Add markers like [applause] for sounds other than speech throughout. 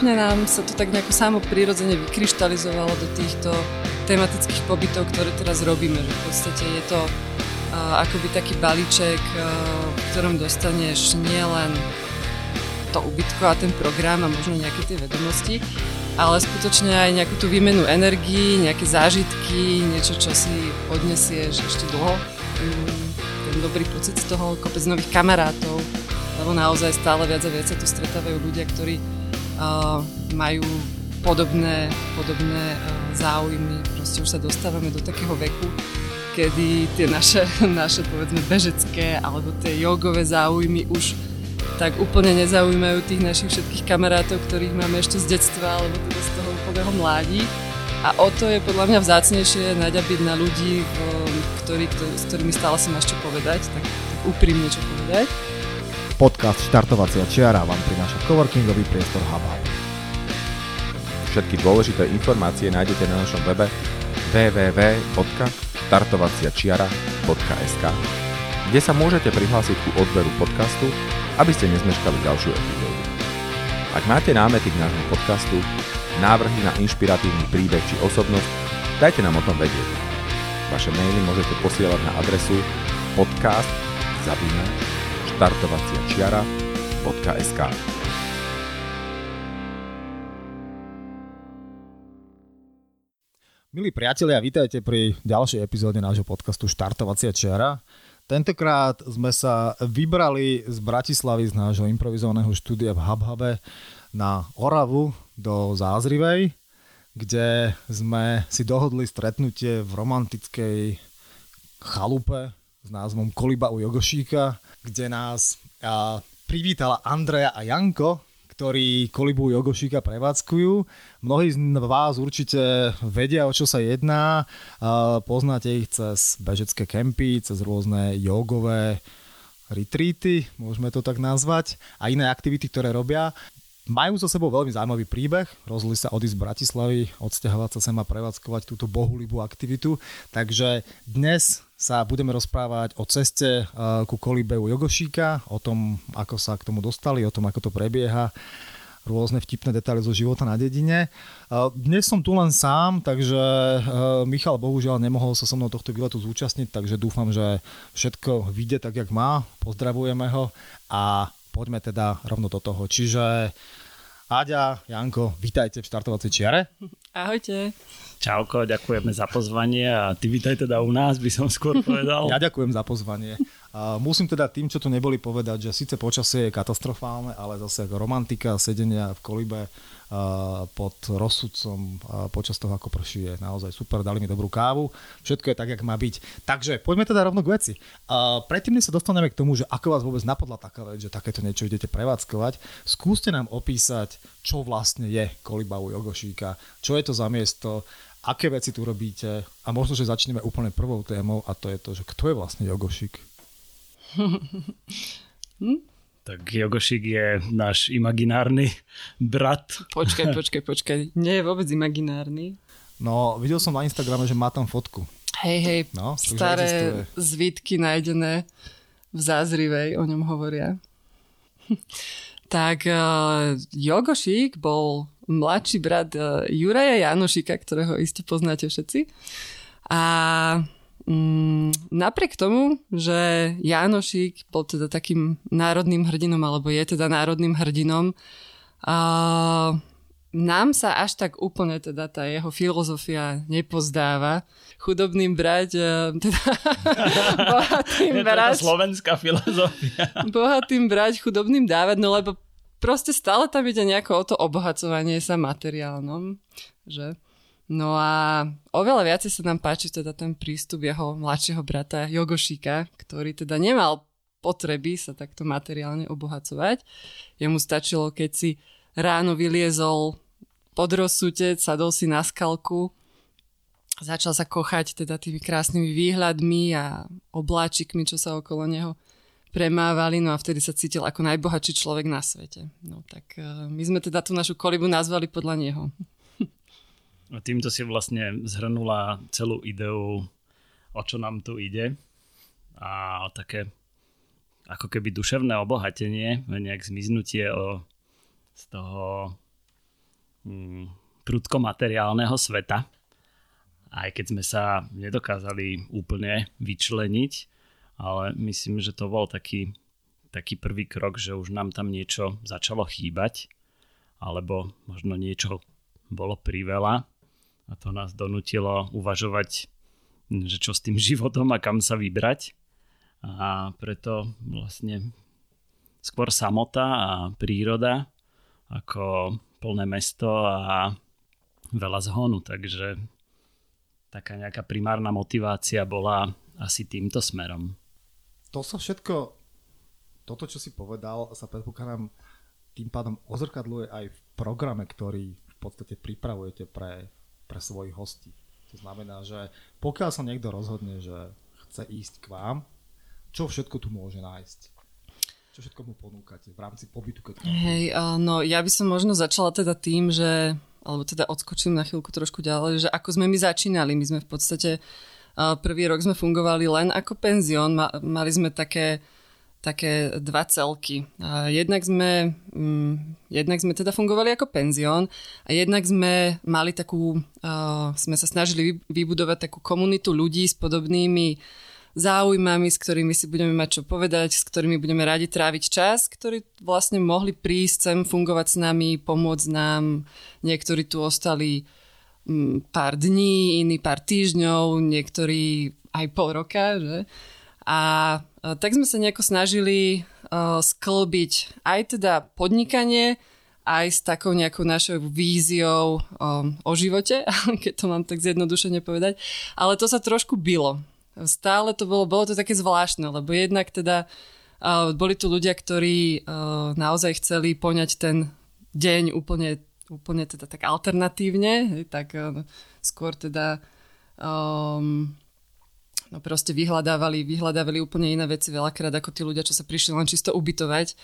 postupne nám sa to tak nejako samo prirodzene vykryštalizovalo do týchto tematických pobytov, ktoré teraz robíme. Že v podstate je to uh, akoby taký balíček, uh, v ktorom dostaneš nielen to ubytko a ten program a možno nejaké tie vedomosti, ale skutočne aj nejakú tú výmenu energii, nejaké zážitky, niečo, čo si odnesieš ešte dlho. Mm, ten dobrý pocit z toho, kopec nových kamarátov, lebo naozaj stále viac a viac sa tu stretávajú ľudia, ktorí majú podobné, podobné záujmy. Proste už sa dostávame do takého veku, kedy tie naše, [laughs] naše povedzme bežecké alebo tie jogové záujmy už tak úplne nezaujímajú tých našich všetkých kamarátov, ktorých máme ešte z detstva alebo teda z toho úplného mládí. A o to je podľa mňa vzácnejšie naďabiť na ľudí, ktorý, ktorý, s ktorými stále si máš povedať, tak, tak úprimne čo povedať. Podcast Štartovacia čiara vám prináša coworkingový priestor Hubhub. Všetky dôležité informácie nájdete na našom webe www.štartovaciačiara.sk kde sa môžete prihlásiť ku odberu podcastu, aby ste nezmeškali ďalšiu epizódu. Ak máte námety k nášmu podcastu, návrhy na inšpiratívny príbeh či osobnosť, dajte nám o tom vedieť. Vaše maily môžete posielať na adresu podcast zavinač štartovaciačiara.sk Milí priatelia, vítajte pri ďalšej epizóde nášho podcastu Štartovacia čiara. Tentokrát sme sa vybrali z Bratislavy z nášho improvizovaného štúdia v Hubhube na Oravu do Zázrivej, kde sme si dohodli stretnutie v romantickej chalupe s názvom Koliba u Jogošíka, kde nás a, privítala Andreja a Janko, ktorí kolibu Jogošíka prevádzkujú. Mnohí z vás určite vedia, o čo sa jedná. Poznáte ich cez bežecké kempy, cez rôzne jogové retreaty, môžeme to tak nazvať, a iné aktivity, ktoré robia. Majú so sebou veľmi zaujímavý príbeh, rozhodli sa odísť z Bratislavy, odsťahovať sa sem a prevádzkovať túto bohulibú aktivitu, takže dnes sa budeme rozprávať o ceste uh, ku kolibeu Jogošíka, o tom, ako sa k tomu dostali, o tom, ako to prebieha, rôzne vtipné detaily zo života na dedine. Uh, dnes som tu len sám, takže uh, Michal bohužiaľ nemohol sa so mnou tohto výletu zúčastniť, takže dúfam, že všetko vyjde tak, jak má. Pozdravujeme ho a poďme teda rovno do toho. Čiže Aďa, Janko, vítajte v štartovacej čiare. Ahojte. Čauko, ďakujeme za pozvanie a ty vítaj teda u nás, by som skôr [laughs] povedal. ja ďakujem za pozvanie. Musím teda tým, čo tu neboli povedať, že síce počasie je katastrofálne, ale zase ako romantika sedenia v kolibe pod rozsudcom počas toho, ako prší, je naozaj super, dali mi dobrú kávu, všetko je tak, jak má byť. Takže poďme teda rovno k veci. Predtým, než sa dostaneme k tomu, že ako vás vôbec napadla taká vec, že takéto niečo idete prevádzkovať, skúste nám opísať, čo vlastne je koliba u Jogošíka, čo je to za miesto, aké veci tu robíte a možno, že začneme úplne prvou témou a to je to, že kto je vlastne Jogošík? [laughs] hm? Tak Jogošik je náš imaginárny brat. Počkaj, [laughs] počkaj, počkaj. Nie je vôbec imaginárny. No, videl som na Instagrame, že má tam fotku. Hej, hej, no, staré zvítky nájdené v Zázrivej, o ňom hovoria. [laughs] tak uh, Jogošik bol mladší brat uh, Juraja Janošika, ktorého iste poznáte všetci. A Mm, napriek tomu, že Jánošík bol teda takým národným hrdinom, alebo je teda národným hrdinom, uh, nám sa až tak úplne teda tá jeho filozofia nepozdáva. Chudobným brať, uh, teda [laughs] bohatým je brať... To slovenská filozofia. bohatým brať, chudobným dávať, no lebo proste stále tam ide nejako o to obohacovanie sa materiálnom, že? No a oveľa viacej sa nám páči teda ten prístup jeho mladšieho brata Jogošika, ktorý teda nemal potreby sa takto materiálne obohacovať. Jemu stačilo, keď si ráno vyliezol pod rozsutec, sadol si na skalku, začal sa kochať teda tými krásnymi výhľadmi a obláčikmi, čo sa okolo neho premávali, no a vtedy sa cítil ako najbohatší človek na svete. No tak uh, my sme teda tú našu kolibu nazvali podľa neho. A týmto si vlastne zhrnula celú ideu, o čo nám tu ide a o také ako keby duševné obohatenie, nejak zmiznutie o, z toho mm, prudko materiálneho sveta. Aj keď sme sa nedokázali úplne vyčleniť, ale myslím, že to bol taký, taký prvý krok, že už nám tam niečo začalo chýbať, alebo možno niečo bolo priveľa a to nás donutilo uvažovať, že čo s tým [laughs] životom a kam sa vybrať. A preto vlastne skôr samota a príroda ako plné mesto a veľa zhonu, takže taká nejaká primárna motivácia bola asi týmto smerom. To sa všetko, toto čo si povedal, sa predpokladám tým pádom ozrkadluje aj v programe, ktorý v podstate pripravujete pre, pre svojich hostí. To znamená, že pokiaľ sa niekto rozhodne, že chce ísť k vám, čo všetko tu môže nájsť? Čo všetko mu ponúkate v rámci pobytu? Keď Hej, no ja by som možno začala teda tým, že alebo teda odskočím na chvíľku trošku ďalej, že ako sme my začínali, my sme v podstate prvý rok sme fungovali len ako penzión, mali sme také také dva celky. Jednak sme, mm, jednak sme teda fungovali ako penzión a jednak sme mali takú, sme sa snažili vybudovať takú komunitu ľudí s podobnými záujmami, s ktorými si budeme mať čo povedať, s ktorými budeme radi tráviť čas, ktorí vlastne mohli prísť sem fungovať s nami, pomôcť nám. Niektorí tu ostali pár dní, iní pár týždňov, niektorí aj pol roka, že? A tak sme sa nejako snažili uh, sklbiť aj teda podnikanie, aj s takou nejakou našou víziou um, o živote, [laughs] keď to mám tak zjednodušene povedať. Ale to sa trošku bylo stále to bolo, bolo to také zvláštne, lebo jednak teda uh, boli tu ľudia, ktorí uh, naozaj chceli poňať ten deň úplne, úplne teda tak alternatívne, tak uh, skôr teda um, no proste vyhľadávali, vyhľadávali úplne iné veci veľakrát ako tí ľudia, čo sa prišli len čisto ubytovať.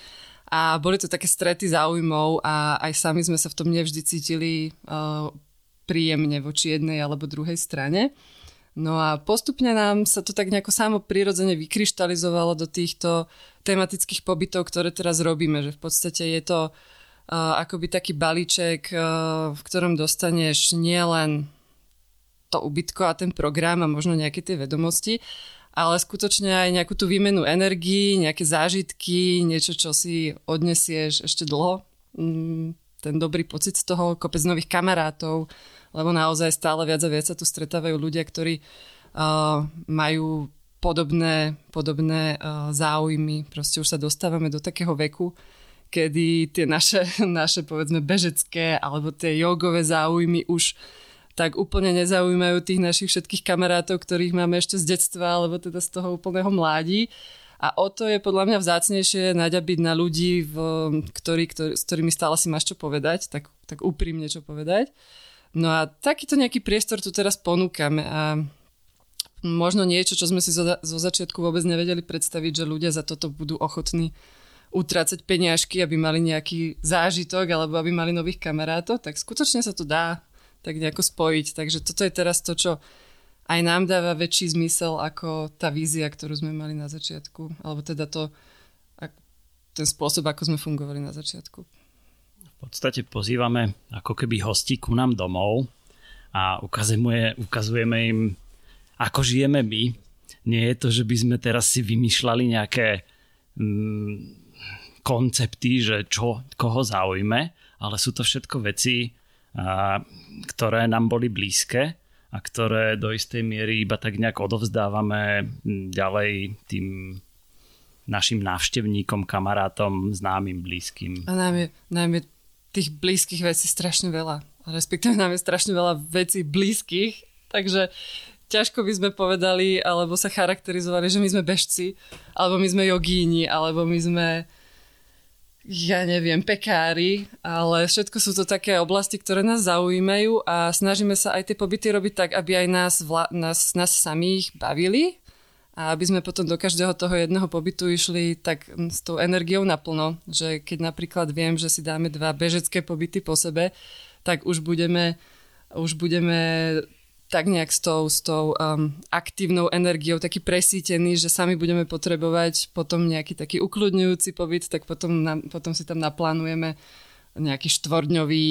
A boli to také strety záujmov a aj sami sme sa v tom nevždy cítili uh, príjemne voči jednej alebo druhej strane. No a postupne nám sa to tak nejako samo prirodzene vykryštalizovalo do týchto tematických pobytov, ktoré teraz robíme, že v podstate je to uh, akoby taký balíček, uh, v ktorom dostaneš nielen to ubytko a ten program a možno nejaké tie vedomosti, ale skutočne aj nejakú tú výmenu energii, nejaké zážitky, niečo, čo si odnesieš ešte dlho. Mm, ten dobrý pocit z toho, kopec nových kamarátov, lebo naozaj stále viac a viac sa tu stretávajú ľudia, ktorí uh, majú podobné, podobné záujmy. Proste už sa dostávame do takého veku, kedy tie naše, [laughs] naše povedzme bežecké alebo tie jogové záujmy už tak úplne nezaujímajú tých našich všetkých kamarátov, ktorých máme ešte z detstva alebo teda z toho úplného mládí. A o to je podľa mňa vzácnejšie naďabiť na ľudí, v, ktorý, ktorý, s ktorými stále si máš čo povedať, tak, tak úprimne čo povedať. No a takýto nejaký priestor tu teraz ponúkame a možno niečo, čo sme si zo, zo začiatku vôbec nevedeli predstaviť, že ľudia za toto budú ochotní utrácať peniažky, aby mali nejaký zážitok alebo aby mali nových kamarátov, tak skutočne sa to dá tak nejako spojiť. Takže toto je teraz to, čo aj nám dáva väčší zmysel ako tá vízia, ktorú sme mali na začiatku. Alebo teda to, ten spôsob, ako sme fungovali na začiatku v podstate pozývame ako keby hosti ku nám domov a ukazujeme, ukazujeme im, ako žijeme my. Nie je to, že by sme teraz si vymýšľali nejaké mm, koncepty, že čo, koho zaujme, ale sú to všetko veci, ktoré nám boli blízke a ktoré do istej miery iba tak nejak odovzdávame ďalej tým našim návštevníkom, kamarátom, známym, blízkym. A nám je, nám je tých blízkych vecí strašne veľa. Respektíve nám je strašne veľa vecí blízkych, takže ťažko by sme povedali, alebo sa charakterizovali, že my sme bežci, alebo my sme jogíni, alebo my sme ja neviem, pekári, ale všetko sú to také oblasti, ktoré nás zaujímajú a snažíme sa aj tie pobyty robiť tak, aby aj nás, vla, nás, nás samých bavili. A aby sme potom do každého toho jedného pobytu išli tak s tou energiou naplno, že keď napríklad viem, že si dáme dva bežecké pobyty po sebe, tak už budeme, už budeme tak nejak s tou, s tou um, aktívnou energiou taký presítený, že sami budeme potrebovať potom nejaký taký ukludňujúci pobyt, tak potom, na, potom si tam naplánujeme nejaký štvordňový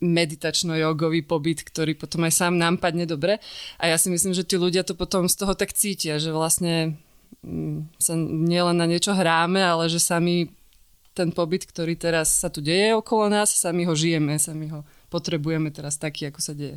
meditačno-jogový pobyt, ktorý potom aj sám nám padne dobre. A ja si myslím, že tí ľudia to potom z toho tak cítia, že vlastne mm, sa nielen na niečo hráme, ale že sami ten pobyt, ktorý teraz sa tu deje okolo nás, sami ho žijeme, sami ho potrebujeme teraz taký, ako sa deje.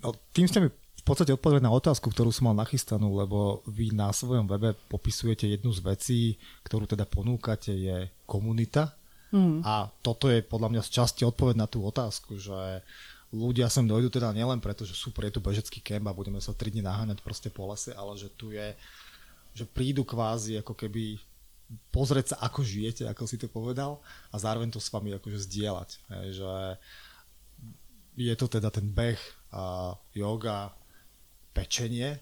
No, tým ste mi v podstate odpovedať na otázku, ktorú som mal nachystanú, lebo vy na svojom webe popisujete jednu z vecí, ktorú teda ponúkate, je komunita. Mm. A toto je podľa mňa z časti odpoveď na tú otázku, že ľudia sem dojdu teda nielen preto, že super, je tu bežecký kemp a budeme sa 3 dní naháňať proste po lese, ale že tu je, že prídu kvázi ako keby pozrieť sa, ako žijete, ako si to povedal a zároveň to s vami akože zdieľať. Hej, že je to teda ten beh, a yoga, pečenie.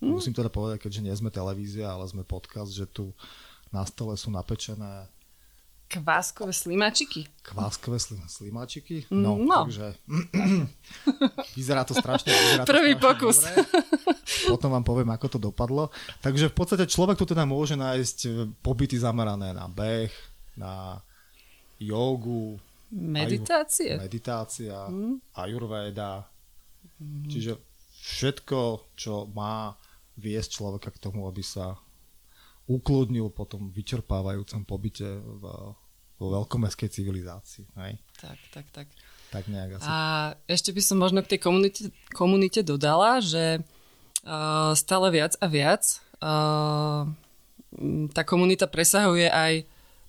Mm. Musím teda povedať, keďže nie sme televízia, ale sme podcast, že tu na stole sú napečené Kváskové slimáčiky. Kváskové slim, slimáčiky? Mm, no, no. takže [clears throat] vyzerá to strašne. Vyzerá Prvý to strašne pokus. Dobre. Potom vám poviem, ako to dopadlo. Takže v podstate človek tu teda môže nájsť e, pobyty zamerané na beh, na jogu, meditácie, aju, meditácia, mm. ajurvéda. Mm. Čiže všetko, čo má viesť človeka k tomu, aby sa ukludnil po tom vyčerpávajúcom pobyte v, vo veľkomestskej civilizácii. Hej? Tak, tak, tak. Tak nejak asi. A ešte by som možno k tej komunite, komunite dodala, že uh, stále viac a viac uh, tá komunita presahuje aj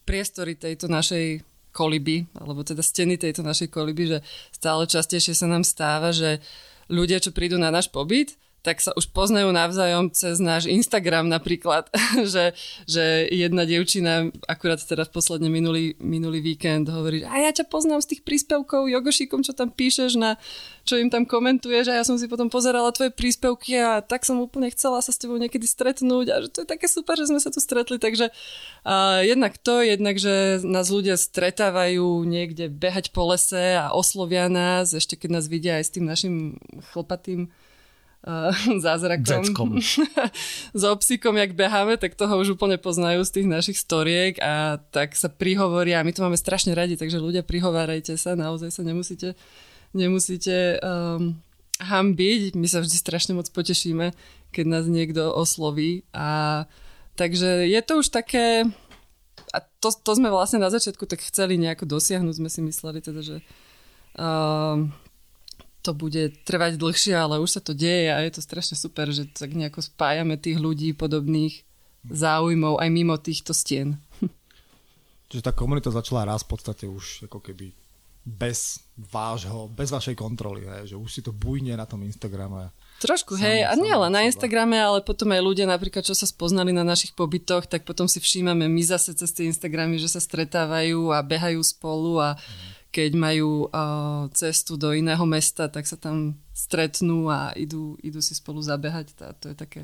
priestory tejto našej koliby, alebo teda steny tejto našej koliby, že stále častejšie sa nám stáva, že ľudia, čo prídu na náš pobyt, tak sa už poznajú navzájom cez náš Instagram napríklad, [laughs] že, že jedna dievčina akurát teraz posledne minulý, minulý víkend hovorí, a ja ťa poznám z tých príspevkov Jogošíkom, čo tam píšeš, na, čo im tam komentuješ a ja som si potom pozerala tvoje príspevky a tak som úplne chcela sa s tebou niekedy stretnúť a že to je také super, že sme sa tu stretli, takže uh, jednak to, jednak, že nás ľudia stretávajú niekde behať po lese a oslovia nás, ešte keď nás vidia aj s tým našim chlpatým uh, [laughs] zázrakom. [laughs] so psíkom, jak beháme, tak toho už úplne poznajú z tých našich storiek a tak sa prihovoria. My to máme strašne radi, takže ľudia prihovárajte sa, naozaj sa nemusíte, nemusíte um, hambiť. My sa vždy strašne moc potešíme, keď nás niekto osloví. A takže je to už také... A to, to sme vlastne na začiatku tak chceli nejako dosiahnuť, sme si mysleli teda, že um, to bude trvať dlhšie, ale už sa to deje a je to strašne super, že tak nejako spájame tých ľudí podobných záujmov aj mimo týchto stien. [laughs] Čiže tá komunita začala raz v podstate už ako keby bez vášho, bez vašej kontroly, hej, že už si to bujne na tom Instagrame. Trošku, hej, a nie len na Instagrame, ale potom aj ľudia napríklad, čo sa spoznali na našich pobytoch, tak potom si všímame my zase cez tie Instagramy, že sa stretávajú a behajú spolu a mm keď majú uh, cestu do iného mesta, tak sa tam stretnú a idú, idú si spolu zabehať. A to je také,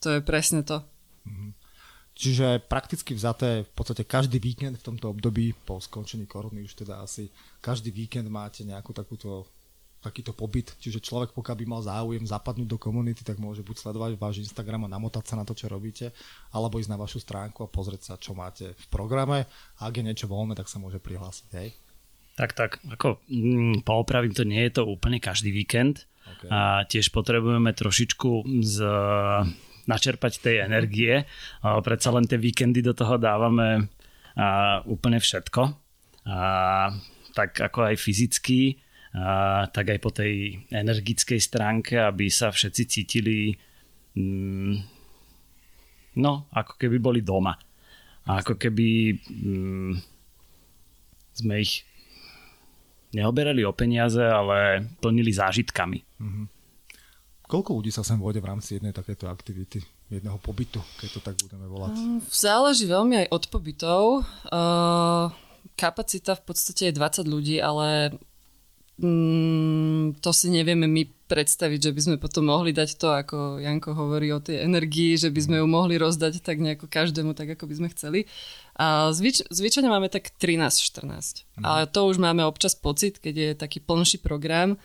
to je presne to. Mhm. Čiže prakticky vzaté v podstate každý víkend v tomto období po skončení korony už teda asi každý víkend máte nejakú takúto takýto pobyt, čiže človek pokiaľ by mal záujem zapadnúť do komunity, tak môže buď sledovať váš Instagram a namotať sa na to, čo robíte, alebo ísť na vašu stránku a pozrieť sa, čo máte v programe a ak je niečo voľné, tak sa môže prihlásiť, hej? Tak, tak, ako mm, poopravím to, nie je to úplne každý víkend okay. a tiež potrebujeme trošičku z, načerpať tej energie. A predsa len tie víkendy do toho dávame a, úplne všetko. A, tak ako aj fyzicky, a, tak aj po tej energickej stránke, aby sa všetci cítili mm, no, ako keby boli doma. A ako keby mm, sme ich neoberali o peniaze, ale plnili zážitkami. Mm-hmm. Koľko ľudí sa sem vôjde v rámci jednej takéto aktivity, jedného pobytu, keď to tak budeme volať? Mm, záleží veľmi aj od pobytov. Uh, kapacita v podstate je 20 ľudí, ale mm, to si nevieme my predstaviť, že by sme potom mohli dať to, ako Janko hovorí o tej energii, že by sme ju mohli rozdať tak nejako každému, tak ako by sme chceli. A zvyč, zvyčajne máme tak 13-14. Mhm. Ale to už máme občas pocit, keď je taký plnší program.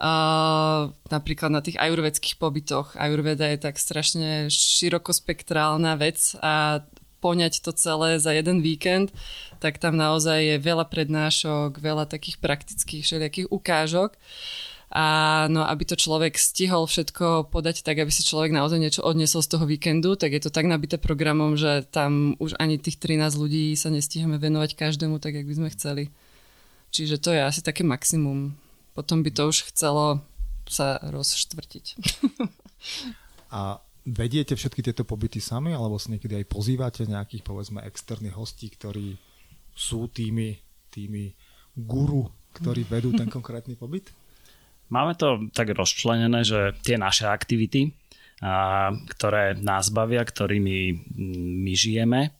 A napríklad na tých ajurvedských pobytoch. Ajurveda je tak strašne širokospektrálna vec a poňať to celé za jeden víkend, tak tam naozaj je veľa prednášok, veľa takých praktických všelijakých ukážok. A no, aby to človek stihol všetko podať tak, aby si človek naozaj niečo odnesol z toho víkendu, tak je to tak nabité programom, že tam už ani tých 13 ľudí sa nestihame venovať každému tak, jak by sme chceli. Čiže to je asi také maximum. Potom by to už chcelo sa rozštvrtiť. A vediete všetky tieto pobyty sami, alebo si niekedy aj pozývate nejakých, povedzme, externých hostí, ktorí sú tými, tými guru, ktorí vedú ten [laughs] konkrétny pobyt? Máme to tak rozčlenené, že tie naše aktivity, a, ktoré nás bavia, ktorými my žijeme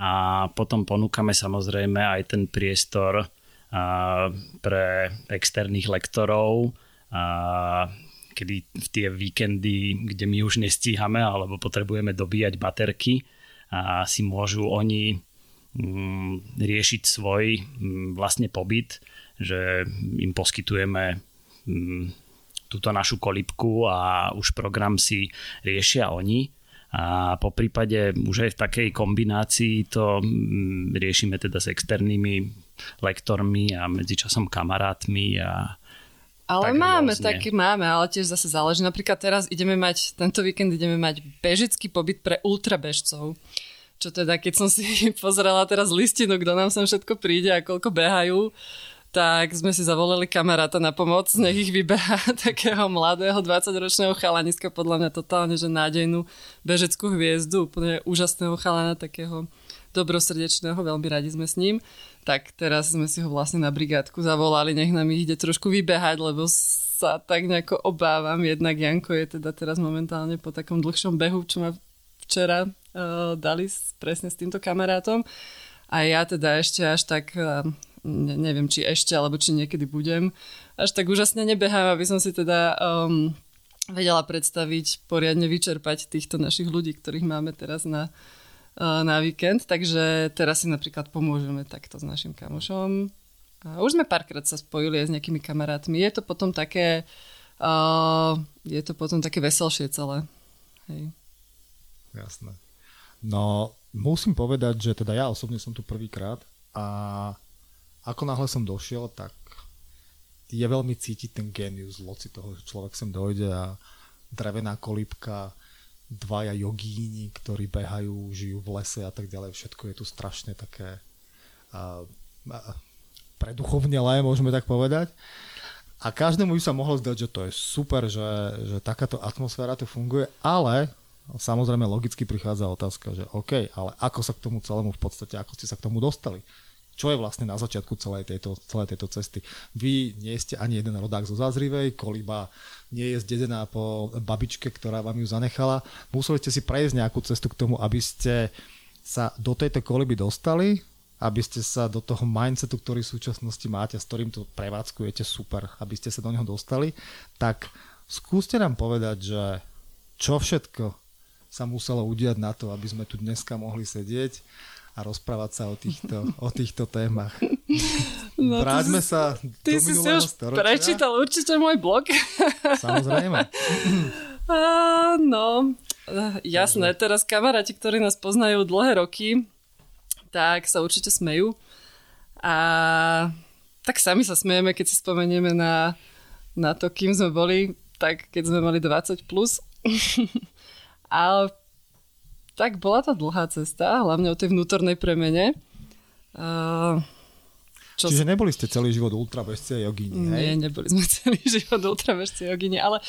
a potom ponúkame samozrejme aj ten priestor a, pre externých lektorov, a, kedy v tie víkendy, kde my už nestíhame alebo potrebujeme dobíjať baterky a si môžu oni mm, riešiť svoj mm, vlastne pobyt, že im poskytujeme Mm, túto našu kolibku a už program si riešia oni. A po prípade už aj v takej kombinácii to riešime teda s externými lektormi a medzičasom kamarátmi a ale tak máme, rôzne. taký máme, ale tiež zase záleží. Napríklad teraz ideme mať, tento víkend ideme mať bežický pobyt pre ultrabežcov. Čo teda, keď som si [laughs] pozrela teraz listinu, kto nám sem všetko príde a koľko behajú, tak sme si zavolali kamaráta na pomoc, nech ich vybeha [laughs] takého mladého 20-ročného chalaniska, podľa mňa totálne, že nádejnú bežeckú hviezdu, úplne úžasného chalana, takého dobrosrdečného, veľmi radi sme s ním. Tak teraz sme si ho vlastne na brigádku zavolali, nech nám ich ide trošku vybehať, lebo sa tak nejako obávam. Jednak Janko je teda teraz momentálne po takom dlhšom behu, čo ma včera uh, dali presne s týmto kamarátom. A ja teda ešte až tak uh, ne, neviem, či ešte, alebo či niekedy budem. Až tak úžasne nebehám, aby som si teda um, vedela predstaviť, poriadne vyčerpať týchto našich ľudí, ktorých máme teraz na, na víkend. Takže teraz si napríklad pomôžeme takto s našim kamošom. A už sme párkrát sa spojili aj s nejakými kamarátmi. Je to potom také uh, je to potom také veselšie celé. Hej. Jasné. No, musím povedať, že teda ja osobne som tu prvýkrát a ako náhle som došiel, tak je veľmi cítiť ten genius loci toho, že človek sem dojde a drevená kolípka, dvaja jogíni, ktorí behajú, žijú v lese a tak ďalej. Všetko je tu strašne také uh, uh, preduchovnelé, môžeme tak povedať. A každému by sa mohlo zdať, že to je super, že, že takáto atmosféra tu funguje, ale samozrejme logicky prichádza otázka, že OK, ale ako sa k tomu celému v podstate, ako ste sa k tomu dostali? čo je vlastne na začiatku celej tejto, celej tejto cesty. Vy nie ste ani jeden rodák zo Zázrivej, koliba nie je zdedená po babičke, ktorá vám ju zanechala. Museli ste si prejsť nejakú cestu k tomu, aby ste sa do tejto koliby dostali, aby ste sa do toho mindsetu, ktorý v súčasnosti máte, s ktorým to prevádzkujete super, aby ste sa do neho dostali, tak skúste nám povedať, že čo všetko sa muselo udiať na to, aby sme tu dneska mohli sedieť a rozprávať sa o týchto, o týchto témach. [laughs] No, Vráťme si, sa Ty si si už storočia. prečítal určite môj blog. [laughs] Samozrejme. No, jasné, teraz kamaráti, ktorí nás poznajú dlhé roky, tak sa určite smejú. A tak sami sa smejeme, keď si spomenieme na, na to, kým sme boli, tak keď sme mali 20 plus. [laughs] Ale tak bola to dlhá cesta, hlavne o tej vnútornej premene. Uh, čo Čiže neboli ste celý život ultrabežci a jogíni, hej? Nie, neboli sme [laughs] celý život ultrabežci a jogíni, ale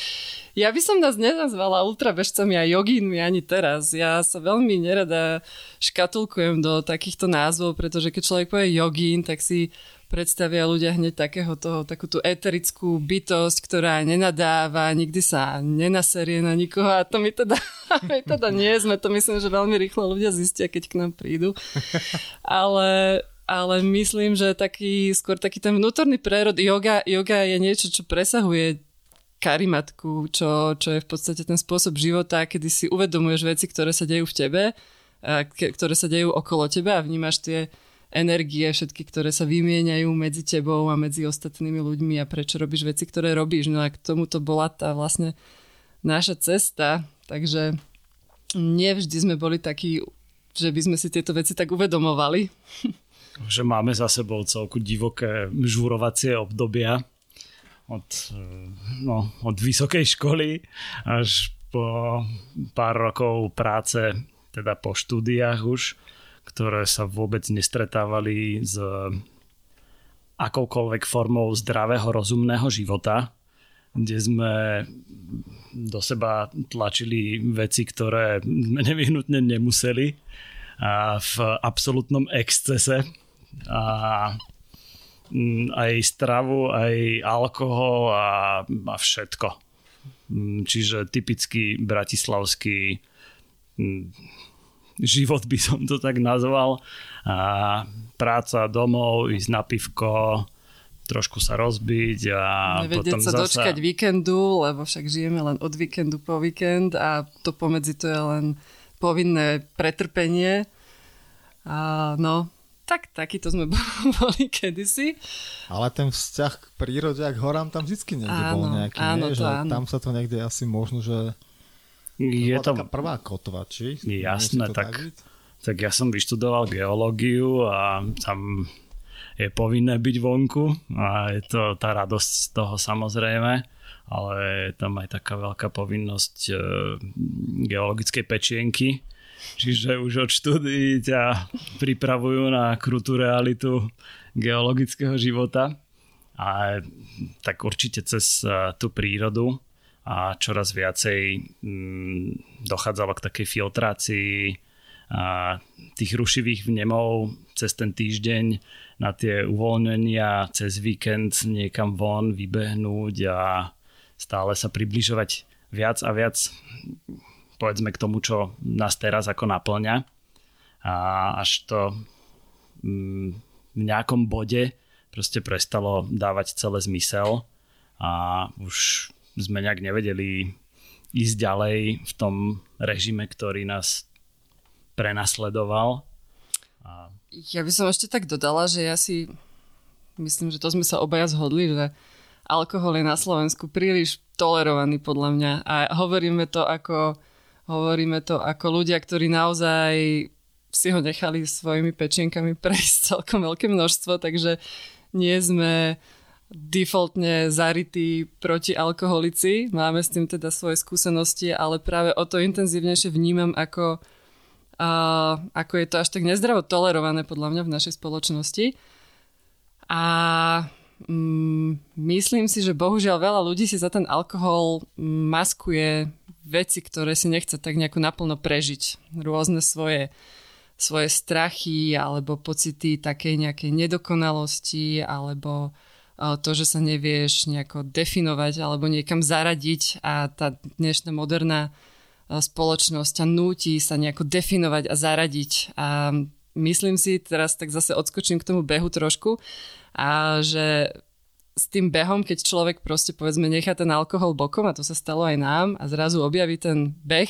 ja by som nás nenazvala ultrabežcami a jogínmi ani teraz. Ja sa veľmi nerada škatulkujem do takýchto názvov, pretože keď človek povie jogín, tak si predstavia ľudia hneď takého toho, takú tú eterickú bytosť, ktorá nenadáva, nikdy sa nenaserie na nikoho a to my teda, [laughs] my teda nie sme, to myslím, že veľmi rýchlo ľudia zistia, keď k nám prídu. [laughs] Ale, ale myslím, že taký, skôr taký ten vnútorný prerod, yoga, yoga je niečo, čo presahuje karimatku, čo, čo je v podstate ten spôsob života, kedy si uvedomuješ veci, ktoré sa dejú v tebe, ktoré sa dejú okolo teba a vnímaš tie energie všetky, ktoré sa vymieňajú medzi tebou a medzi ostatnými ľuďmi a prečo robíš veci, ktoré robíš. No a k tomu to bola tá vlastne naša cesta, takže nevždy sme boli takí že by sme si tieto veci tak uvedomovali. [laughs] Že máme za sebou celku divoké žurovacie obdobia od, no, od vysokej školy až po pár rokov práce teda po štúdiách už, ktoré sa vôbec nestretávali s akoukoľvek formou zdravého, rozumného života, kde sme do seba tlačili veci, ktoré sme [laughs] nevyhnutne nemuseli v absolútnom excese a aj stravu, aj alkohol a, a všetko. Čiže typický bratislavský život by som to tak nazval. A práca domov, ísť na pivko, trošku sa rozbiť a Nevedieť potom sa zasa... dočkať víkendu, lebo však žijeme len od víkendu po víkend a to pomedzi to je len povinné pretrpenie. A no, tak takýto sme [laughs] boli kedysi. Ale ten vzťah k prírode a k horám tam vždy niekde Áno, bol nejaký, áno, nie? to Že áno. tam sa to niekde asi možno, že Je to, taká prvá kotva, či? Jasné, tak- byť? tak ja som vyštudoval geológiu a tam je povinné byť vonku a je to tá radosť z toho samozrejme, ale tam aj taká veľká povinnosť e, geologickej pečienky, čiže už od štúdií ťa pripravujú na krutú realitu geologického života. A tak určite cez e, tú prírodu a čoraz viacej mm, dochádzalo k takej filtrácii a tých rušivých vnemov cez ten týždeň na tie uvoľnenia, cez víkend niekam von vybehnúť a stále sa približovať viac a viac povedzme k tomu, čo nás teraz ako naplňa a až to mm, v nejakom bode proste prestalo dávať celé zmysel a už sme nejak nevedeli ísť ďalej v tom režime, ktorý nás prenasledoval. A Ja by som ešte tak dodala, že ja si myslím, že to sme sa obaja zhodli, že alkohol je na Slovensku príliš tolerovaný podľa mňa a hovoríme to ako hovoríme to ako ľudia, ktorí naozaj si ho nechali svojimi pečienkami [laughs] prejsť celkom veľké množstvo, takže nie sme defaultne zarytí proti alkoholici. Máme s tým teda svoje skúsenosti, ale práve o to intenzívnejšie vnímam, ako, uh, ako je to až tak nezdravo tolerované podľa mňa v našej spoločnosti. A myslím si, že bohužiaľ veľa ľudí si za ten alkohol mm, maskuje veci, ktoré si nechce tak nejako naplno prežiť. Rôzne svoje svoje strachy alebo pocity takej nejakej nedokonalosti alebo to, že sa nevieš nejako definovať alebo niekam zaradiť a tá dnešná moderná spoločnosť ťa núti sa nejako definovať a zaradiť. A myslím si, teraz tak zase odskočím k tomu behu trošku, a že s tým behom, keď človek proste povedzme nechá ten alkohol bokom, a to sa stalo aj nám, a zrazu objaví ten beh,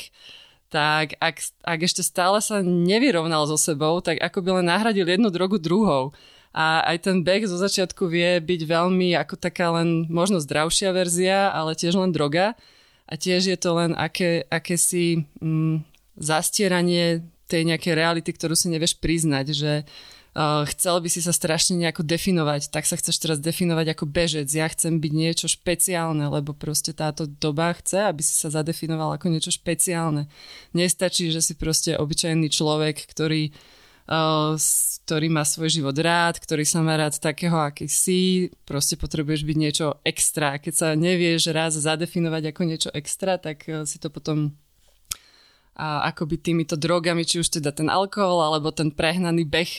tak ak, ak ešte stále sa nevyrovnal so sebou, tak ako by len nahradil jednu drogu druhou. A aj ten beh zo začiatku vie byť veľmi ako taká len možno zdravšia verzia, ale tiež len droga. A tiež je to len aké, akési mm, zastieranie tej nejakej reality, ktorú si nevieš priznať, že uh, chcel by si sa strašne nejako definovať, tak sa chceš teraz definovať ako bežec. Ja chcem byť niečo špeciálne, lebo proste táto doba chce, aby si sa zadefinoval ako niečo špeciálne. Nestačí, že si proste obyčajný človek, ktorý Uh, ktorý má svoj život rád, ktorý sa má rád takého, aký si, proste potrebuješ byť niečo extra. Keď sa nevieš raz zadefinovať ako niečo extra, tak uh, si to potom a akoby týmito drogami, či už teda ten alkohol, alebo ten prehnaný beh,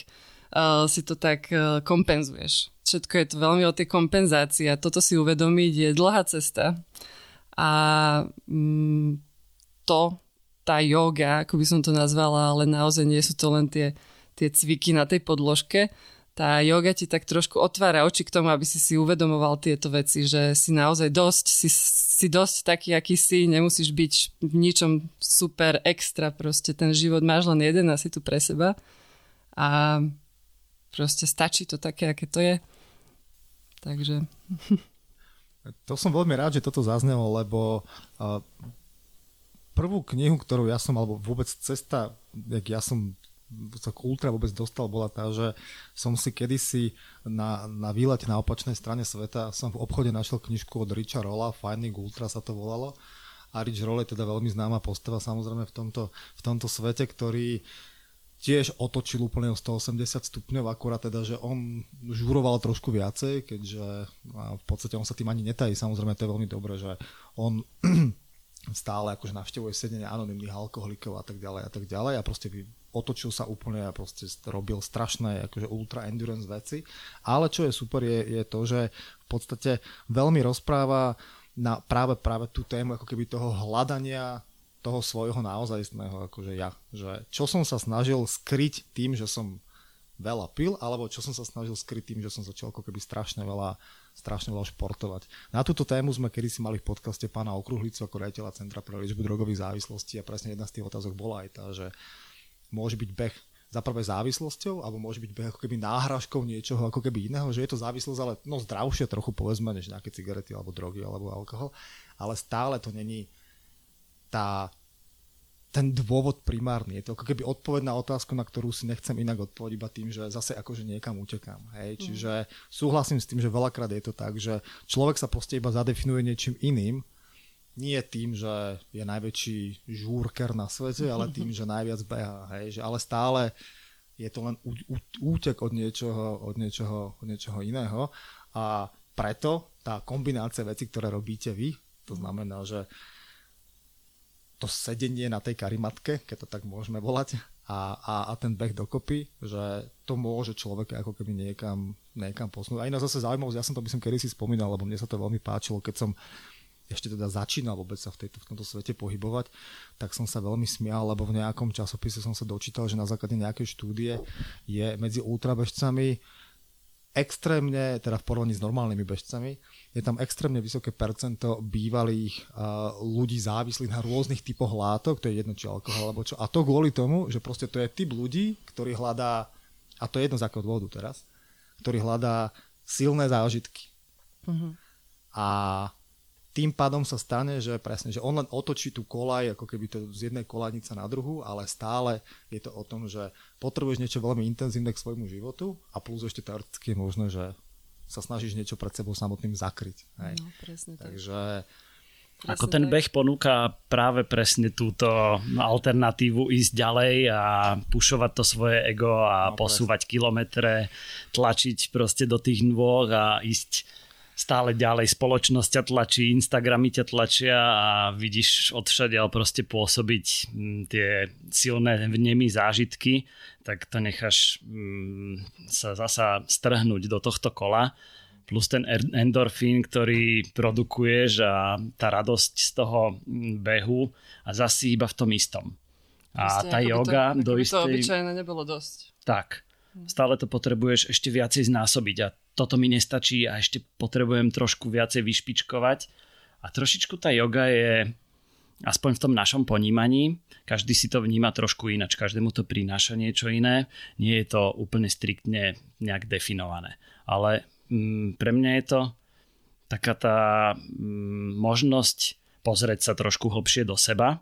uh, si to tak uh, kompenzuješ. Všetko je to veľmi o tej kompenzácii a toto si uvedomiť je dlhá cesta. A mm, to, tá yoga, ako by som to nazvala, ale naozaj nie sú to len tie tie cviky na tej podložke, tá yoga ti tak trošku otvára oči k tomu, aby si si uvedomoval tieto veci, že si naozaj dosť, si, si dosť taký, aký si, nemusíš byť v ničom super extra, proste ten život máš len jeden a si tu pre seba a proste stačí to také, aké to je. Takže... [laughs] To som veľmi rád, že toto zaznelo, lebo prvú knihu, ktorú ja som, alebo vôbec cesta, jak ja som sa k ultra vôbec dostal, bola tá, že som si kedysi na, na výlete na opačnej strane sveta som v obchode našiel knižku od Richa Rolla, Finding Ultra sa to volalo. A Rich Roll je teda veľmi známa postava samozrejme v tomto, v tomto svete, ktorý tiež otočil úplne o 180 stupňov, akurát teda, že on žuroval trošku viacej, keďže v podstate on sa tým ani netají, samozrejme to je veľmi dobré, že on [clears throat] stále akože navštevuje sedenie anonimných alkoholikov a tak ďalej a tak ďalej a proste otočil sa úplne a proste robil strašné akože ultra endurance veci. Ale čo je super je, je to, že v podstate veľmi rozpráva na práve, práve tú tému ako keby toho hľadania toho svojho naozajstného akože ja. Že čo som sa snažil skryť tým, že som veľa pil, alebo čo som sa snažil skryť tým, že som začal ako keby strašne veľa strašne veľa športovať. Na túto tému sme kedy si mali v podcaste pána Okruhlicu ako riaditeľa Centra pre liečbu drogových závislostí a presne jedna z tých otázok bola aj tá, že môže byť beh za prvé závislosťou, alebo môže byť beh ako keby náhražkou niečoho ako keby iného, že je to závislosť, ale no zdravšie trochu povedzme, než nejaké cigarety alebo drogy alebo alkohol, ale stále to není tá ten dôvod primárny. Je to ako keby odpoveď na otázku, na ktorú si nechcem inak odpovedať iba tým, že zase akože niekam utekám. Hej? Mm. Čiže súhlasím s tým, že veľakrát je to tak, že človek sa proste iba zadefinuje niečím iným, nie tým, že je najväčší žúrker na svete, ale tým, že najviac beha. Hej? Že, ale stále je to len útek od niečoho, od niečoho, od niečoho iného. A preto tá kombinácia vecí, ktoré robíte vy, to znamená, že to sedenie na tej karimatke, keď to tak môžeme volať, a, a, a ten beh dokopy, že to môže človeka ako keby niekam, niekam posunúť. A iná zase zaujímavosť, ja som to by som kedy si spomínal, lebo mne sa to veľmi páčilo, keď som ešte teda začínal vôbec sa v, tejto, v tomto svete pohybovať, tak som sa veľmi smial, lebo v nejakom časopise som sa dočítal, že na základe nejakej štúdie je medzi ultrabežcami extrémne, teda v porovnaní s normálnymi bežcami, je tam extrémne vysoké percento bývalých uh, ľudí závislých na rôznych typoch látok, to je jedno či alkohol alebo čo. A to kvôli tomu, že proste to je typ ľudí, ktorý hľadá, a to je jedno z akého dôvodu teraz, ktorý hľadá silné zážitky. Uh-huh. A tým pádom sa stane, že presne, že on len otočí tú kolaj, ako keby to z jednej kolajnice na druhú, ale stále je to o tom, že potrebuješ niečo veľmi intenzívne k svojmu životu a plus ešte teoreticky je možné, že sa snažíš niečo pred sebou samotným zakryť. Hej. No, presne tak. Takže Presne Ako ten beh ponúka práve presne túto alternatívu ísť ďalej a pušovať to svoje ego a no, posúvať presne. kilometre, tlačiť proste do tých nôh a ísť stále ďalej spoločnosť ťa tlačí, Instagramy ťa tlačia a vidíš odšade ale proste pôsobiť mm, tie silné vnemy zážitky, tak to necháš mm, sa zasa strhnúť do tohto kola plus ten endorfín, ktorý produkuješ a tá radosť z toho mm, behu a zasi iba v tom istom. A Proste, tá yoga to, do istej... to obyčajne nebolo dosť. Tak. Stále to potrebuješ ešte viacej znásobiť a toto mi nestačí a ešte potrebujem trošku viacej vyšpičkovať. A trošičku tá yoga je, aspoň v tom našom ponímaní, každý si to vníma trošku inač, každému to prináša niečo iné, nie je to úplne striktne nejak definované. Ale mm, pre mňa je to taká tá mm, možnosť pozrieť sa trošku hlbšie do seba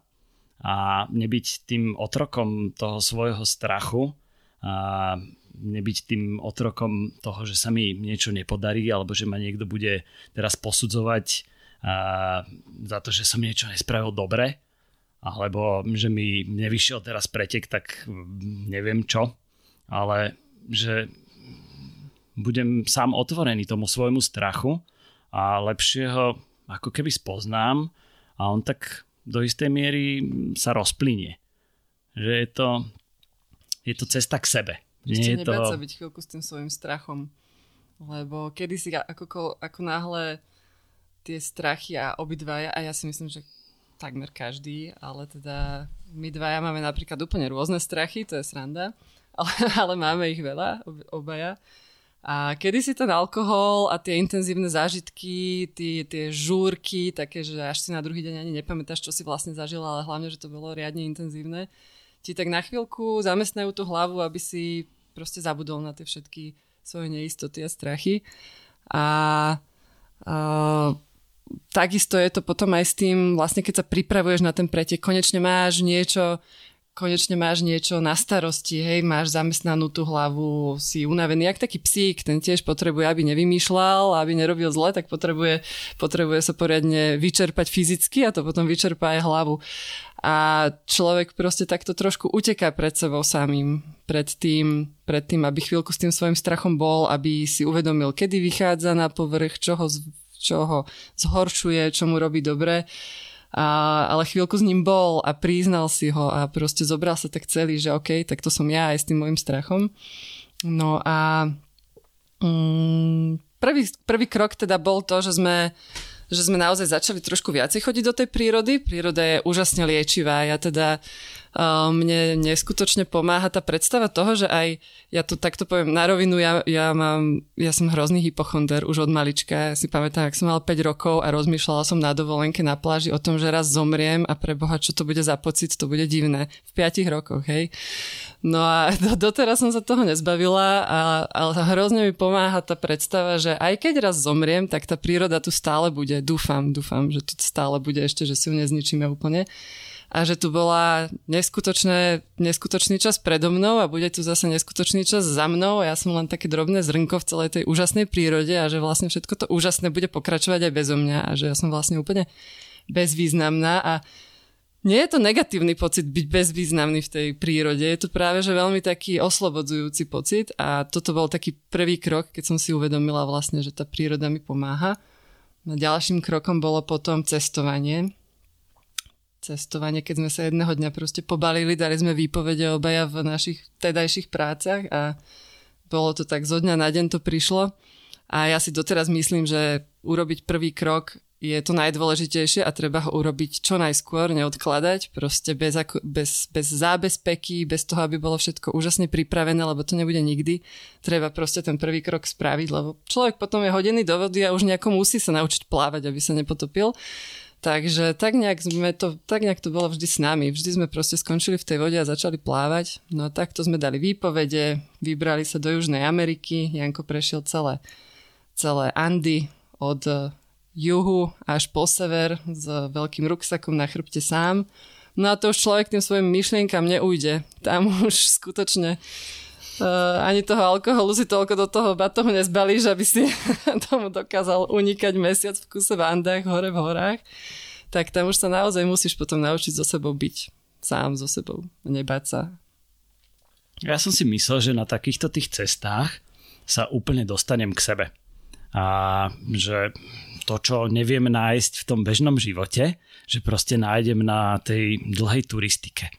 a nebyť tým otrokom toho svojho strachu a nebyť tým otrokom toho, že sa mi niečo nepodarí alebo že ma niekto bude teraz posudzovať a, za to, že som niečo nespravil dobre alebo že mi nevyšiel teraz pretek, tak neviem čo, ale že budem sám otvorený tomu svojmu strachu a lepšie ho ako keby spoznám a on tak do istej miery sa rozplynie. Že je to, je to cesta k sebe. Ešte nebáť to... sa byť chvíľku s tým svojim strachom. Lebo kedysi ako, ako náhle tie strachy a obidvaja, a ja si myslím, že takmer každý, ale teda my dvaja máme napríklad úplne rôzne strachy, to je sranda, [laughs] ale, ale máme ich veľa, obaja. A kedy si ten alkohol a tie intenzívne zážitky, tie, tie žúrky, také, že až si na druhý deň ani nepamätáš, čo si vlastne zažila, ale hlavne, že to bolo riadne intenzívne, ti tak na chvíľku zamestnajú tú hlavu, aby si proste zabudol na tie všetky svoje neistoty a strachy. A, a takisto je to potom aj s tým, vlastne keď sa pripravuješ na ten pretek, konečne máš niečo, konečne máš niečo na starosti, hej, máš zamestnanú tú hlavu, si unavený, jak taký psík, ten tiež potrebuje, aby nevymýšľal, aby nerobil zle, tak potrebuje, potrebuje sa poriadne vyčerpať fyzicky a to potom vyčerpá aj hlavu. A človek proste takto trošku uteká pred sebou samým, pred tým, pred tým, aby chvíľku s tým svojim strachom bol, aby si uvedomil, kedy vychádza na povrch, čo ho, čo ho zhoršuje, čo mu robí dobre a, ale chvíľku s ním bol a priznal si ho a proste zobral sa tak celý, že OK, tak to som ja aj s tým môjim strachom. No a mm, prvý, prvý krok teda bol to, že sme že sme naozaj začali trošku viacej chodiť do tej prírody. Príroda je úžasne liečivá. Ja teda mne neskutočne pomáha tá predstava toho, že aj, ja to takto poviem na rovinu, ja, ja, mám, ja som hrozný hypochonder už od malička. Ja si pamätám, ak som mal 5 rokov a rozmýšľala som na dovolenke na pláži o tom, že raz zomriem a pre Boha, čo to bude za pocit, to bude divné. V 5 rokoch, hej. No a do, doteraz som sa toho nezbavila, a, ale hrozne mi pomáha tá predstava, že aj keď raz zomriem, tak tá príroda tu stále bude. Dúfam, dúfam, že tu stále bude ešte, že si ju nezničíme úplne a že tu bola neskutočné, neskutočný čas predo mnou a bude tu zase neskutočný čas za mnou a ja som len také drobné zrnko v celej tej úžasnej prírode a že vlastne všetko to úžasné bude pokračovať aj bezo mňa a že ja som vlastne úplne bezvýznamná a nie je to negatívny pocit byť bezvýznamný v tej prírode, je to práve že veľmi taký oslobodzujúci pocit a toto bol taký prvý krok, keď som si uvedomila vlastne, že tá príroda mi pomáha. A ďalším krokom bolo potom cestovanie cestovanie, keď sme sa jedného dňa proste pobalili, dali sme výpovede obaja v našich tedajších prácach a bolo to tak zo dňa na deň to prišlo. A ja si doteraz myslím, že urobiť prvý krok je to najdôležitejšie a treba ho urobiť čo najskôr, neodkladať, proste bez, ako, bez, bez zábezpeky, bez toho, aby bolo všetko úžasne pripravené, lebo to nebude nikdy. Treba proste ten prvý krok spraviť, lebo človek potom je hodený do vody a už nejako musí sa naučiť plávať, aby sa nepotopil. Takže tak nejak, sme to, tak nejak to bolo vždy s nami. Vždy sme proste skončili v tej vode a začali plávať. No a takto sme dali výpovede, vybrali sa do Južnej Ameriky. Janko prešiel celé, celé Andy od juhu až po sever s veľkým ruksakom na chrbte sám. No a to už človek tým svojim myšlienkam neujde. Tam už skutočne Uh, ani toho alkoholu si toľko do toho batohu nezbalíš, aby si [laughs] tomu dokázal unikať mesiac v kuse v Andách, hore v horách. Tak tam už sa naozaj musíš potom naučiť so sebou byť. Sám so sebou. Nebať sa. Ja som si myslel, že na takýchto tých cestách sa úplne dostanem k sebe. A že to, čo neviem nájsť v tom bežnom živote, že proste nájdem na tej dlhej turistike.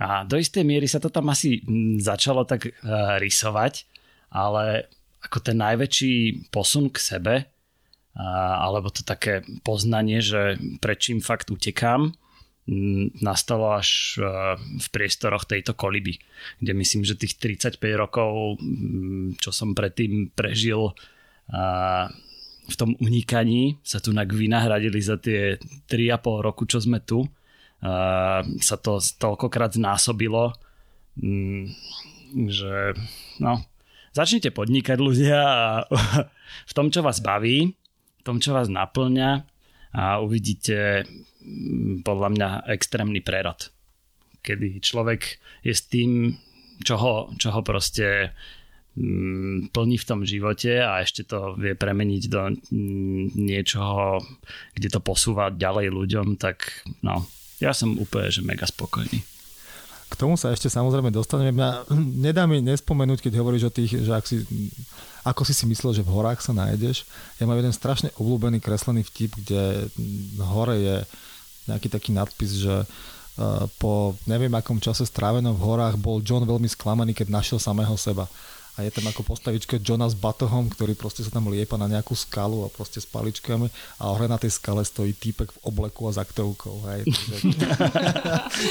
A do istej miery sa to tam asi mm, začalo tak uh, rysovať, ale ako ten najväčší posun k sebe, uh, alebo to také poznanie, že prečím fakt utekám, um, nastalo až uh, v priestoroch tejto koliby, kde myslím, že tých 35 rokov, um, čo som predtým prežil v tom unikaní, sa tu vynahradili za tie 3,5 roku, čo sme tu sa to toľkokrát znásobilo, mm, že no, začnite podnikať ľudia a [laughs] v tom, čo vás baví, v tom, čo vás naplňa a uvidíte mm, podľa mňa extrémny prerod. Kedy človek je s tým, čo ho, čo ho proste mm, plní v tom živote a ešte to vie premeniť do niečoho, kde to posúva ďalej ľuďom, tak no, ja som úplne, že mega spokojný. K tomu sa ešte samozrejme dostaneme. Mňa [clears throat] nedá mi nespomenúť, keď hovoríš o tých, že ak si, ako si si myslel, že v horách sa nájdeš. Ja mám jeden strašne obľúbený kreslený vtip, kde hore je nejaký taký nadpis, že po neviem akom čase strávenom v horách bol John veľmi sklamaný, keď našiel samého seba a je tam ako postavička Johna s batohom, ktorý proste sa tam liepa na nejakú skalu a proste s paličkami a hore na tej skale stojí týpek v obleku a za aktovkou. Hej. [laughs]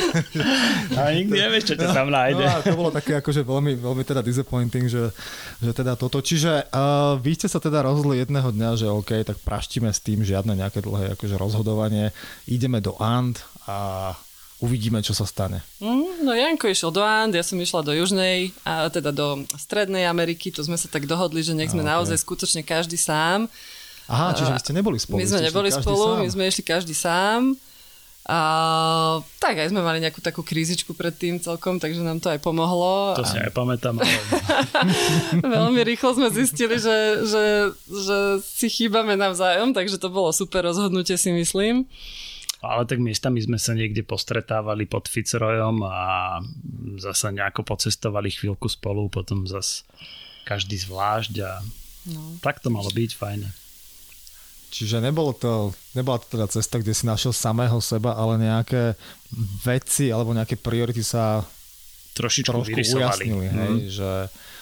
[laughs] a nikdy nevieš, čo ťa tam nájde. No, a to bolo také akože veľmi, veľmi teda disappointing, že, že teda toto. Čiže uh, vy ste sa teda rozhodli jedného dňa, že OK, tak praštíme s tým žiadne nejaké dlhé akože rozhodovanie. Ideme do And a uvidíme, čo sa stane. Mm, no Janko išiel do And, ja som išla do Južnej, a teda do Strednej Ameriky, to sme sa tak dohodli, že nech sme okay. naozaj skutočne každý sám. Aha, čiže vy ste neboli spolu. My sme neboli spolu, sám. my sme išli každý sám. A, tak aj sme mali nejakú takú krízičku predtým celkom, takže nám to aj pomohlo. To si aj pamätám. Ale... [laughs] Veľmi rýchlo sme zistili, že, že, že si chýbame navzájom, takže to bolo super rozhodnutie si myslím. Ale tak miestami sme sa niekde postretávali pod Fitzroyom a zasa nejako pocestovali chvíľku spolu, potom zas každý zvlášť a no. tak to malo byť fajné. Čiže nebolo to, nebola to teda cesta, kde si našiel samého seba, ale nejaké veci alebo nejaké priority sa trošičku trošku ujasnili. Hej, mm. že,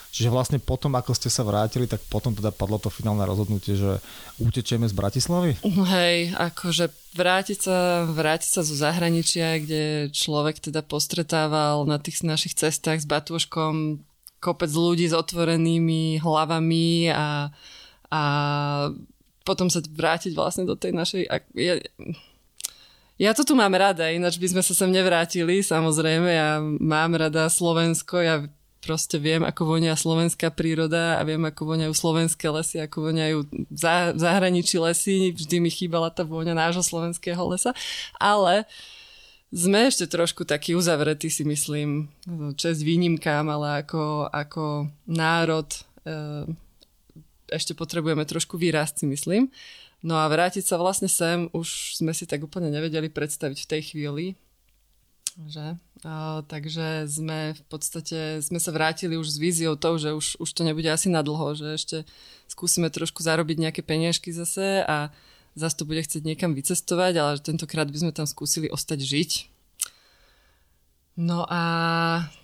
čiže vlastne potom, ako ste sa vrátili, tak potom teda padlo to finálne rozhodnutie, že utečieme z Bratislavy? Hej, akože vrátiť sa, vrátiť sa zo zahraničia, kde človek teda postretával na tých našich cestách s batúškom kopec ľudí s otvorenými hlavami a, a potom sa vrátiť vlastne do tej našej... Ja, ja to tu mám rada, ináč by sme sa sem nevrátili, samozrejme. Ja mám rada Slovensko, ja proste viem, ako vonia slovenská príroda a viem, ako voniajú slovenské lesy, ako voniajú v zahraničí lesy. Vždy mi chýbala tá vôňa nášho slovenského lesa. Ale sme ešte trošku takí uzavretí, si myslím, čest výnimkám, ale ako, ako národ e, ešte potrebujeme trošku vyrásť, si myslím. No a vrátiť sa vlastne sem už sme si tak úplne nevedeli predstaviť v tej chvíli. Že? A, takže sme v podstate sme sa vrátili už s víziou tou, že už, už to nebude asi na dlho, že ešte skúsime trošku zarobiť nejaké peniažky zase a zase to bude chcieť niekam vycestovať, ale tentokrát by sme tam skúsili ostať žiť No a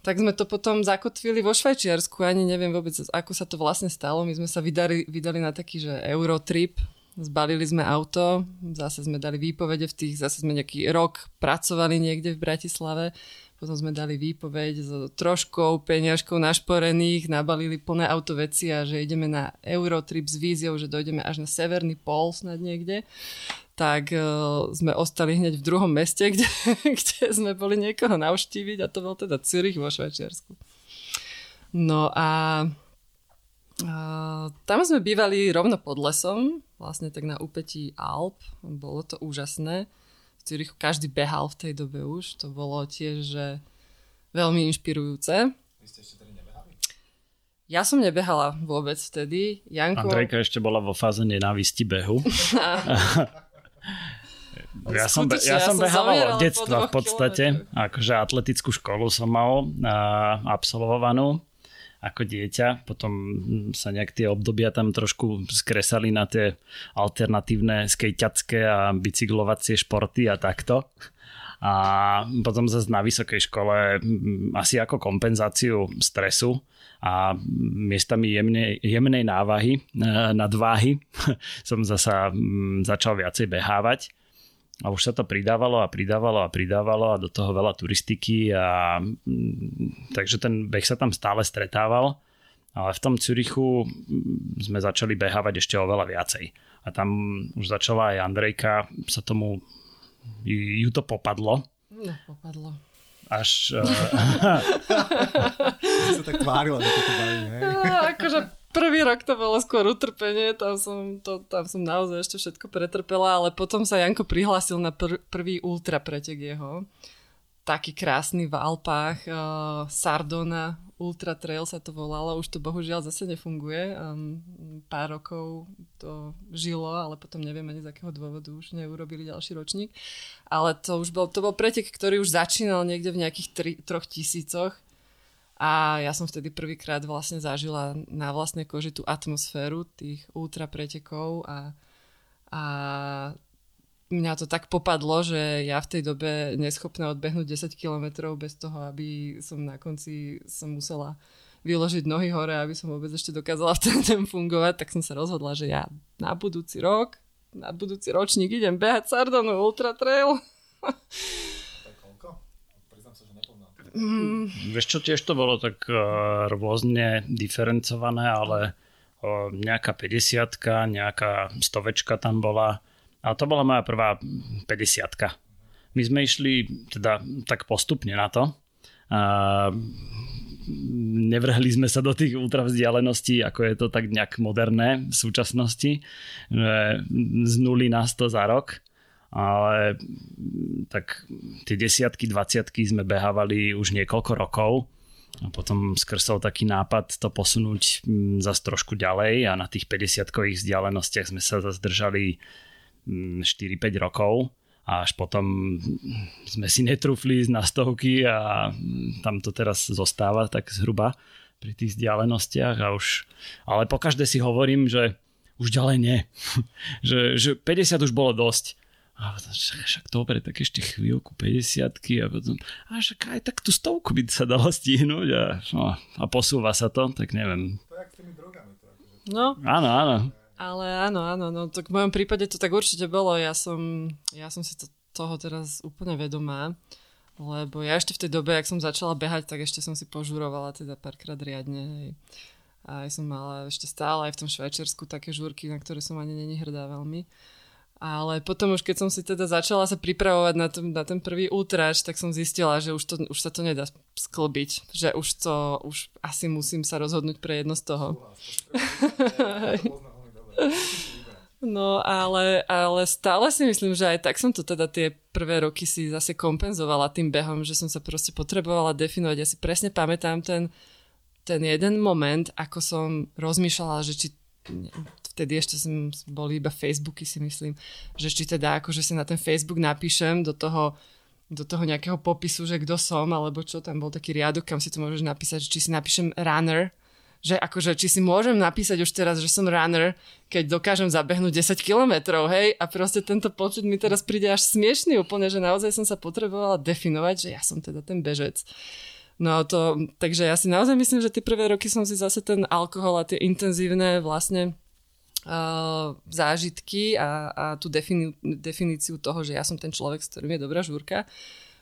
tak sme to potom zakotvili vo Švajčiarsku, ani neviem vôbec, ako sa to vlastne stalo. My sme sa vydali, vydali na taký, že Eurotrip, zbalili sme auto, zase sme dali výpovede v tých, zase sme nejaký rok pracovali niekde v Bratislave, potom sme dali výpoveď s troškou peňažkou našporených, nabalili plné auto veci a že ideme na Eurotrip s víziou, že dojdeme až na severný pol snad niekde tak uh, sme ostali hneď v druhom meste, [laughs] kde, kde sme boli niekoho navštíviť a to bol teda Zürich vo Švajčiarsku. No a tam sme bývali rovno pod lesom, vlastne tak na úpetí Alp. Bolo to úžasné. V Zürichu každý behal v tej dobe už. To bolo tiež že veľmi inšpirujúce. Vy ste ešte nebehali? Ja som nebehala vôbec vtedy. Janko... Andrejka ešte bola vo fáze nenávisti behu. [laughs] Ja som, be, ja, ja som behával od detstva v podstate. Akože atletickú školu som mal a, absolvovanú ako dieťa. Potom sa nejak tie obdobia tam trošku skresali na tie alternatívne skejťacké a bicyklovacie športy a takto. A potom zase na vysokej škole asi ako kompenzáciu stresu a miestami jemnej, jemnej návahy, e, nadváhy [laughs] som zasa začal viacej behávať a už sa to pridávalo a pridávalo a pridávalo a do toho veľa turistiky a takže ten beh sa tam stále stretával. Ale v tom Cürichu sme začali behávať ešte oveľa viacej. A tam už začala aj Andrejka sa tomu ju to popadlo. No popadlo. Až... [laughs] Uh... sa tak tvárila, že to baví, hej? akože prvý rok to bolo skôr utrpenie, tam som, to, tam som naozaj ešte všetko pretrpela, ale potom sa Janko prihlásil na pr- prvý ultra pretek jeho. Taký krásny v Alpách, uh, Sardona Ultra Trail sa to volalo, už to bohužiaľ zase nefunguje. Um, pár rokov to žilo, ale potom neviem ani z akého dôvodu už neurobili ďalší ročník. Ale to už bol, to bol pretek, ktorý už začínal niekde v nejakých tri, troch tisícoch. A ja som vtedy prvýkrát vlastne zažila na vlastnej koži tú atmosféru tých ultra pretekov a, a mňa to tak popadlo, že ja v tej dobe neschopná odbehnúť 10 kilometrov bez toho, aby som na konci som musela vyložiť nohy hore, aby som vôbec ešte dokázala v ten fungovať, tak som sa rozhodla, že ja na budúci rok, na budúci ročník idem behať Sardonu Ultra Trail. [laughs] Mm. Vieš čo, tiež to bolo tak uh, rôzne diferencované, ale uh, nejaká 50 nejaká stovečka tam bola a to bola moja prvá 50 My sme išli teda tak postupne na to. A nevrhli sme sa do tých ultravzdialeností, ako je to tak nejak moderné v súčasnosti. Z nuly na 100 za rok. Ale mm, tak tie desiatky, dvaciatky sme behávali už niekoľko rokov a potom skrsol taký nápad to posunúť mm, zase trošku ďalej a na tých 50-kových vzdialenostiach sme sa zase držali 4-5 mm, rokov a až potom sme si netrúfli na stovky a tam to teraz zostáva tak zhruba pri tých vzdialenostiach a už, ale pokaždé si hovorím, že už ďalej nie. [laughs] že, že 50 už bolo dosť. A potom, však, dobre, tak ešte chvíľku 50 a potom, a však aj tak tú stovku by sa dalo stihnúť a, no, a posúva sa to, tak neviem. To je s tými drogami. To akože... No. Áno, áno. Ale áno, áno, no tak v mojom prípade to tak určite bolo. Ja som, ja som si to, toho teraz úplne vedomá, lebo ja ešte v tej dobe, ak som začala behať, tak ešte som si požurovala teda párkrát riadne. Hej. A som mala ešte stále aj v tom Švajčiarsku také žúrky, na ktoré som ani není hrdá veľmi. Ale potom už keď som si teda začala sa pripravovať na ten, na ten prvý ultrač, tak som zistila, že už, to, už sa to nedá sklbiť. Že už to, už asi musím sa rozhodnúť pre jedno z toho. [laughs] No ale, ale stále si myslím, že aj tak som to teda tie prvé roky si zase kompenzovala tým behom, že som sa proste potrebovala definovať. Ja si presne pamätám ten, ten jeden moment, ako som rozmýšľala, že či vtedy ešte som, boli iba Facebooky si myslím, že či teda akože si na ten Facebook napíšem do toho, do toho nejakého popisu, že kto som, alebo čo, tam bol taký riadok, kam si to môžeš napísať, že či si napíšem runner, že akože či si môžem napísať už teraz, že som runner, keď dokážem zabehnúť 10 kilometrov, hej, a proste tento počet mi teraz príde až smiešný úplne, že naozaj som sa potrebovala definovať, že ja som teda ten bežec. No to, takže ja si naozaj myslím, že tie prvé roky som si zase ten alkohol a tie intenzívne vlastne uh, zážitky a, a tú defini- definíciu toho, že ja som ten človek, s ktorým je dobrá žúrka,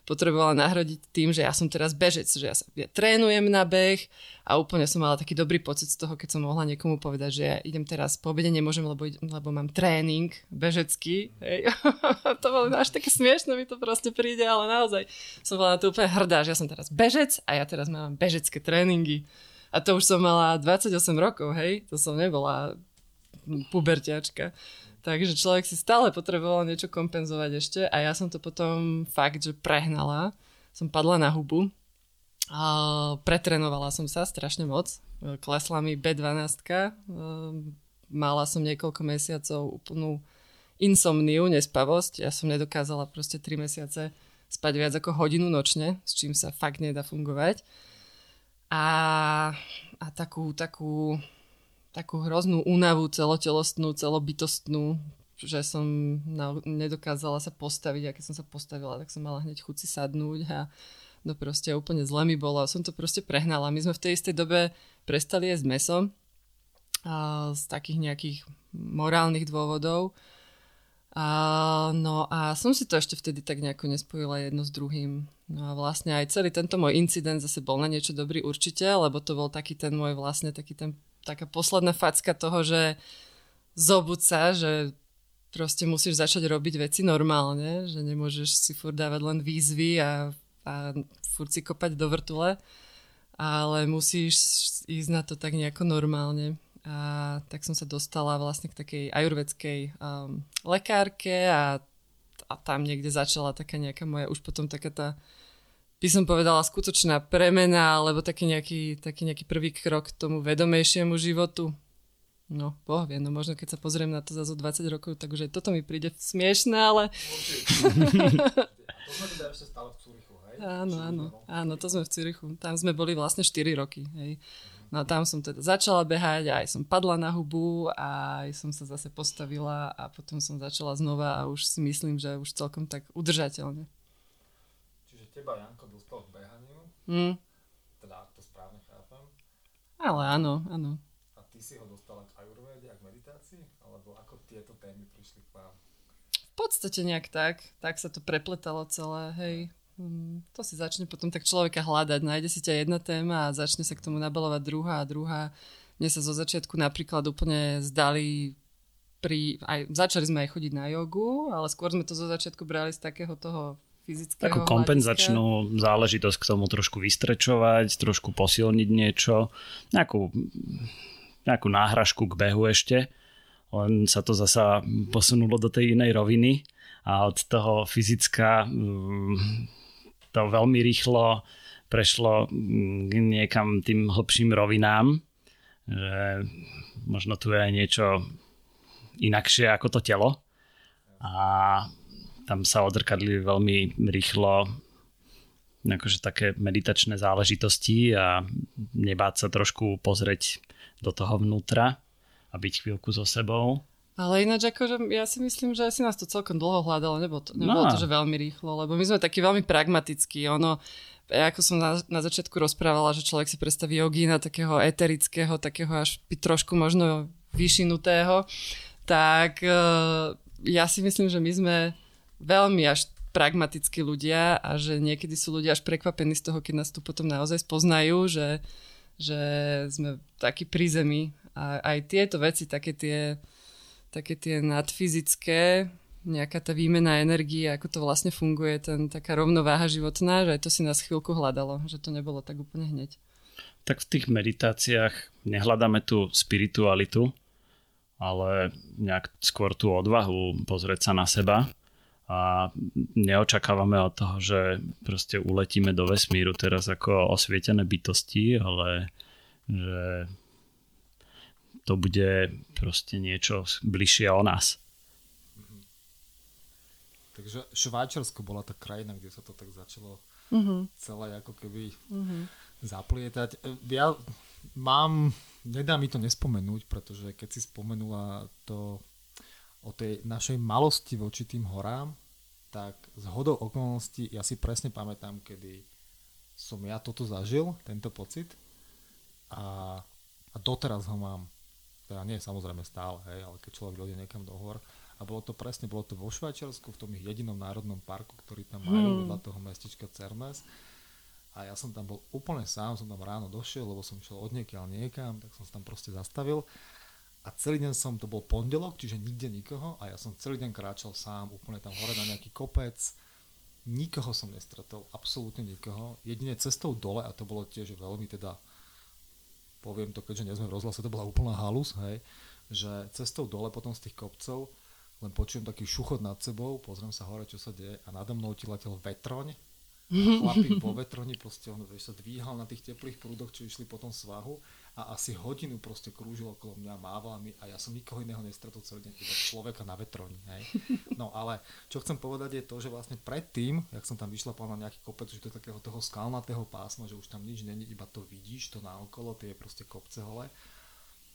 potrebovala nahradiť tým, že ja som teraz bežec, že ja, sa, ja trénujem na beh a úplne som mala taký dobrý pocit z toho, keď som mohla niekomu povedať, že ja idem teraz po obede, nemôžem, lebo, lebo mám tréning bežecký. Hej. [laughs] to bolo až také smiešne, mi to proste príde, ale naozaj som bola na to úplne hrdá, že ja som teraz bežec a ja teraz mám bežecké tréningy. A to už som mala 28 rokov, hej, to som nebola puberťačka. Takže človek si stále potreboval niečo kompenzovať ešte a ja som to potom fakt, že prehnala. Som padla na hubu. A pretrenovala som sa strašne moc. Klesla mi B12. Mala som niekoľko mesiacov úplnú insomniu, nespavosť. Ja som nedokázala proste 3 mesiace spať viac ako hodinu nočne, s čím sa fakt nedá fungovať. A, a takú, takú takú hroznú únavu celotelostnú, celobytostnú, že som na, nedokázala sa postaviť a keď som sa postavila, tak som mala hneď chuť si sadnúť a no proste úplne zle mi bolo. Som to proste prehnala. My sme v tej istej dobe prestali jesť meso a, z takých nejakých morálnych dôvodov. A, no a som si to ešte vtedy tak nejako nespojila jedno s druhým. No a vlastne aj celý tento môj incident zase bol na niečo dobrý určite, lebo to bol taký ten môj vlastne taký ten taká posledná facka toho, že zobud sa, že proste musíš začať robiť veci normálne, že nemôžeš si furt dávať len výzvy a, a furt si kopať do vrtule, ale musíš ísť na to tak nejako normálne. A tak som sa dostala vlastne k takej ajurvedskej um, lekárke a, a tam niekde začala taká nejaká moja, už potom taká tá by som povedala, skutočná premena, alebo taký nejaký, taký nejaký prvý krok k tomu vedomejšiemu životu. No, boh vie, no možno keď sa pozriem na to za 20 rokov, takže toto mi príde smiešné, ale... to sme teda ešte stále v Cúrichu, hej? Áno, áno, áno, to sme v Cúrichu. Tam sme boli vlastne 4 roky, hej. No a tam som teda začala behať aj som padla na hubu a aj som sa zase postavila a potom som začala znova a už si myslím, že už celkom tak udržateľne. Čiže teba, Janko, Mm. Teda, ak to správne chápem. Ale áno, áno. A ty si ho dostala k ajurvede a k meditácii? Alebo ako tieto témy prišli k vám? V podstate nejak tak. Tak sa to prepletalo celé, hej. Mm, to si začne potom tak človeka hľadať. Nájde si ťa jedna téma a začne sa k tomu nabalovať druhá a druhá. Mne sa zo začiatku napríklad úplne zdali pri, aj, začali sme aj chodiť na jogu, ale skôr sme to zo začiatku brali z takého toho fyzického Takú kompenzačnú hľadiska. záležitosť k tomu trošku vystrečovať, trošku posilniť niečo, nejakú, nejakú náhražku k behu ešte, len sa to zasa posunulo do tej inej roviny a od toho fyzická mm, to veľmi rýchlo prešlo mm, niekam tým hlbším rovinám, že možno tu je aj niečo inakšie ako to telo a tam sa odrkadli veľmi rýchlo akože také meditačné záležitosti a nebáť sa trošku pozrieť do toho vnútra a byť chvíľku so sebou. Ale ináč akože ja si myslím, že si nás to celkom dlho hľadalo, nebolo to, nebolo no. to že veľmi rýchlo, lebo my sme takí veľmi pragmatickí, ono, ja ako som na, na začiatku rozprávala, že človek si predstaví jogína takého eterického, takého až trošku možno vyšinutého, tak uh, ja si myslím, že my sme veľmi až pragmatickí ľudia a že niekedy sú ľudia až prekvapení z toho, keď nás tu potom naozaj spoznajú, že, že sme takí pri zemi a aj tieto veci, také tie také tie nadfyzické, nejaká tá výmena energie, ako to vlastne funguje, ten, taká rovnováha životná, že to si nás chvíľku hľadalo, že to nebolo tak úplne hneď. Tak v tých meditáciách nehľadáme tú spiritualitu, ale nejak skôr tú odvahu pozrieť sa na seba a neočakávame od toho, že proste uletíme do vesmíru teraz ako osvietené bytosti, ale že to bude proste niečo bližšie o nás. Takže Švajčiarsko bola tá krajina, kde sa to tak začalo uh-huh. celé ako keby uh-huh. zaplietať. Ja mám, nedá mi to nespomenúť, pretože keď si spomenula to o tej našej malosti voči tým horám, tak z hodou okolností ja si presne pamätám, kedy som ja toto zažil, tento pocit a, a doteraz ho mám teda nie samozrejme stále, hej, ale keď človek dojde niekam do hor. A bolo to presne, bolo to vo Švajčiarsku, v tom ich jedinom národnom parku, ktorý tam majú, hmm. vedľa toho mestička Cermes. A ja som tam bol úplne sám, som tam ráno došiel, lebo som šiel od niekiaľ niekam, tak som sa tam proste zastavil. A celý deň som, to bol pondelok, čiže nikde nikoho a ja som celý deň kráčal sám, úplne tam hore na nejaký kopec. Nikoho som nestretol, absolútne nikoho. Jedine cestou dole, a to bolo tiež veľmi teda poviem to, keďže nie sme v rozhlase, to bola úplná halus, hej, že cestou dole potom z tých kopcov len počujem taký šuchot nad sebou, pozriem sa hore, čo sa deje a nado mnou ti letel vetroň [laughs] chlapík po vetroni proste on vieš, sa dvíhal na tých teplých prúdoch, čo išli po tom svahu a asi hodinu proste krúžil okolo mňa, mával mi a ja som nikoho iného nestretol celý deň, iba človeka na vetroni. Hej. [laughs] No ale čo chcem povedať je to, že vlastne predtým, jak som tam vyšla na nejaký kopec, že to je takého toho skalnatého pásma, že už tam nič není, iba to vidíš, to naokolo, tie proste kopce hole,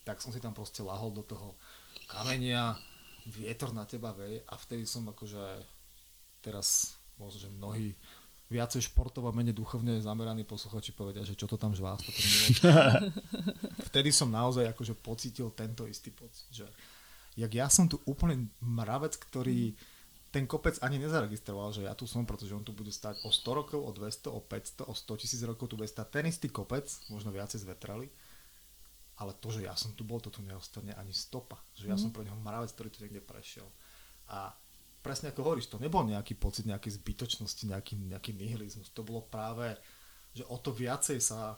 tak som si tam proste lahol do toho kamenia, vietor na teba vej a vtedy som akože teraz možno, že mnohí viacej športov a menej duchovne zameraní posluchači povedia, že čo to tam žvás. [laughs] Vtedy som naozaj akože pocítil tento istý pocit, že jak ja som tu úplne mravec, ktorý ten kopec ani nezaregistroval, že ja tu som, pretože on tu bude stať o 100 rokov, o 200, o 500, o 100 tisíc rokov, tu bude stať ten istý kopec, možno viacej zvetrali, ale to, že ja som tu bol, to tu neostane ani stopa, že ja mm. som pre neho mravec, ktorý tu niekde prešiel. A presne ako hovoríš, to nebol nejaký pocit nejakej zbytočnosti, nejaký, nejaký nihilizmus. To bolo práve, že o to viacej sa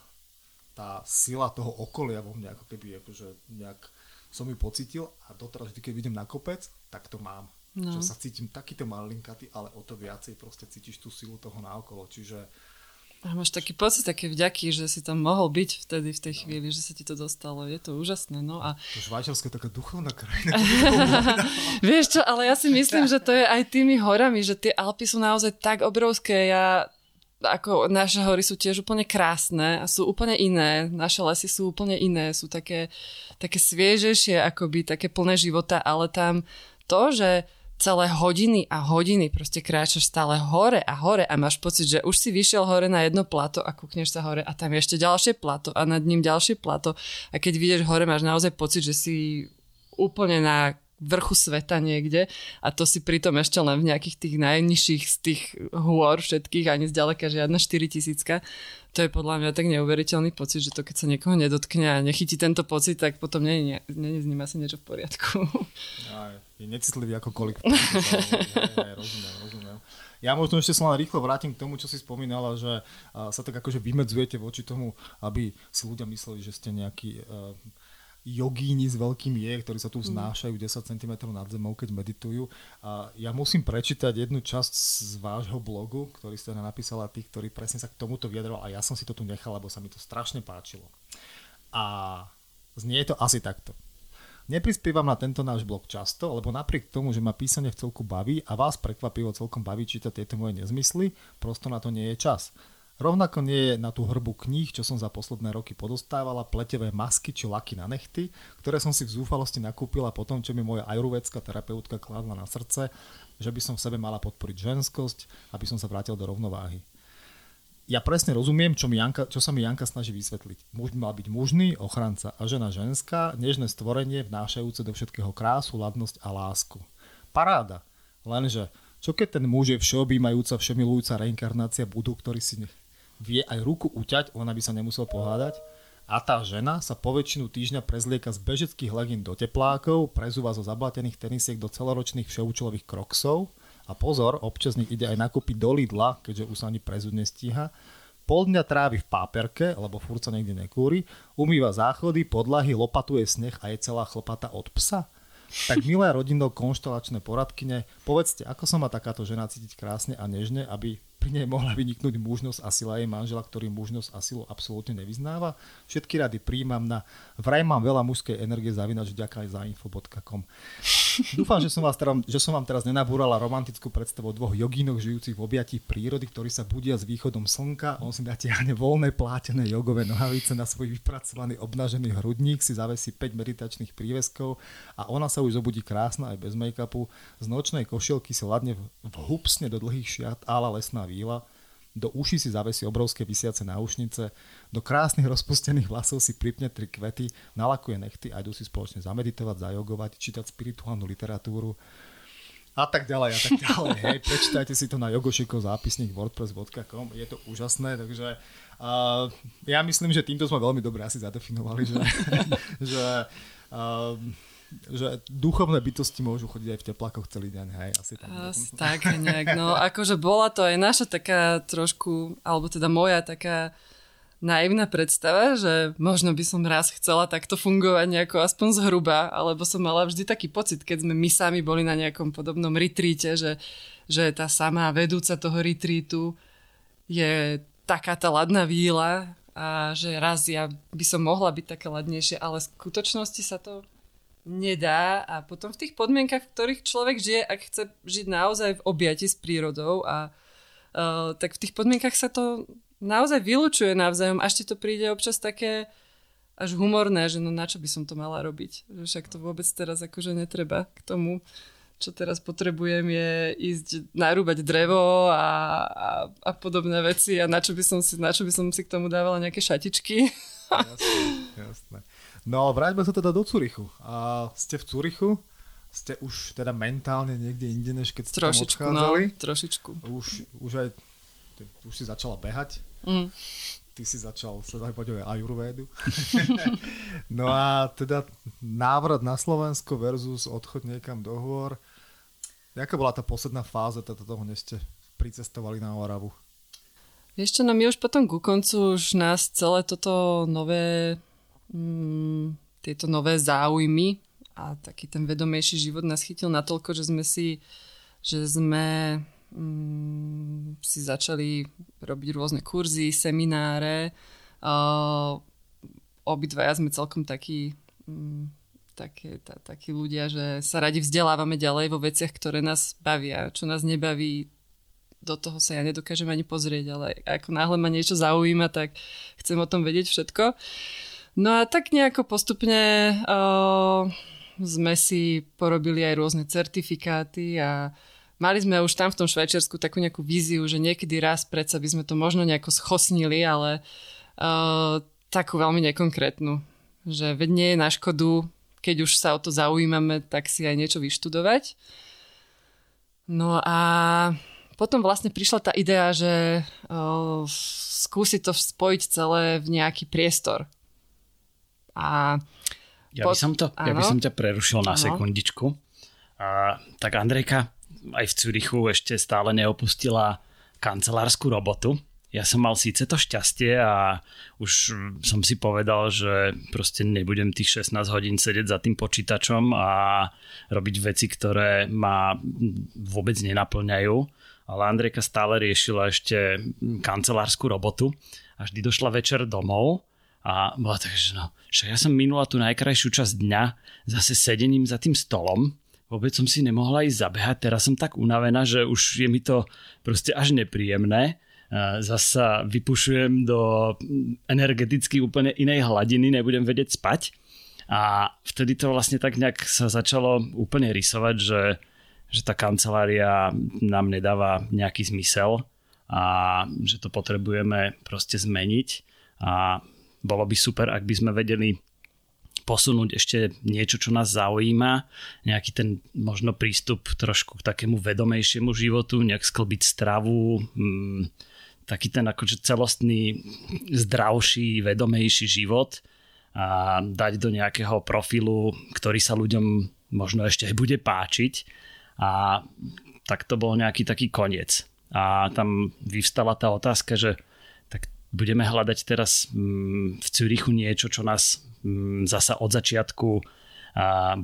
tá sila toho okolia vo mne ako keby akože nejak som ju pocitil a doteraz vždy, keď vidím na kopec, tak to mám. No. Že sa cítim takýto malinkatý, ale o to viacej proste cítiš tú silu toho naokolo. Čiže a máš taký pocit, také vďaky, že si tam mohol byť vtedy v tej no. chvíli, že sa ti to dostalo. Je to úžasné. No a... To Švajčiarsko je taká duchovná krajina. [laughs] Vieš čo, ale ja si myslím, že to je aj tými horami, že tie Alpy sú naozaj tak obrovské. Ja ako naše hory sú tiež úplne krásne a sú úplne iné. Naše lesy sú úplne iné, sú také, také sviežejšie, akoby také plné života, ale tam to, že celé hodiny a hodiny proste kráčaš stále hore a hore a máš pocit, že už si vyšiel hore na jedno plato a kúkneš sa hore a tam je ešte ďalšie plato a nad ním ďalšie plato a keď vidieš hore, máš naozaj pocit, že si úplne na vrchu sveta niekde a to si pritom ešte len v nejakých tých najnižších z tých hôr všetkých, ani zďaleka žiadna 4000 to je podľa mňa tak neuveriteľný pocit, že to keď sa niekoho nedotkne a nechytí tento pocit, tak potom nie, je s ním asi niečo v poriadku. Aj, je necitlivý akokoľvek. [laughs] ja, rozumiem, rozumiem. Ja možno ešte sa len rýchlo vrátim k tomu, čo si spomínala, že sa tak akože vymedzujete voči tomu, aby si ľudia mysleli, že ste nejaký uh, jogíni s veľkým je, ktorí sa tu vznášajú 10 cm nad zemou, keď meditujú. A ja musím prečítať jednu časť z vášho blogu, ktorý ste napísala tých, ktorí presne sa k tomuto vyjadroval a ja som si to tu nechal, lebo sa mi to strašne páčilo. A znie to asi takto. Neprispievam na tento náš blog často, lebo napriek tomu, že ma písanie v celku baví a vás prekvapivo celkom baví čítať tieto moje nezmysly, prosto na to nie je čas. Rovnako nie je na tú hrbu kníh, čo som za posledné roky podostávala, pletevé masky či laky na nechty, ktoré som si v zúfalosti nakúpila po tom, čo mi moja ajurvédska terapeutka kladla na srdce, že by som v sebe mala podporiť ženskosť, aby som sa vrátil do rovnováhy ja presne rozumiem, čo, mi Janka, čo sa mi Janka snaží vysvetliť. Muž mal byť mužný, ochranca a žena ženská, nežné stvorenie vnášajúce do všetkého krásu, ladnosť a lásku. Paráda. Lenže, čo keď ten muž je všeobjímajúca, všemilujúca reinkarnácia budu, ktorý si vie aj ruku uťať, ona by sa nemusel pohádať, a tá žena sa po väčšinu týždňa prezlieka z bežeckých legín do teplákov, prezúva zo zablatených tenisiek do celoročných všeúčelových kroksov a pozor, občas nech ide aj nakúpiť do Lidla, keďže už sa ani prezud nestíha. Pol dňa trávi v páperke, lebo furt sa niekde nekúri, umýva záchody, podlahy, lopatuje sneh a je celá chlpata od psa. Tak milé rodinnou konštelačné poradkyne, povedzte, ako sa má takáto žena cítiť krásne a nežne, aby pri nej mohla vyniknúť mužnosť a sila jej manžela, ktorý mužnosť a silu absolútne nevyznáva. Všetky rady príjmam na vraj mám veľa mužskej energie zavinač vďaka aj za info.com. Dúfam, že som, vás teda, že som vám teraz nenabúrala romantickú predstavu o dvoch jogínoch žijúcich v objatí prírody, ktorí sa budia s východom slnka. On si natiahne voľné plátené jogové nohavice na svoj vypracovaný obnažený hrudník, si zavesí 5 meditačných príveskov a ona sa už zobudí krásna aj bez make-upu. Z nočnej košielky si ladne vhupsne do dlhých šiat ála lesná víla, do uší si zavesí obrovské vysiace náušnice, do krásnych rozpustených vlasov si pripne tri kvety, nalakuje nechty a idú si spoločne zameditovať, zajogovať, čítať spirituálnu literatúru. A tak ďalej a tak ďalej. Hej, [laughs] prečítajte si to na jogošikov zápisník wordpress.com, je to úžasné, takže uh, ja myslím, že týmto sme veľmi dobre asi zadefinovali, že, [laughs] že uh, že duchovné bytosti môžu chodiť aj v teplákoch celý deň, hej, asi tak. Asi tak nejak, no akože bola to aj naša taká trošku, alebo teda moja taká naivná predstava, že možno by som raz chcela takto fungovať nejako aspoň zhruba, alebo som mala vždy taký pocit, keď sme my sami boli na nejakom podobnom retríte, že, že tá samá vedúca toho retrítu je taká tá ladná víla a že raz ja by som mohla byť také ladnejšie, ale v skutočnosti sa to nedá a potom v tých podmienkach, v ktorých človek žije, ak chce žiť naozaj v objati s prírodou a uh, tak v tých podmienkach sa to naozaj vylučuje navzájom, až ti to príde občas také až humorné, že no na čo by som to mala robiť, že však to vôbec teraz akože netreba k tomu, čo teraz potrebujem je ísť narúbať drevo a, a, a podobné veci a na čo, by som si, na čo by som si k tomu dávala nejaké šatičky. Jasné, jasné. No vráťme sa teda do Curychu. A ste v Curychu? Ste už teda mentálne niekde inde, než keď ste trošičku, tam no, odchádzali? No, trošičku. Už, už aj, už si začala behať? Mm. Ty si začal sledovať poďme ajurvédu. [laughs] no a teda návrat na Slovensko versus odchod niekam do hôr. Jaká bola tá posledná fáza teda toho, než ste pricestovali na Oravu? Ešte no my už potom ku koncu už nás celé toto nové mm, tieto nové záujmy a taký ten vedomejší život nás chytil natoľko, že sme si, že sme mm, si začali robiť rôzne kurzy, semináre. Uh, obidvaja sme celkom takí, mm, také, tá, takí ľudia, že sa radi vzdelávame ďalej vo veciach, ktoré nás bavia. Čo nás nebaví, do toho sa ja nedokážem ani pozrieť, ale ako náhle ma niečo zaujíma, tak chcem o tom vedieť všetko. Uh, No a tak nejako postupne uh, sme si porobili aj rôzne certifikáty a mali sme už tam v tom Švajčiarsku takú nejakú víziu, že niekedy raz predsa by sme to možno nejako schosnili, ale uh, takú veľmi nekonkrétnu. Že veď nie je na škodu, keď už sa o to zaujímame, tak si aj niečo vyštudovať. No a potom vlastne prišla tá idea, že uh, skúsiť to spojiť celé v nejaký priestor. A ja, by som to, ja by som ťa prerušil na ano. sekundičku. A, tak Andrejka aj v Cürichu ešte stále neopustila kancelárskú robotu. ja som mal síce to šťastie a už som si povedal, že proste nebudem tých 16 hodín sedieť za tým počítačom a robiť veci, ktoré ma vôbec nenaplňajú. Ale Andrejka stále riešila ešte kancelárskú robotu a vždy došla večer domov a bola tak, že no, však ja som minula tú najkrajšiu časť dňa zase sedením za tým stolom. Vôbec som si nemohla ísť zabehať, teraz som tak unavená, že už je mi to proste až nepríjemné. Zasa vypušujem do energeticky úplne inej hladiny, nebudem vedieť spať. A vtedy to vlastne tak nejak sa začalo úplne rysovať, že, že tá kancelária nám nedáva nejaký zmysel a že to potrebujeme proste zmeniť. A bolo by super, ak by sme vedeli posunúť ešte niečo, čo nás zaujíma, nejaký ten možno prístup trošku k takému vedomejšiemu životu, nejak sklbiť stravu, hmm, taký ten akože celostný zdravší, vedomejší život a dať do nejakého profilu, ktorý sa ľuďom možno ešte aj bude páčiť a tak to bol nejaký taký koniec. A tam vyvstala tá otázka, že budeme hľadať teraz mm, v Cürichu niečo, čo nás mm, zasa od začiatku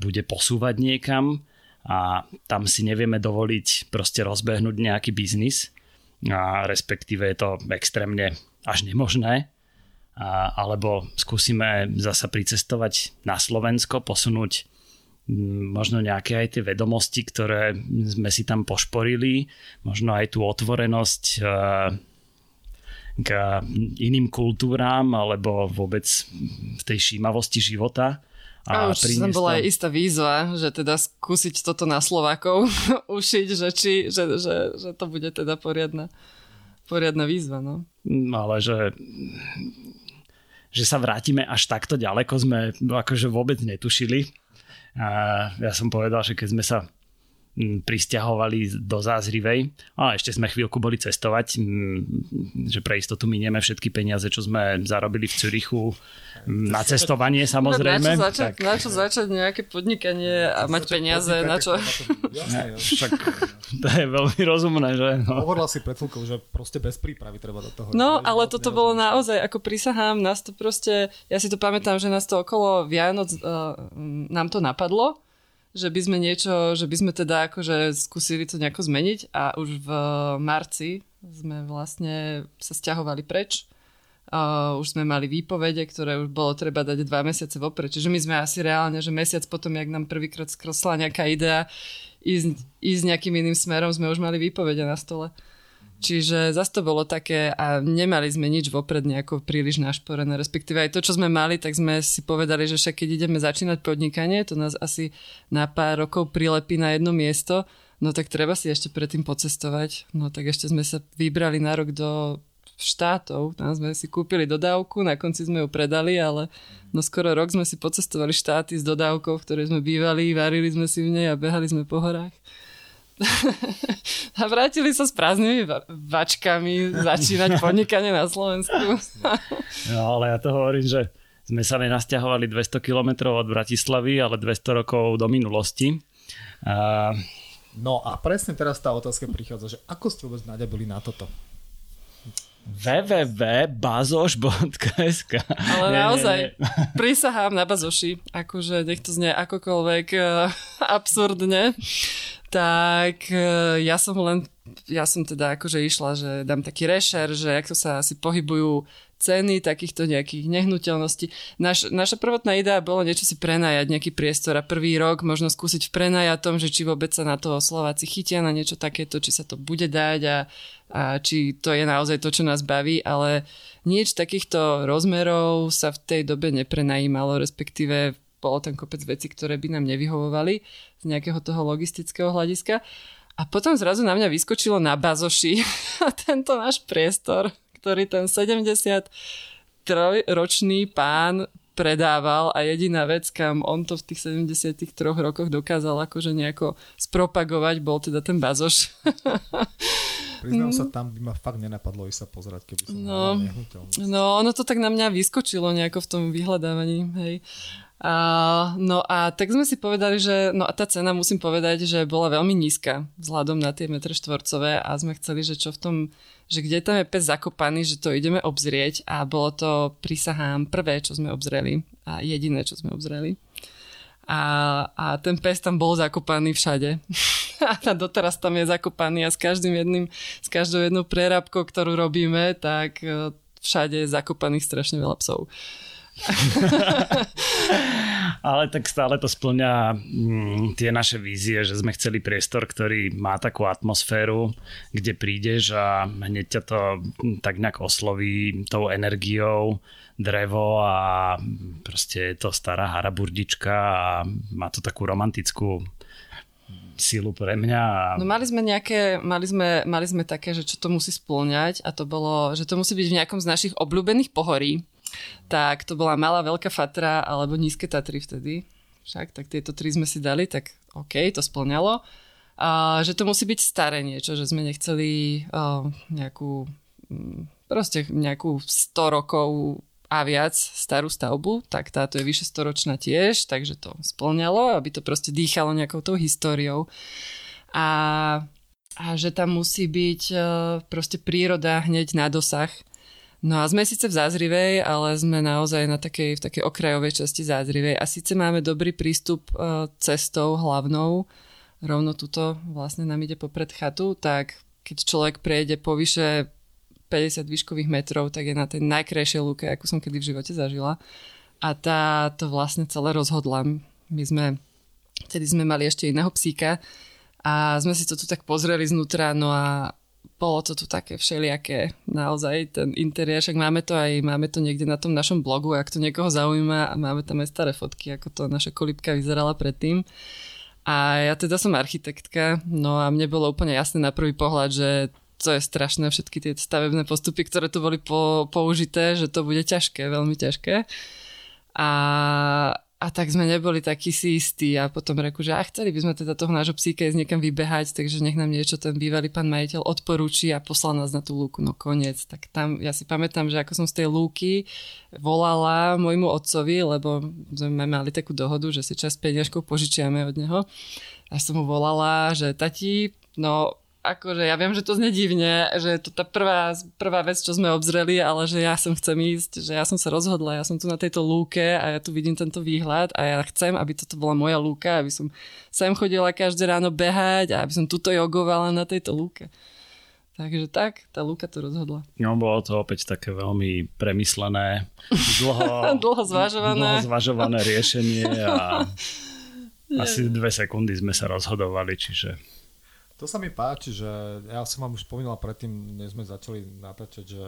bude posúvať niekam a tam si nevieme dovoliť proste rozbehnúť nejaký biznis a respektíve je to extrémne až nemožné. A, alebo skúsime zasa pricestovať na Slovensko, posunúť možno nejaké aj tie vedomosti, ktoré sme si tam pošporili, možno aj tú otvorenosť k iným kultúram alebo vôbec v tej šímavosti života a, a už tam bola aj istá výzva, že teda skúsiť toto na Slovákov [laughs] ušiť, že, či, že, že, že to bude teda poriadna, poriadna výzva. No. Mm, ale že, že sa vrátime až takto ďaleko sme akože vôbec netušili. A ja som povedal, že keď sme sa pristahovali do Zázrivej a ešte sme chvíľku boli cestovať, že pre istotu minieme všetky peniaze, čo sme zarobili v Cürichu na cestovanie samozrejme. Na čo začať, tak... na čo začať nejaké podnikanie a mať peniaze, na čo? Však to je veľmi rozumné, že? No. Hovorila si pred chvíľkou, že proste bez prípravy treba do toho. No, ale toto bolo naozaj, ako prisahám, nás to proste, ja si to pamätám, že nás to okolo Vianoc uh, nám to napadlo, že by sme niečo, že by sme teda akože skúsili to nejako zmeniť a už v marci sme vlastne sa stiahovali preč. Uh, už sme mali výpovede, ktoré už bolo treba dať dva mesiace vopred. Čiže my sme asi reálne, že mesiac potom, jak nám prvýkrát skrosla nejaká idea ísť, ísť nejakým iným smerom, sme už mali výpovede na stole. Čiže zase to bolo také a nemali sme nič vopred nejako príliš našporené, respektíve aj to, čo sme mali, tak sme si povedali, že však keď ideme začínať podnikanie, to nás asi na pár rokov prilepí na jedno miesto, no tak treba si ešte predtým pocestovať. No tak ešte sme sa vybrali na rok do štátov, tam sme si kúpili dodávku, na konci sme ju predali, ale no skoro rok sme si pocestovali štáty s dodávkou, v ktorej sme bývali, varili sme si v nej a behali sme po horách. A vrátili sa s prázdnymi vačkami začínať [laughs] podnikanie na Slovensku. no ale ja to hovorím, že sme sa nenasťahovali 200 km od Bratislavy, ale 200 rokov do minulosti. A... No a presne teraz tá otázka prichádza, že ako ste vôbec nadebili na toto? www.bazoš.sk Ale nie, naozaj, nie, nie. [laughs] prisahám na bazoši, akože nech to znie akokoľvek uh, absurdne tak e, ja som len, ja som teda akože išla, že dám taký rešer, že ako sa asi pohybujú ceny takýchto nejakých nehnuteľností. Naš, naša prvotná idea bolo niečo si prenajať, nejaký priestor a prvý rok možno skúsiť v prenajatom, že či vôbec sa na to Slováci chytia na niečo takéto, či sa to bude dať a, a či to je naozaj to, čo nás baví, ale nič takýchto rozmerov sa v tej dobe neprenajímalo, respektíve bolo tam kopec veci, ktoré by nám nevyhovovali z nejakého toho logistického hľadiska. A potom zrazu na mňa vyskočilo na bazoši [laughs] tento náš priestor, ktorý ten 70 ročný pán predával a jediná vec, kam on to v tých 73 rokoch dokázal akože nejako spropagovať, bol teda ten bazoš. [laughs] Priznám sa, tam by ma fakt nenapadlo ísť sa pozerať, keby som no, no, ono to tak na mňa vyskočilo nejako v tom vyhľadávaní, hej. A, no a tak sme si povedali, že no a tá cena musím povedať, že bola veľmi nízka vzhľadom na tie metre štvorcové a sme chceli, že čo v tom, že kde tam je pes zakopaný, že to ideme obzrieť a bolo to, prisahám, prvé, čo sme obzreli a jediné, čo sme obzreli. A, a ten pes tam bol zakopaný všade. [laughs] a doteraz tam je zakopaný a s každým jedným, s každou jednou prerábkou, ktorú robíme, tak e, všade je zakopaných strašne veľa psov. [laughs] Ale tak stále to splňa mm, tie naše vízie, že sme chceli priestor, ktorý má takú atmosféru, kde prídeš a hneď ťa to mm, tak nejak osloví tou energiou, drevo a proste je to stará haraburdička a má to takú romantickú sílu pre mňa. No mali sme nejaké, mali sme, mali sme také, že čo to musí splňať a to bolo, že to musí byť v nejakom z našich obľúbených pohorí tak to bola malá veľká Fatra alebo nízke Tatry vtedy. Však, tak tieto tri sme si dali, tak OK, to splňalo. A že to musí byť staré niečo, že sme nechceli uh, nejakú mm, proste nejakú 100 rokov a viac starú stavbu, tak táto je vyše storočná tiež, takže to splňalo, aby to proste dýchalo nejakou tou históriou. A, a že tam musí byť proste príroda hneď na dosah No a sme síce v Zázrivej, ale sme naozaj na takej, v takej okrajovej časti Zázrivej a síce máme dobrý prístup uh, cestou hlavnou, rovno tuto vlastne nám ide popred chatu, tak keď človek prejde po vyše 50 výškových metrov, tak je na tej najkrajšej lúke, ako som kedy v živote zažila. A tá to vlastne celé rozhodla. My sme, vtedy sme mali ešte iného psíka a sme si to tu tak pozreli znútra, no a bolo to tu také všelijaké, naozaj ten interiér, však máme to aj, máme to niekde na tom našom blogu, ak to niekoho zaujíma a máme tam aj staré fotky, ako to naša kolibka vyzerala predtým. A ja teda som architektka, no a mne bolo úplne jasné na prvý pohľad, že to je strašné, všetky tie stavebné postupy, ktoré tu boli po, použité, že to bude ťažké, veľmi ťažké. A, a tak sme neboli takí si istí a potom reku, že a chceli by sme teda toho nášho psíka ísť niekam vybehať, takže nech nám niečo ten bývalý pán majiteľ odporúči a poslal nás na tú lúku. No koniec. Tak tam, ja si pamätám, že ako som z tej lúky volala môjmu otcovi, lebo sme mali takú dohodu, že si čas peniažkov požičiame od neho. A som mu volala, že tati, no akože ja viem, že to znie divne, že je to tá prvá, prvá vec, čo sme obzreli, ale že ja som chcem ísť, že ja som sa rozhodla, ja som tu na tejto lúke a ja tu vidím tento výhľad a ja chcem, aby toto bola moja lúka, aby som sem chodila každé ráno behať a aby som tuto jogovala na tejto lúke. Takže tak, tá Luka to rozhodla. No, bolo to opäť také veľmi premyslené, dlho, [laughs] dlho zvažované. Dlho zvažované riešenie a [laughs] asi dve sekundy sme sa rozhodovali, čiže to sa mi páči, že ja som vám už spomínal predtým, než sme začali natáčať, že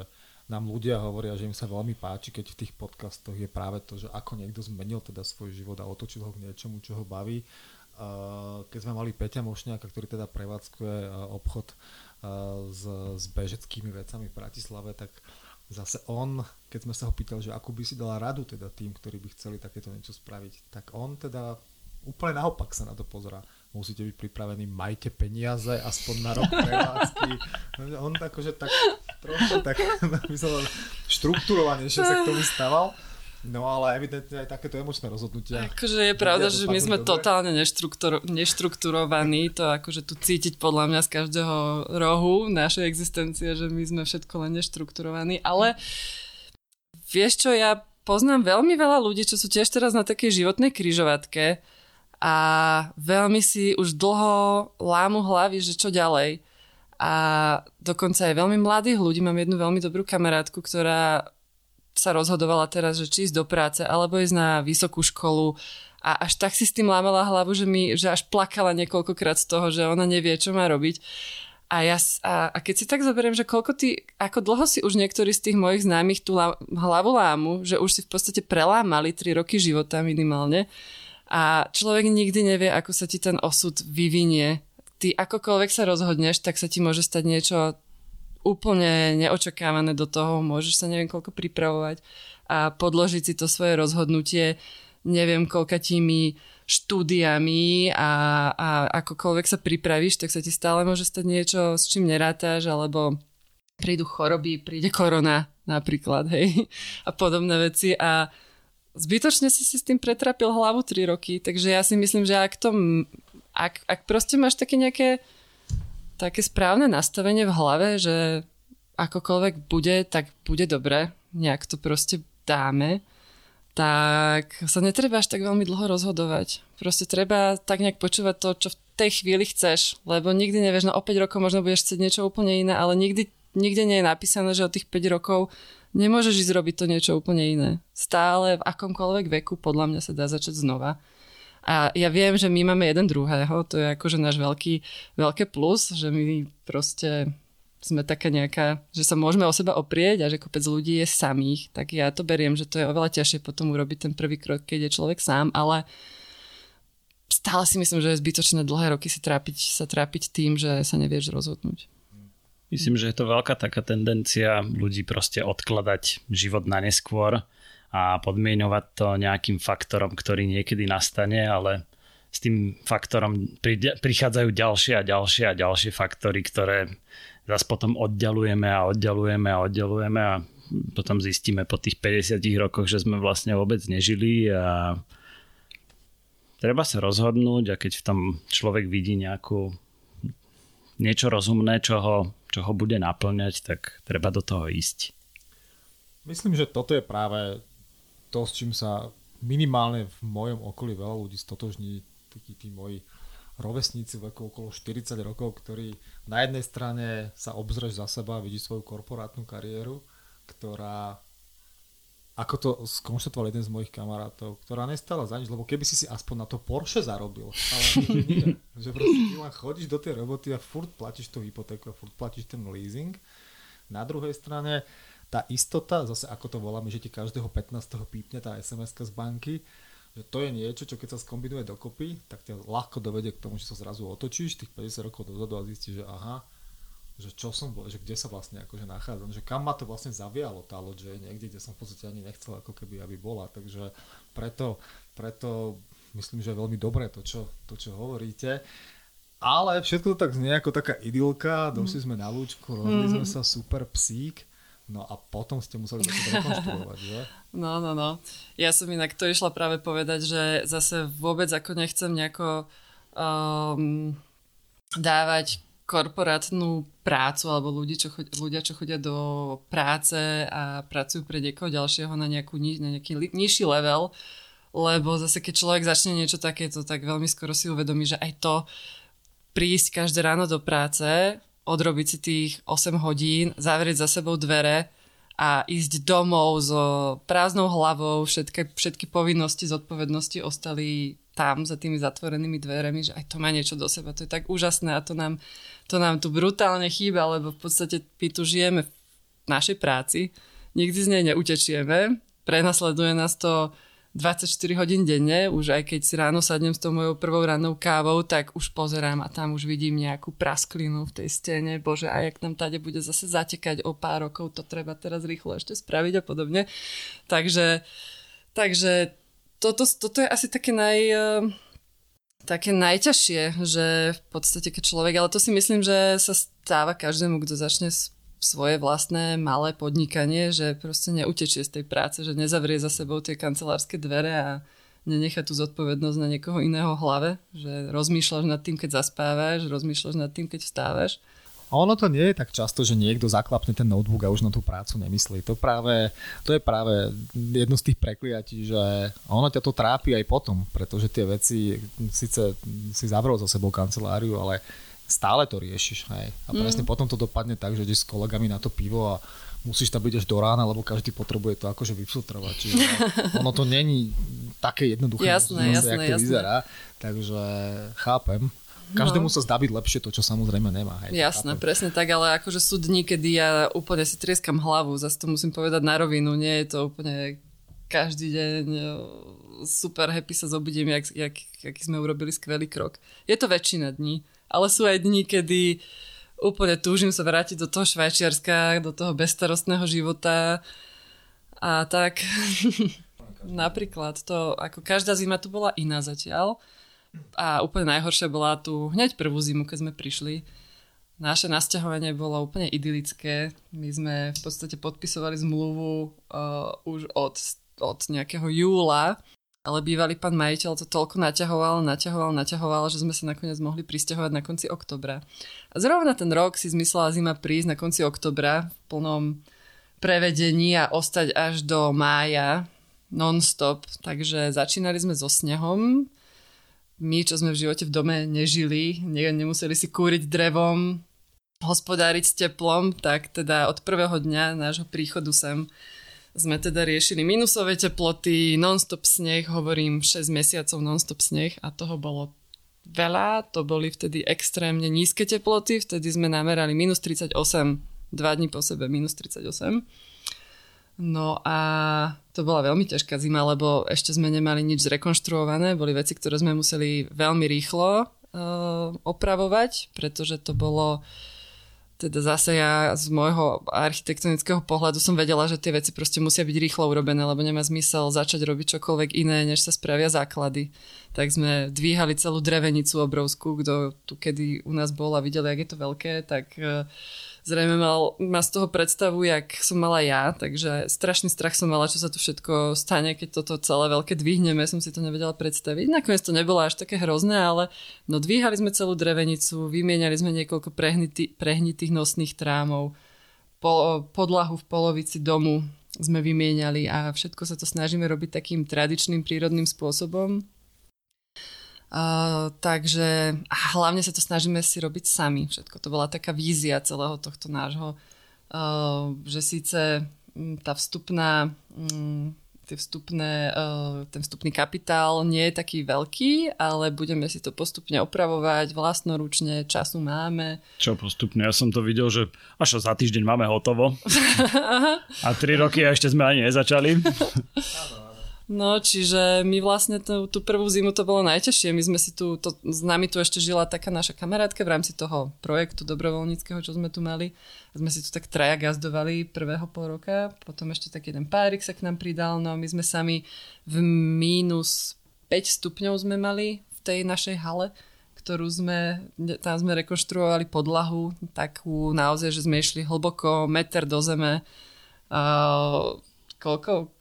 nám ľudia hovoria, že im sa veľmi páči, keď v tých podcastoch je práve to, že ako niekto zmenil teda svoj život a otočil ho k niečomu, čo ho baví. Keď sme mali Peťa Mošňáka, ktorý teda prevádzkuje obchod s, s bežeckými vecami v Bratislave, tak zase on, keď sme sa ho pýtali, že ako by si dala radu teda tým, ktorí by chceli takéto niečo spraviť, tak on teda úplne naopak sa na to pozerá musíte byť pripravení, majte peniaze aspoň na rok prevádzky. [laughs] On akože tak trošku tak [laughs] štruktúrovanejšie sa k tomu stával. No ale evidentne aj takéto emočné rozhodnutia. Akože je pravda, že my sme dobre. totálne neštrukturo, neštrukturovaní, to akože tu cítiť podľa mňa z každého rohu našej existencie, že my sme všetko len neštrukturovaní, ale vieš čo, ja poznám veľmi veľa ľudí, čo sú tiež teraz na takej životnej kryžovatke, a veľmi si už dlho lámu hlavy, že čo ďalej. A dokonca aj veľmi mladých ľudí. Mám jednu veľmi dobrú kamarátku, ktorá sa rozhodovala teraz, že či ísť do práce, alebo ísť na vysokú školu. A až tak si s tým lámala hlavu, že, mi, že až plakala niekoľkokrát z toho, že ona nevie, čo má robiť. A, ja, a, a keď si tak zoberiem, že koľko ty, ako dlho si už niektorí z tých mojich známych tú hlavu lámu, že už si v podstate prelámali 3 roky života minimálne, a človek nikdy nevie, ako sa ti ten osud vyvinie. Ty akokoľvek sa rozhodneš, tak sa ti môže stať niečo úplne neočakávané do toho, môžeš sa neviem koľko pripravovať a podložiť si to svoje rozhodnutie neviem koľkatými štúdiami a, a akokoľvek sa pripravíš, tak sa ti stále môže stať niečo, s čím nerátaš, alebo prídu choroby, príde korona napríklad, hej, a podobné veci a zbytočne si si s tým pretrapil hlavu 3 roky, takže ja si myslím, že ak to, ak, ak proste máš také nejaké také správne nastavenie v hlave, že akokoľvek bude, tak bude dobre, nejak to proste dáme, tak sa netreba až tak veľmi dlho rozhodovať. Proste treba tak nejak počúvať to, čo v tej chvíli chceš, lebo nikdy nevieš, no o 5 rokov možno budeš chcieť niečo úplne iné, ale nikdy, nikde nie je napísané, že od tých 5 rokov nemôžeš ísť robiť to niečo úplne iné. Stále v akomkoľvek veku podľa mňa sa dá začať znova. A ja viem, že my máme jeden druhého, to je akože náš veľký, veľké plus, že my proste sme taká nejaká, že sa môžeme o seba oprieť a že kopec ľudí je samých, tak ja to beriem, že to je oveľa ťažšie potom urobiť ten prvý krok, keď je človek sám, ale stále si myslím, že je zbytočné dlhé roky si trápiť, sa trápiť tým, že sa nevieš rozhodnúť. Myslím, že je to veľká taká tendencia ľudí proste odkladať život na neskôr a podmienovať to nejakým faktorom, ktorý niekedy nastane, ale s tým faktorom prichádzajú ďalšie a ďalšie a ďalšie faktory, ktoré zase potom oddialujeme a oddialujeme a oddialujeme a potom zistíme po tých 50 rokoch, že sme vlastne vôbec nežili a treba sa rozhodnúť a keď v tom človek vidí nejakú niečo rozumné, čo ho, čo ho bude naplňať, tak treba do toho ísť. Myslím, že toto je práve to, s čím sa minimálne v mojom okolí veľa ľudí stotožní, takí tí moji rovesníci v veku okolo 40 rokov, ktorí na jednej strane sa obzrieš za seba, vidí svoju korporátnu kariéru, ktorá ako to skonštatoval jeden z mojich kamarátov, ktorá nestala za nič, lebo keby si si aspoň na to Porsche zarobil, ale [laughs] že proste ty len chodíš do tej roboty a furt platíš tú hypotéku a furt platíš ten leasing. Na druhej strane tá istota, zase ako to voláme, že ti každého 15. pípne tá sms z banky, že to je niečo, čo keď sa skombinuje dokopy, tak ťa ľahko dovedie k tomu, že sa zrazu otočíš tých 50 rokov dozadu a zistíš, že aha, že čo som bol, že kde sa vlastne akože nachádzam, že kam ma to vlastne zavialo tá loď, že niekde, kde som v podstate ani nechcel ako keby, aby bola, takže preto, preto myslím, že je veľmi dobré to, čo, to, čo hovoríte. Ale všetko to tak znie ako taká idylka, došli mm. sme na lúčku, mm. sme sa, super psík. No a potom ste museli to rekonštruovať, že? No, no, no. Ja som inak to išla práve povedať, že zase vôbec ako nechcem nejako um, dávať korporátnu prácu alebo ľudí, čo chodia, ľudia, čo chodia do práce a pracujú pre niekoho ďalšieho na, nejakú, na nejaký nižší level, lebo zase keď človek začne niečo takéto, tak veľmi skoro si uvedomí, že aj to prísť každé ráno do práce odrobiť si tých 8 hodín, zavrieť za sebou dvere a ísť domov so prázdnou hlavou, všetky, všetky povinnosti, zodpovednosti ostali tam za tými zatvorenými dverami, že aj to má niečo do seba. To je tak úžasné a to nám, to nám tu brutálne chýba, lebo v podstate my tu žijeme v našej práci, nikdy z nej neutečieme, prenasleduje nás to 24 hodín denne, už aj keď si ráno sadnem s tou mojou prvou rannou kávou, tak už pozerám a tam už vidím nejakú prasklinu v tej stene, bože, a jak nám tade bude zase zatekať o pár rokov, to treba teraz rýchlo ešte spraviť a podobne. Takže, takže toto, toto je asi také naj eh, také najťažšie, že v podstate keď človek, ale to si myslím, že sa stáva každému, kto začne svoje vlastné malé podnikanie, že proste neutečie z tej práce, že nezavrie za sebou tie kancelárske dvere a nenechá tú zodpovednosť na niekoho iného hlave, že rozmýšľaš nad tým, keď zaspávaš, rozmýšľaš nad tým, keď vstávaš. A ono to nie je tak často, že niekto zaklapne ten notebook a už na tú prácu nemyslí. To, práve, to je práve jedno z tých prekliatí, že ono ťa to trápi aj potom, pretože tie veci, síce si zavrel za sebou kanceláriu, ale stále to riešiš. Hej. A presne mm. potom to dopadne tak, že ideš s kolegami na to pivo a musíš tam byť až do rána, lebo každý potrebuje to akože vyfiltrovať. Čiže [laughs] ono to není také jednoduché, jasné, jasné, jak to jasné. vyzerá. Takže chápem. Každému no. sa zdá byť lepšie to, čo samozrejme nemá. Hej, Jasné, chápem. presne tak, ale akože sú dni, kedy ja úplne si trieskam hlavu, zase to musím povedať na rovinu, nie je to úplne každý deň super happy sa zobudím, jak, jak, jak sme urobili skvelý krok. Je to väčšina dní ale sú aj dni, kedy úplne túžim sa vrátiť do toho Švajčiarska, do toho bezstarostného života a tak. [laughs] Napríklad to, ako každá zima tu bola iná zatiaľ a úplne najhoršia bola tu hneď prvú zimu, keď sme prišli. Naše nasťahovanie bolo úplne idylické. My sme v podstate podpisovali zmluvu uh, už od od nejakého júla, ale bývalý pán majiteľ to toľko naťahoval, naťahoval, naťahoval, že sme sa nakoniec mohli pristahovať na konci oktobra. A zrovna ten rok si zmyslela zima prísť na konci oktobra v plnom prevedení a ostať až do mája non-stop. Takže začínali sme so snehom. My, čo sme v živote v dome nežili, ne, nemuseli si kúriť drevom, hospodáriť s teplom, tak teda od prvého dňa nášho príchodu sem sme teda riešili minusové teploty, non-stop sneh, hovorím 6 mesiacov non-stop sneh a toho bolo veľa, to boli vtedy extrémne nízke teploty, vtedy sme namerali minus 38, dva dní po sebe minus 38. No a to bola veľmi ťažká zima, lebo ešte sme nemali nič zrekonštruované, boli veci, ktoré sme museli veľmi rýchlo uh, opravovať, pretože to bolo teda zase ja z môjho architektonického pohľadu som vedela, že tie veci proste musia byť rýchlo urobené, lebo nemá zmysel začať robiť čokoľvek iné, než sa spravia základy. Tak sme dvíhali celú drevenicu obrovskú, kto tu kedy u nás bol a videl, jak je to veľké, tak uh, zrejme mal, má z toho predstavu, jak som mala ja, takže strašný strach som mala, čo sa tu všetko stane, keď toto celé veľké dvihneme, som si to nevedela predstaviť. Nakoniec to nebolo až také hrozné, ale no dvíhali sme celú drevenicu, vymieniali sme niekoľko prehnitý, prehnitých nosných trámov, po, podlahu v polovici domu sme vymieniali a všetko sa to snažíme robiť takým tradičným prírodným spôsobom, Uh, takže a hlavne sa to snažíme si robiť sami. Všetko to bola taká vízia celého tohto nášho, uh, že síce tá vstupná um, tie vstupné, uh, ten vstupný kapitál nie je taký veľký, ale budeme si to postupne opravovať vlastnoručne, času máme. Čo postupne? Ja som to videl, že až za týždeň máme hotovo. [laughs] a tri roky a ešte sme ani nezačali. [laughs] No, čiže my vlastne tú, tú prvú zimu to bolo najťažšie. My sme si tu, to, s nami tu ešte žila taká naša kamarátka v rámci toho projektu dobrovoľníckého, čo sme tu mali. A sme si tu tak traja gazdovali prvého pol roka, potom ešte tak jeden párik sa k nám pridal, no my sme sami v mínus 5 stupňov sme mali v tej našej hale ktorú sme, tam sme rekonštruovali podlahu, takú naozaj, že sme išli hlboko, meter do zeme. Uh, koľko?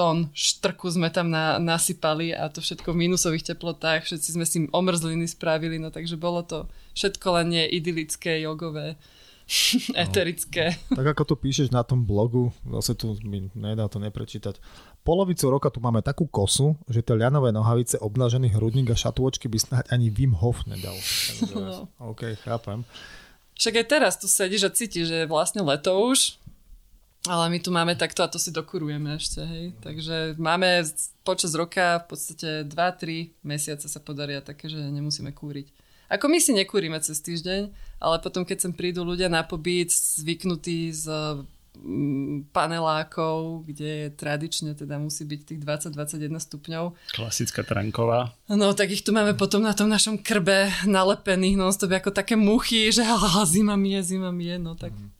Tón štrku sme tam na, nasypali a to všetko v minusových teplotách, všetci sme si omrzliny spravili, no takže bolo to všetko len nie idylické, jogové, [laughs] no. eterické. Tak ako to píšeš na tom blogu, zase tu mi nedá to neprečítať. Polovicu roka tu máme takú kosu, že tie ľanové nohavice, obnažený hrudník a šatôčky by snáď ani Wim Hof nedal. [laughs] No. OK, chápem. Však aj teraz tu sedíš a cítiš, že je vlastne leto už, ale my tu máme takto a to si dokurujeme ešte, hej. Takže máme počas roka v podstate 2-3 mesiace sa podaria také, že nemusíme kúriť. Ako my si nekúrime cez týždeň, ale potom keď sem prídu ľudia na pobyt zvyknutí z mm, panelákov, kde tradične teda musí byť tých 20-21 stupňov. Klasická tranková. No, tak ich tu máme potom na tom našom krbe nalepených non-stop ako také muchy, že [laughs] zima mi je, zima mi je, no tak... Mm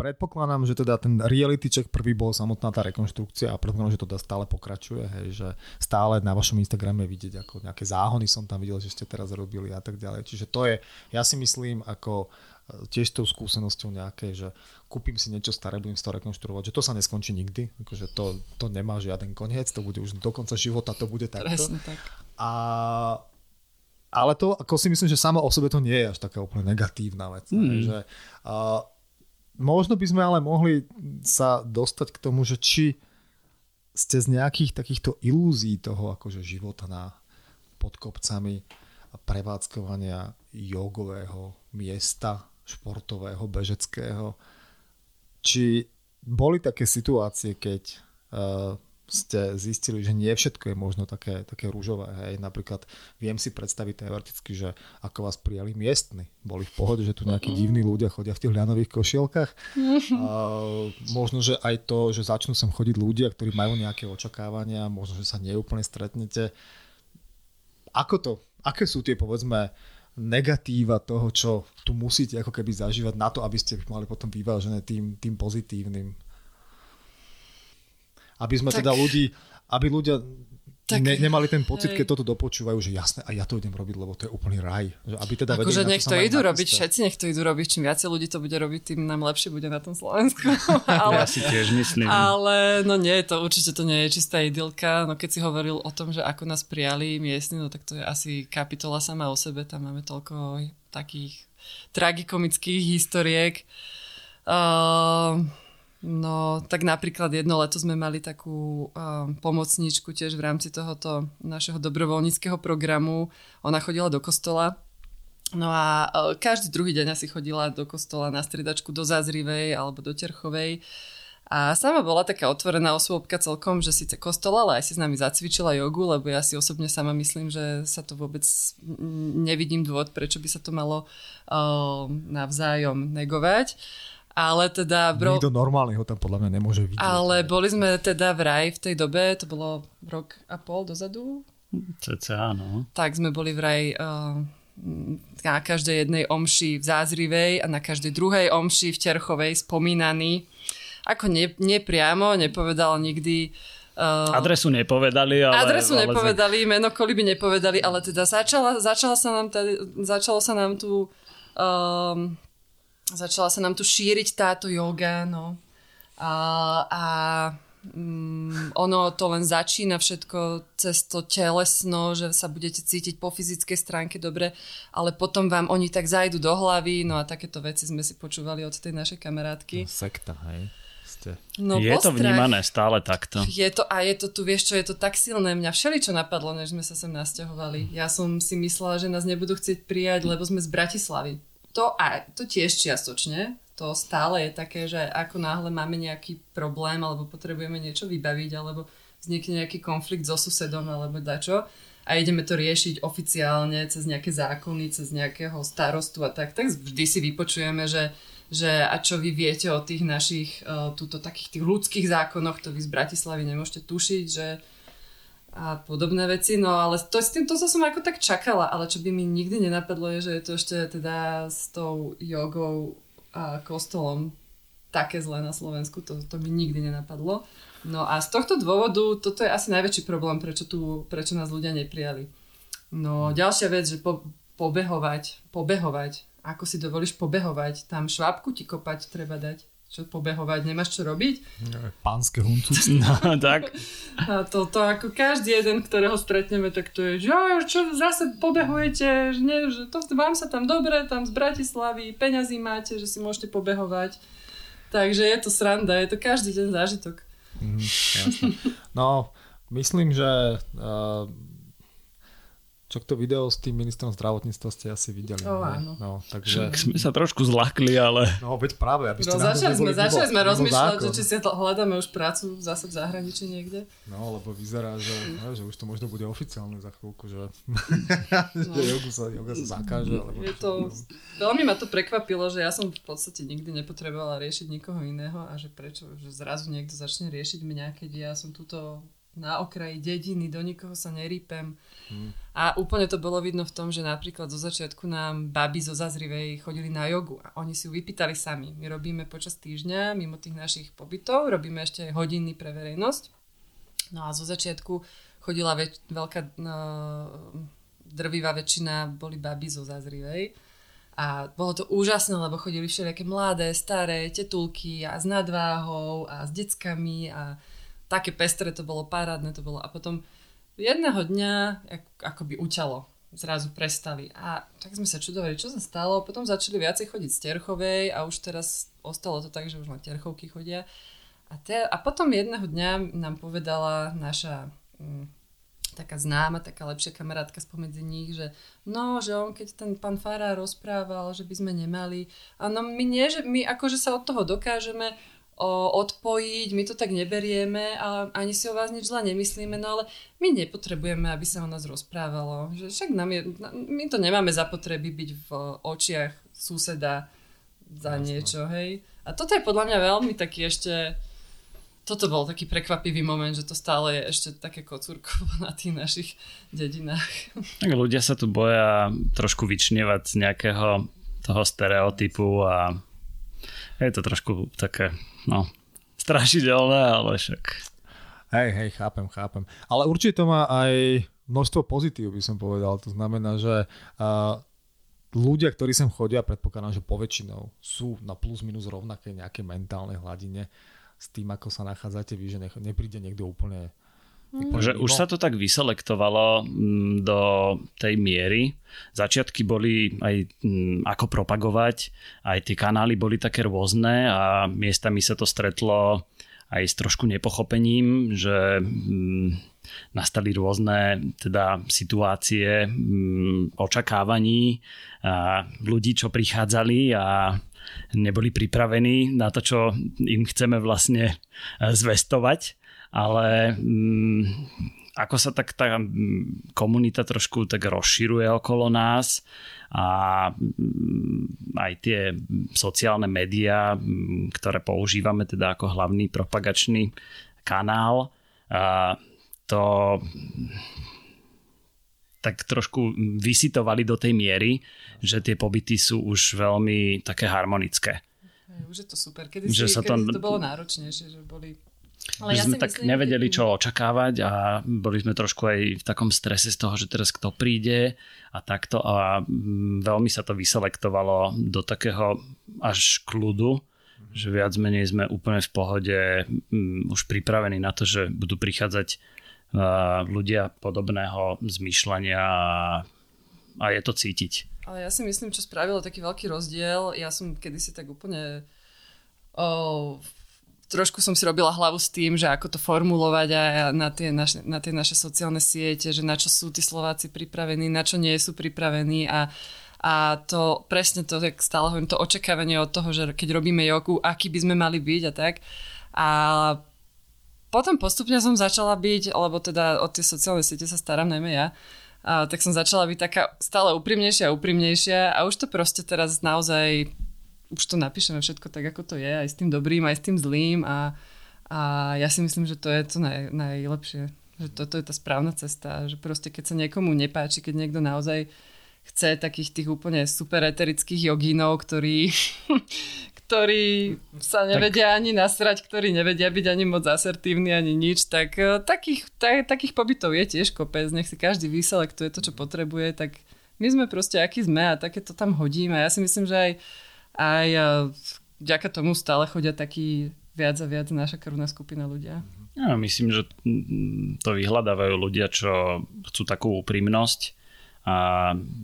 predpokladám, že teda ten reality check prvý bol samotná tá rekonštrukcia a predpokladám, že to stále pokračuje, hej, že stále na vašom Instagrame vidieť ako nejaké záhony som tam videl, že ste teraz robili a tak ďalej. Čiže to je, ja si myslím, ako e, tiež tou skúsenosťou nejaké, že kúpim si niečo staré, budem si to rekonštruovať, že to sa neskončí nikdy, akože to, to nemá žiaden koniec, to bude už do konca života, to bude takto. Presne tak. A ale to, ako si myslím, že samo o sebe to nie je až taká úplne negatívna vec. Mm. Že, uh, možno by sme ale mohli sa dostať k tomu, že či ste z nejakých takýchto ilúzií toho akože života na pod kopcami a prevádzkovania jogového miesta, športového, bežeckého. Či boli také situácie, keď uh, ste zistili, že nie všetko je možno také, také rúžové. Hej. Napríklad viem si predstaviť teoreticky, že ako vás prijali miestni. Boli v pohode, že tu nejakí divní ľudia chodia v tých ľanových košielkach. A možno, že aj to, že začnú sem chodiť ľudia, ktorí majú nejaké očakávania, možno, že sa neúplne stretnete. Ako to? Aké sú tie, povedzme, negatíva toho, čo tu musíte ako keby zažívať na to, aby ste mali potom vyvážené tým, tým pozitívnym? Aby sme tak... teda ľudí, aby ľudia tak, ne, nemali ten pocit, hej. keď toto dopočúvajú, že jasné, a ja to idem robiť, lebo to je úplný raj. Že aby teda Akože nech to idú robiť, všetci nech to idú robiť, čím viacej ľudí to bude robiť, tým nám lepšie bude na tom Slovensku. [laughs] Ja ale, si tiež myslím. ale no nie, to určite to nie je čistá idylka. No keď si hovoril o tom, že ako nás prijali miestni, no tak to je asi kapitola sama o sebe. Tam máme toľko takých tragikomických historiek. Uh, No, tak napríklad jedno leto sme mali takú um, pomocníčku tiež v rámci tohoto našeho dobrovoľníckého programu. Ona chodila do kostola No a uh, každý druhý deň asi chodila do kostola na striedačku do Zázrivej alebo do Terchovej. A sama bola taká otvorená osôbka celkom, že síce kostola, ale aj si s nami zacvičila jogu, lebo ja si osobne sama myslím, že sa to vôbec nevidím dôvod, prečo by sa to malo uh, navzájom negovať. Ale teda... Bro... Nikto normálny ho tam podľa mňa nemôže vidieť. Ale boli sme teda v raj v tej dobe, to bolo rok a pol dozadu, Cca, no. tak sme boli v raj uh, na každej jednej omši v Zázrivej a na každej druhej omši v Terchovej spomínaný. Ako ne, nepriamo, nepovedal nikdy uh, Adresu nepovedali, ale... Adresu ale nepovedali, meno koliby nepovedali, ale teda začala, začala sa nám tady, začalo sa nám tu um, začala sa nám tu šíriť táto yoga, no. A, a mm, ono to len začína všetko cez to telesno, že sa budete cítiť po fyzickej stránke dobre, ale potom vám oni tak zajdu do hlavy, no a takéto veci sme si počúvali od tej našej kamarátky. Sekta, hej. Ste. No, je to postrach. vnímané stále takto. Je to, a je to tu, vieš čo, je to tak silné. Mňa všeličo napadlo, než sme sa sem nasťahovali. Ja som si myslela, že nás nebudú chcieť prijať, lebo sme z Bratislavy. To, a, to tiež čiastočne. To stále je také, že ako náhle máme nejaký problém, alebo potrebujeme niečo vybaviť, alebo vznikne nejaký konflikt so susedom, alebo dačo, a ideme to riešiť oficiálne cez nejaké zákony, cez nejakého starostu a tak, tak vždy si vypočujeme, že že a čo vy viete o tých našich uh, túto takých tých ľudských zákonoch, to vy z Bratislavy nemôžete tušiť, že a podobné veci, no ale to, s tým, to som ako tak čakala, ale čo by mi nikdy nenapadlo je, že je to ešte teda s tou jogou a kostolom také zlé na Slovensku, to, to mi nikdy nenapadlo. No a z tohto dôvodu, toto je asi najväčší problém, prečo, tu, prečo nás ľudia neprijali. No ďalšia vec, že po, pobehovať, pobehovať, ako si dovolíš pobehovať, tam švábku ti kopať treba dať. Čo pobehovať, nemáš čo robiť? Pánske huncu. [laughs] No, tak. A to, to ako každý jeden, ktorého stretneme, tak to je, že "Jo, čo zase pobehujete, že, nie, že to, vám sa tam dobre, tam z Bratislavy, peňazí máte, že si môžete pobehovať. Takže je to sranda, je to každý deň zážitok. Mhm, jasné. No, myslím, že uh, čo to video s tým ministrom zdravotníctva ste asi videli. Ne? áno. No, takže... Sme sa trošku zlakli, ale... No, veď práve, aby ste No, začali sme, začali sme rozmýšľať, že či si hľadáme už prácu zase v zahraničí niekde. No, lebo vyzerá, že, no, že už to možno bude oficiálne za chvíľku, že, No. [laughs] že jogu sa, joga sa zakáže. Alebo Je to, veľmi ma to prekvapilo, že ja som v podstate nikdy nepotrebovala riešiť nikoho iného a že prečo, že zrazu niekto začne riešiť mňa, keď ja som tuto na okraji dediny, do nikoho sa nerípem. Hmm. A úplne to bolo vidno v tom, že napríklad zo začiatku nám baby zo Zazrivej chodili na jogu a oni si ju vypýtali sami. My robíme počas týždňa, mimo tých našich pobytov, robíme ešte hodiny pre verejnosť. No a zo začiatku chodila väč- veľká no, drvivá väčšina boli baby zo Zazrivej. A bolo to úžasné, lebo chodili všelijaké mladé, staré, tetulky a s nadváhou a s deckami a také pestré to bolo, parádne to bolo. A potom jedného dňa ak- akoby uťalo. Zrazu prestali. A tak sme sa čudovali, čo sa stalo. Potom začali viacej chodiť z Terchovej a už teraz ostalo to tak, že už len Terchovky chodia. A, te, a potom jedného dňa nám povedala naša mm, taká známa, taká lepšia kamarátka spomedzi nich, že no, že on keď ten pán Fará rozprával, že by sme nemali, a no my nie, že my akože sa od toho dokážeme odpojiť, my to tak neberieme a ani si o vás nič zle nemyslíme, no ale my nepotrebujeme, aby sa o nás rozprávalo. Že však nám je, my to nemáme zapotreby byť v očiach suseda za Jasno. niečo, hej. A toto je podľa mňa veľmi taký ešte toto bol taký prekvapivý moment, že to stále je ešte také kocúrkovo na tých našich dedinách. Tak ľudia sa tu boja trošku vyčnievať z nejakého toho stereotypu a je to trošku také, no, strašidelné, ale však... Hej, hej, chápem, chápem. Ale určite to má aj množstvo pozitív, by som povedal. To znamená, že uh, ľudia, ktorí sem chodia, predpokladám, že poväčšinou sú na plus minus rovnaké nejaké mentálnej hladine s tým, ako sa nachádzate vy, že nepríde niekto úplne že už sa to tak vyselektovalo mm, do tej miery. Začiatky boli aj mm, ako propagovať, aj tie kanály boli také rôzne a miestami sa to stretlo aj s trošku nepochopením, že mm, nastali rôzne teda situácie očakávaní a ľudí, čo prichádzali a neboli pripravení na to, čo im chceme vlastne e, zvestovať ale mm, ako sa tak tá mm, komunita trošku tak rozširuje okolo nás a mm, aj tie sociálne médiá, mm, ktoré používame teda ako hlavný propagačný kanál, a to tak trošku vysitovali do tej miery, že tie pobyty sú už veľmi také harmonické. Už je to super. Kedy, že si, sa to... kedy to bolo náročnejšie, že boli ale ja sme tak myslím, nevedeli, čo očakávať a boli sme trošku aj v takom strese z toho, že teraz kto príde a takto a mm, veľmi sa to vyselektovalo do takého až kľudu, že viac menej sme úplne v pohode um, už pripravení na to, že budú prichádzať uh, ľudia podobného zmýšľania a, a je to cítiť. Ale ja si myslím, čo spravilo taký veľký rozdiel, ja som kedysi tak úplne oh, trošku som si robila hlavu s tým, že ako to formulovať aj na tie, naše, na tie naše sociálne siete, že na čo sú tí Slováci pripravení, na čo nie sú pripravení a, a to presne to, tak stále hovorím, to očakávanie od toho, že keď robíme jogu, aký by sme mali byť a tak. A potom postupne som začala byť, lebo teda od tie sociálne siete sa starám najmä ja, a, tak som začala byť taká stále úprimnejšia a úprimnejšia a už to proste teraz naozaj už to napíšeme všetko tak, ako to je, aj s tým dobrým, aj s tým zlým a, a ja si myslím, že to je to naj, najlepšie. Že toto je tá správna cesta, že proste keď sa niekomu nepáči, keď niekto naozaj chce takých tých úplne super eterických jogínov, ktorí, [laughs] ktorí sa nevedia tak... ani nasrať, ktorí nevedia byť ani moc asertívni, ani nič, tak eh, takých, tak, takých pobytov je tiež kopec, nech si každý vyselektuje to, čo potrebuje, tak my sme proste akí sme a také to tam hodíme. Ja si myslím, že aj aj vďaka tomu stále chodia takí viac a viac naša krvná skupina ľudia. Ja myslím, že to vyhľadávajú ľudia, čo chcú takú úprimnosť a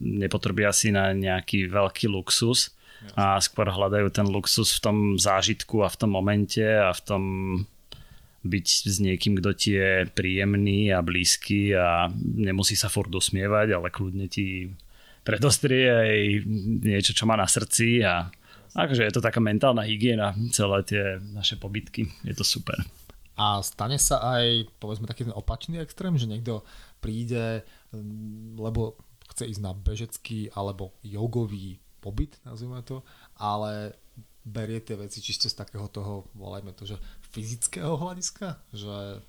nepotrebia si na nejaký veľký luxus a skôr hľadajú ten luxus v tom zážitku a v tom momente a v tom byť s niekým, kto ti je príjemný a blízky a nemusí sa furt usmievať, ale kľudne ti predostrie aj niečo, čo má na srdci a takže je to taká mentálna hygiena, celé tie naše pobytky, je to super. A stane sa aj, povedzme, taký ten opačný extrém, že niekto príde, mm, lebo chce ísť na bežecký alebo jogový pobyt, nazvime to, ale berie tie veci čisto z takého toho, volajme to, že fyzického hľadiska, že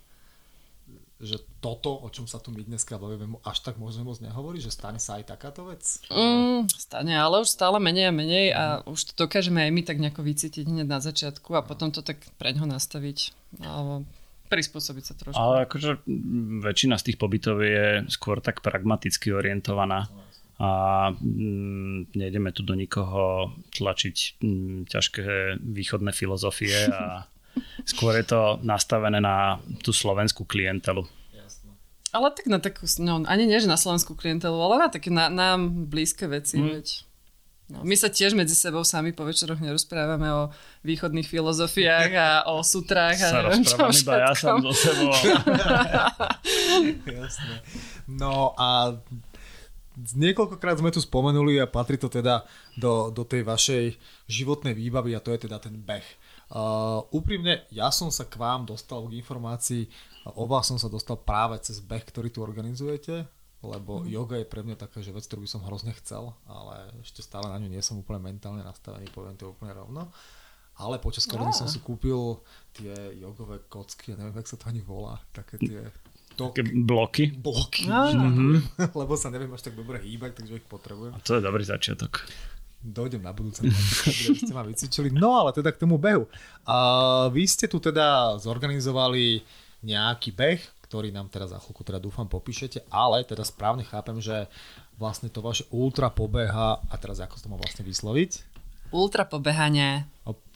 že toto, o čom sa tu my dneska bavíme, až tak môžeme moc nehovoriť, že stane sa aj takáto vec? Mm, stane, ale už stále menej a menej a mm. už to dokážeme aj my tak nejako vycítiť hneď na začiatku a potom to tak preňho nastaviť alebo prispôsobiť sa trošku. Ale akože väčšina z tých pobytov je skôr tak pragmaticky orientovaná a mm, nejdeme tu do nikoho tlačiť mm, ťažké východné filozofie a [laughs] Skôr je to nastavené na tú slovenskú klientelu. Ale tak na takú, no ani nie, že na slovenskú klientelu, ale na také na, nám blízke veci, mm. veď. No, my sa tiež medzi sebou sami po večeroch nerozprávame o východných filozofiách a o sutrách a sa neviem čo iba ja som so sebou. [laughs] Jasné. No a niekoľkokrát sme tu spomenuli a patrí to teda do, do tej vašej životnej výbavy a to je teda ten beh. Uh, úprimne, ja som sa k vám dostal k informácii, o vás som sa dostal práve cez beh, ktorý tu organizujete, lebo mm. yoga je pre mňa taká, že vec, ktorú by som hrozne chcel, ale ešte stále na ňu nie som úplne mentálne nastavený, poviem to úplne rovno. Ale počas korony som si kúpil tie jogové kocky, ja neviem, jak sa to ani volá, také tie Také bloky? Bloky, mm-hmm. [laughs] lebo sa neviem až tak dobre hýbať, takže ich potrebujem. A to je dobrý začiatok dojdem na budúce, [laughs] aby ste ma vycvičili. No ale teda k tomu behu. A vy ste tu teda zorganizovali nejaký beh, ktorý nám teraz za chvíľku teda dúfam popíšete, ale teda správne chápem, že vlastne to vaše ultra pobeha, a teraz ako to má vlastne vysloviť? Ultra pobehanie.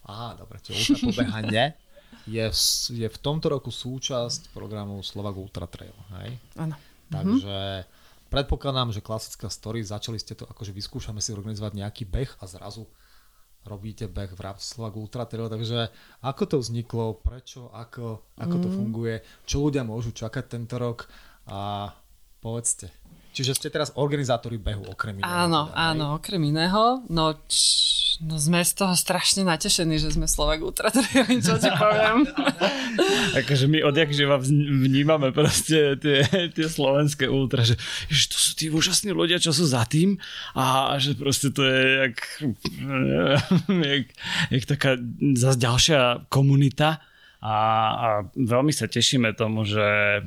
Aha, dobre, čiže ultra pobehanie [laughs] je, v, je v tomto roku súčasť programu Slovak Ultra Trail, hej? Áno. Takže mm-hmm. Predpokladám, že klasická story, začali ste to, akože vyskúšame si organizovať nejaký beh a zrazu robíte beh v rámci Slovak Ultra Trail, takže ako to vzniklo, prečo, ako, ako mm. to funguje, čo ľudia môžu čakať tento rok a povedzte. Čiže ste teraz organizátori behu okrem iného. Áno, teda, áno, okrem iného. No, č, no sme z toho strašne natešení, že sme Slovak Ultra Trail, čo ti poviem. [laughs] akože my odjak živa vnímame proste tie, tie slovenské ultra, že ježiš, to sú tí úžasní ľudia, čo sú za tým a že proste to je jak, [laughs] jak, jak taká zase ďalšia komunita a, a veľmi sa tešíme tomu, že,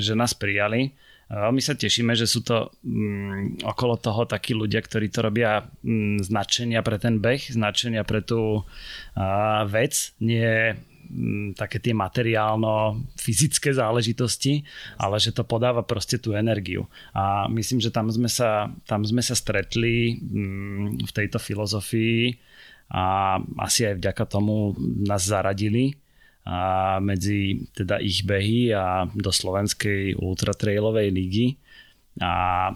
že nás prijali Veľmi sa tešíme, že sú to mm, okolo toho takí ľudia, ktorí to robia mm, značenia pre ten beh, značenia pre tú uh, vec, nie mm, také tie materiálno-fyzické záležitosti, ale že to podáva proste tú energiu. A myslím, že tam sme sa, tam sme sa stretli mm, v tejto filozofii a asi aj vďaka tomu nás zaradili a medzi teda ich behy a do slovenskej ultratrailovej ligy a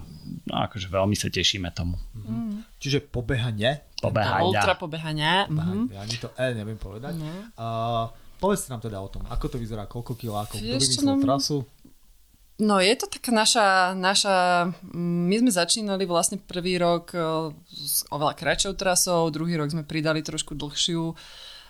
no, akože veľmi sa tešíme tomu. Mm. Čiže pobehanie? Pobehania. Ultra pobehania. Mm-hmm. Ja ani to E neviem povedať. No. Uh, povedzte nám teda o tom, ako to vyzerá, koľko kilákov, kto vymyslel nám... trasu? No je to taká naša, naša, my sme začínali vlastne prvý rok s oveľa kratšou trasou, druhý rok sme pridali trošku dlhšiu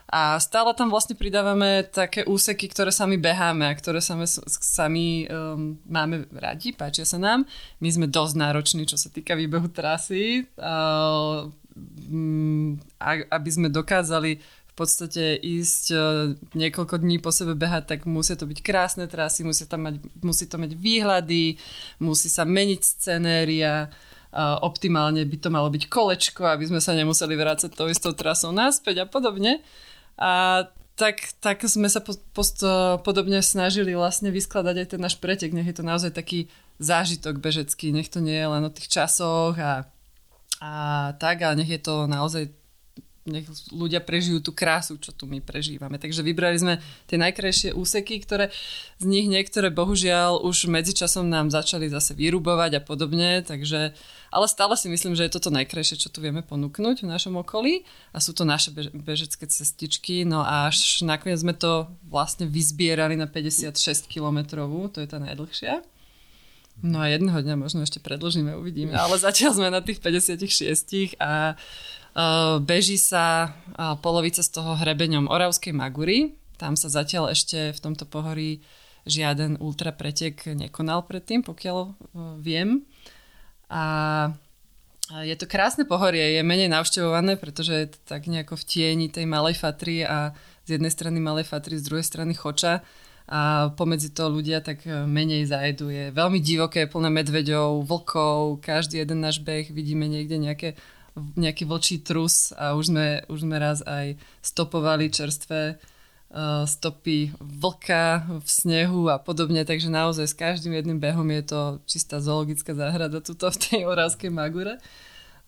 a stále tam vlastne pridávame také úseky, ktoré sami beháme a ktoré sami, sami um, máme radi, páčia sa nám. My sme dosť nároční, čo sa týka výbehu trasy, uh, aby sme dokázali v podstate ísť uh, niekoľko dní po sebe behať, tak musia to byť krásne trasy, musí, tam mať, musí to mať výhľady, musí sa meniť scenéria, optimálne by to malo byť kolečko, aby sme sa nemuseli vrácať tou istou trasou naspäť a podobne. A tak, tak sme sa post, post, podobne snažili vlastne vyskladať aj ten náš pretek. Nech je to naozaj taký zážitok bežecký, nech to nie je len o tých časoch a, a tak, ale nech je to naozaj nech ľudia prežijú tú krásu, čo tu my prežívame. Takže vybrali sme tie najkrajšie úseky, ktoré z nich niektoré bohužiaľ už medzičasom nám začali zase vyrubovať a podobne, takže ale stále si myslím, že je toto najkrajšie, čo tu vieme ponúknuť v našom okolí a sú to naše bežecké cestičky, no a až nakoniec sme to vlastne vyzbierali na 56 kilometrovú, to je tá najdlhšia. No a jedného dňa možno ešte predlžíme, uvidíme, ale zatiaľ sme na tých 56 a beží sa polovica z toho hrebeňom Oravskej Magury. Tam sa zatiaľ ešte v tomto pohorí žiaden ultra pretek nekonal predtým, pokiaľ e, viem. A je to krásne pohorie, je menej navštevované, pretože je to tak nejako v tieni tej malej Fatry a z jednej strany malej Fatry, z druhej strany Choča a pomedzi to ľudia tak e, menej zajdu. Je veľmi divoké, plné medveďov, vlkov, každý jeden náš beh vidíme niekde nejaké nejaký vlčí trus a už sme, už sme raz aj stopovali čerstvé uh, stopy vlka v snehu a podobne, takže naozaj s každým jedným behom je to čistá zoologická záhrada tuto v tej Orávskej Magure.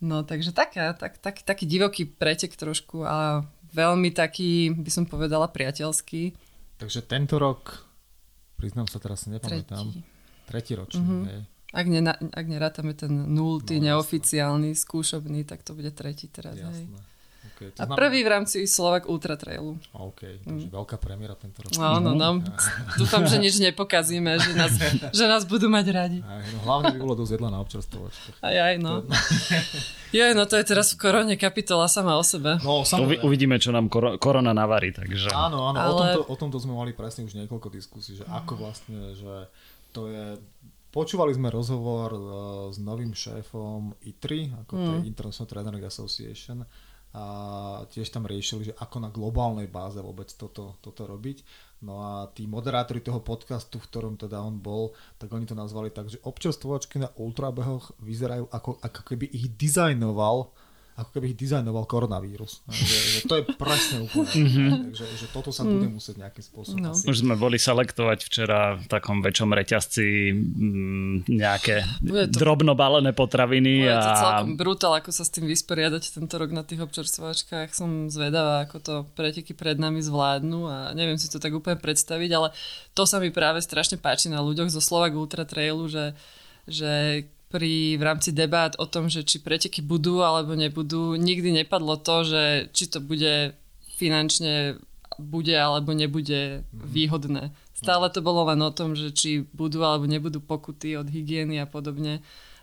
No takže taká, tak, tak, taký divoký pretek trošku, ale veľmi taký, by som povedala, priateľský. Takže tento rok, priznám sa teraz, nepamätám, tretí, tretí ročný, mm-hmm. Ak, ne, ak nerátame ten nultý, no, neoficiálny, skúšobný, tak to bude tretí teraz. Jasné. Hej. Okay, a znamená... prvý v rámci Slovak Ultra Trailu. OK, takže mm. veľká premiéra tento rok. No, no, no. Dúfam, že nič nepokazíme, že nás, [laughs] že nás budú mať radi. Aj, no, hlavne by bolo dosť jedla na občerstvovačke. Aj, aj, no. Jo, no to je teraz v korone kapitola sama o sebe. No, samozrejme. uvidíme, čo nám korona navarí, takže... Áno, áno, Ale... o, tomto, o tomto sme mali presne už niekoľko diskusí, že ako vlastne, že to je Počúvali sme rozhovor uh, s novým šéfom ITRI, ako mm. to je mm. International Training Association, a tiež tam riešili, že ako na globálnej báze vôbec toto, toto robiť. No a tí moderátori toho podcastu, v ktorom teda on bol, tak oni to nazvali tak, že občerstvovačky na ultrabehoch vyzerajú ako, ako keby ich dizajnoval ako keby ich dizajnoval koronavírus. Že, že to je presne úplne. [laughs] Mm-hmm. Takže že toto sa bude mm. musieť nejakým spôsobom no. asi... Už sme boli selektovať včera v takom väčšom reťazci mm, nejaké to, drobno balené potraviny. Bude a... to celkom brutál, ako sa s tým vysporiadať tento rok na tých občerstvovačkách. Som zvedavá, ako to preteky pred nami zvládnu a neviem si to tak úplne predstaviť, ale to sa mi práve strašne páči na ľuďoch zo Slovak Ultra Trailu, že že pri, v rámci debát o tom, že či preteky budú alebo nebudú, nikdy nepadlo to, že či to bude finančne bude alebo nebude mhm. výhodné. Stále to bolo len o tom, že či budú alebo nebudú pokuty od hygieny a podobne.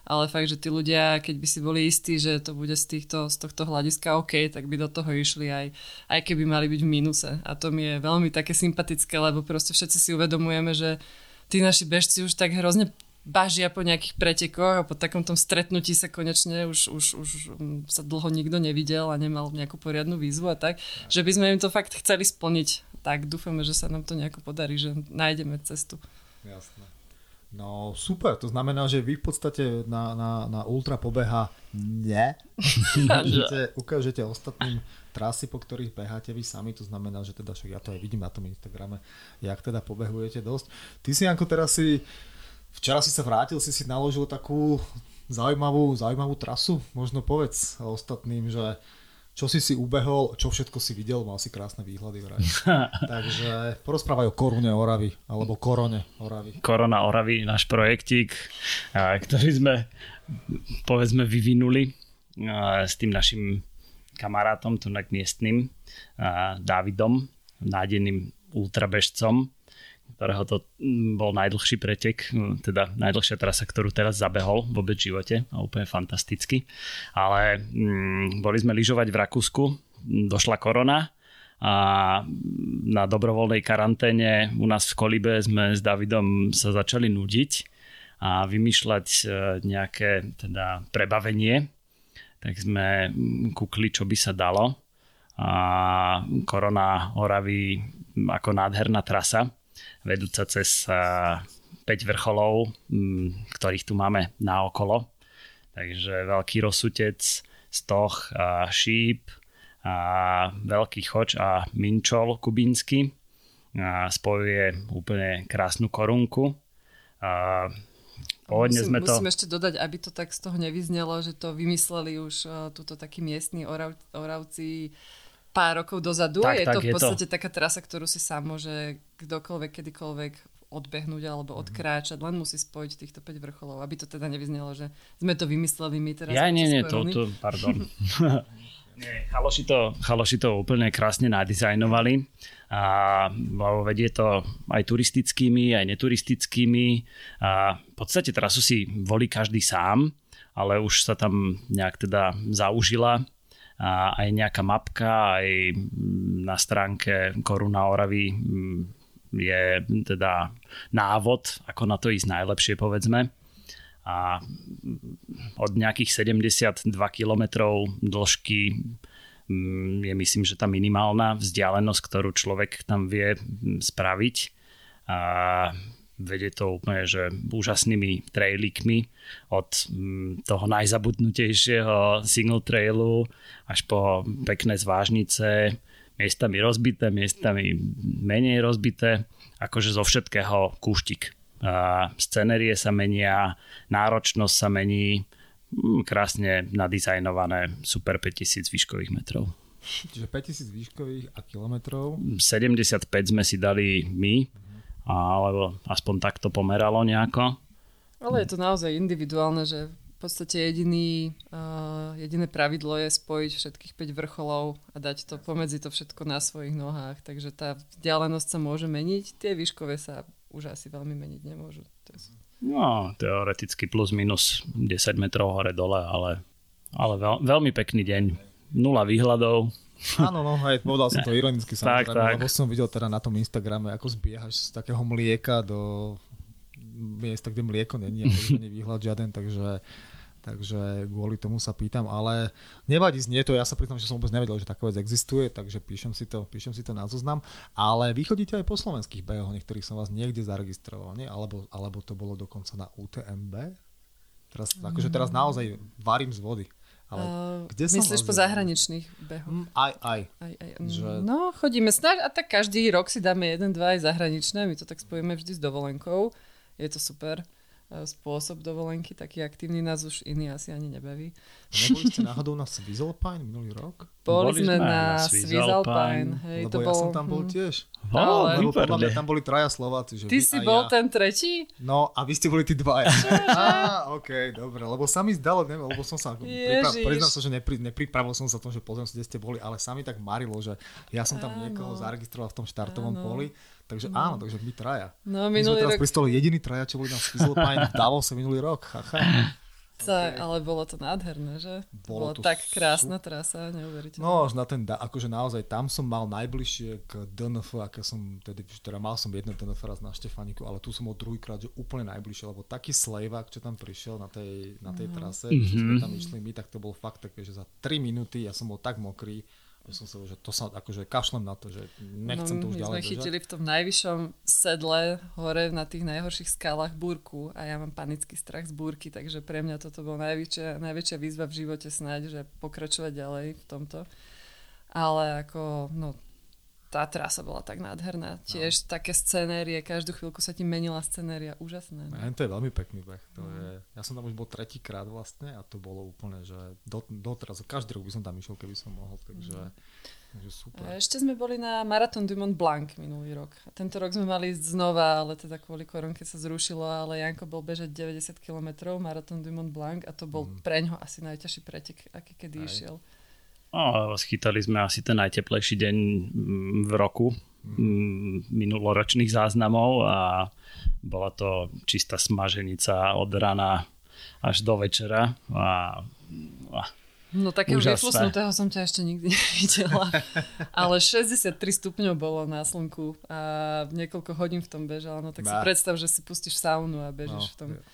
Ale fakt, že tí ľudia, keď by si boli istí, že to bude z, týchto, z tohto hľadiska OK, tak by do toho išli aj, aj keby mali byť v mínuse. A to mi je veľmi také sympatické, lebo proste všetci si uvedomujeme, že tí naši bežci už tak hrozne bažia po nejakých pretekoch a po takom tom stretnutí sa konečne už, už, už mm, sa dlho nikto nevidel a nemal nejakú poriadnu výzvu a tak, že by sme im to fakt chceli splniť. Tak dúfame, že sa nám to nejako podarí, že nájdeme cestu. Jasné. No super, to znamená, že vy v podstate na, na, na ultra pobeha nie. [laughs] ukážete, ukážete ostatným trasy, po ktorých beháte vy sami, to znamená, že teda však ja to aj vidím na tom Instagrame, jak teda pobehujete dosť. Ty si ako teraz si Včera si sa vrátil, si si naložil takú zaujímavú, zaujímavú trasu. Možno povedz ostatným, že čo si si ubehol, čo všetko si videl, mal si krásne výhľady vraj. [laughs] Takže porozprávaj o Korune Oravy, alebo Korone Oravy. Korona Oravy, náš projektík, ktorý sme povedzme vyvinuli s tým našim kamarátom, tu miestnym, Davidom, nádeným ultrabežcom ktorého to mm, bol najdlhší pretek, mm, teda najdlhšia trasa, ktorú teraz zabehol vôbec v živote a úplne fantasticky. Ale mm, boli sme lyžovať v Rakúsku, došla korona a na dobrovoľnej karanténe u nás v Kolibe sme s Davidom sa začali nudiť a vymýšľať e, nejaké teda prebavenie. Tak sme kúkli, čo by sa dalo. A korona Oravy ako nádherná trasa vedúca cez 5 vrcholov, ktorých tu máme naokolo. Takže veľký rozsutec, stoch, a šíp, a veľký choč a minčol kubínsky. A spojuje úplne krásnu korunku. A Pôvodne musím, sme to... Musím ešte dodať, aby to tak z toho nevyznelo, že to vymysleli už uh, túto takí miestni orav, oravci pár rokov dozadu. Tak, je tak, to v podstate to. taká trasa, ktorú si sám môže kdokoľvek, kedykoľvek odbehnúť alebo mhm. odkráčať, len musí spojiť týchto 5 vrcholov, aby to teda nevyznelo, že sme to vymysleli my teraz. Ja nie, nie, to, to, pardon. [laughs] nie, chaloši to, chaloši to úplne krásne nadizajnovali a vedie to aj turistickými, aj neturistickými a v podstate trasu si volí každý sám, ale už sa tam nejak teda zaužila a aj nejaká mapka, aj na stránke Koruna Oravy mm, je teda návod, ako na to ísť najlepšie, povedzme. A od nejakých 72 km dĺžky mm, je myslím, že tá minimálna vzdialenosť, ktorú človek tam vie mm, spraviť. A vedie to úplne, že úžasnými trailikmi od mm, toho najzabudnutejšieho single trailu až po pekné zvážnice, miestami rozbité, miestami menej rozbité, akože zo všetkého kúštik. Scenérie sa menia, náročnosť sa mení, mm, krásne nadizajnované super 5000 výškových metrov. Čiže 5000 výškových a kilometrov? 75 sme si dali my, alebo aspoň takto pomeralo nejako. Ale je to naozaj individuálne, že v podstate jediný, uh, jediné pravidlo je spojiť všetkých 5 vrcholov a dať to pomedzi to všetko na svojich nohách. Takže tá vzdialenosť sa môže meniť, tie výškové sa už asi veľmi meniť nemôžu. No, teoreticky plus minus 10 metrov hore dole, ale, ale veľ, veľmi pekný deň. Nula výhľadov, [laughs] Áno, no, aj povedal som to ironicky samozrejme, tak, tak. lebo som videl teda na tom Instagrame, ako zbiehaš z takého mlieka do miesta, kde mlieko není, není výhľad žiaden, takže takže kvôli tomu sa pýtam, ale nevadí, znie to, ja sa priznám, že som vôbec nevedel, že taká vec existuje, takže píšem si to, píšem si to na zoznam, ale vy chodíte aj po slovenských behoch, niektorých som vás niekde zaregistroval, nie? Alebo, alebo to bolo dokonca na UTMB? Teraz, akože teraz naozaj varím z vody Ale Uh, kde som myslíš po zahraničných behoch? Hm, Aj, aj. Aj, aj, mm, Že- No, chodíme snáď a tak každý rok si dáme jeden, dva aj zahraničné. My to tak spojíme vždy s dovolenkou. Je to super spôsob dovolenky, taký aktívny nás už iný asi ani nebaví. Neboli ste náhodou na Swizzlepine minulý rok? Boli, Boli sme na na. Alpine, Hej, Lebo to ja bol, som tam bol hm. tiež. Ale- Lebo podľa mňa tam boli traja Slováci. Že Ty si bol ja. ten tretí? No a vy ste boli tí dvaja. Á, ok, dobre, lebo sa mi zdalo, neviem, lebo som sa, pripra- priznám sa, že nepri, nepripravil som sa tom, že pozriem si, kde ste boli, ale sa mi tak marilo, že ja som tam Áno. niekoho zaregistroval v tom štartovom Áno. poli, takže áno, takže my traja. No, My sme minulý teraz rok pristali jediní traja, čo boli na Swizzlepine v Davose minulý rok. Sa, ale bolo to nádherné, že? Bolo Bolo, to tak sú- krásna trasa, neuveriteľné. No, až na ten, akože naozaj tam som mal najbližšie k DNF, aké som, tedy, teda mal som jedno DNF raz na Štefaniku, ale tu som bol druhýkrát, že úplne najbližšie, lebo taký slejvak, čo tam prišiel na tej, na tej trase, mm-hmm. sme tam išli my, tak to bol fakt také, že za 3 minúty ja som bol tak mokrý, že som sa, že to sa, akože kašlem na to, že nechcem to no, už my ďalej sme držať. chytili v tom najvyššom sedle hore na tých najhorších skalách búrku a ja mám panický strach z búrky, takže pre mňa toto bol najväčšia, najväčšia výzva v živote snáď, že pokračovať ďalej v tomto. Ale ako, no, tá trasa bola tak nádherná. Tiež no. také scenérie, každú chvíľku sa ti menila scenéria, úžasné. No. To je veľmi pekný beh. To je, ja som tam už bol tretíkrát vlastne a to bolo úplne, že do, doteraz, každý rok by som tam išiel, keby som mohol, takže, takže super. A ešte sme boli na Marathon du Mont Blanc minulý rok. A tento rok sme mali ísť znova, ale teda kvôli koronke sa zrušilo, ale Janko bol bežať 90 km Marathon du Mont Blanc a to bol mm. preňho asi najťažší pretek, aký kedy Aj. išiel. No, schytali sme asi ten najteplejší deň mm, v roku mm, minuloročných záznamov a bola to čistá smaženica od rana až do večera a, a No takého vyflusnutého som ťa ešte nikdy [laughs] nevidela. Ale 63 stupňov bolo na slnku a niekoľko hodín v tom bežala. No tak si Bah. predstav, že si pustíš saunu a bežíš v tom. No,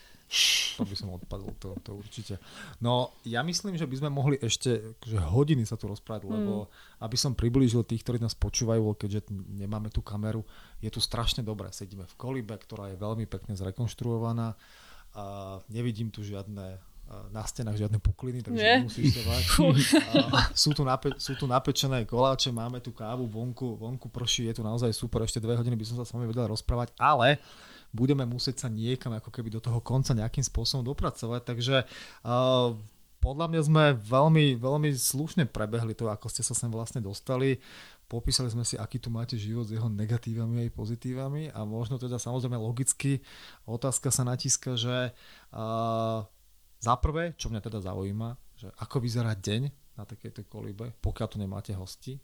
To by som odpadol, to, to určite. No, ja myslím, že by sme mohli ešte že hodiny sa tu rozprávať, lebo aby som priblížil tých, ktorí nás počúvajú, keďže nemáme tú kameru, je tu strašne dobré. Sedíme v kolibe, ktorá je veľmi pekne zrekonštruovaná. A nevidím tu žiadne na stenách žiadne pukliny, takže Nie. nemusíš sa bať. A sú, tu nape- sú tu napečené koláče, máme tu kávu, vonku, vonku prší, je tu naozaj super, ešte dve hodiny by som sa s vami vedel rozprávať, ale budeme musieť sa niekam ako keby do toho konca nejakým spôsobom dopracovať, takže uh, podľa mňa sme veľmi, veľmi slušne prebehli to, ako ste sa sem vlastne dostali. Popísali sme si, aký tu máte život s jeho negatívami aj pozitívami a možno teda samozrejme logicky otázka sa natíska, že uh, za prvé, čo mňa teda zaujíma, že ako vyzerá deň na takejto kolibe, pokiaľ tu nemáte hosti,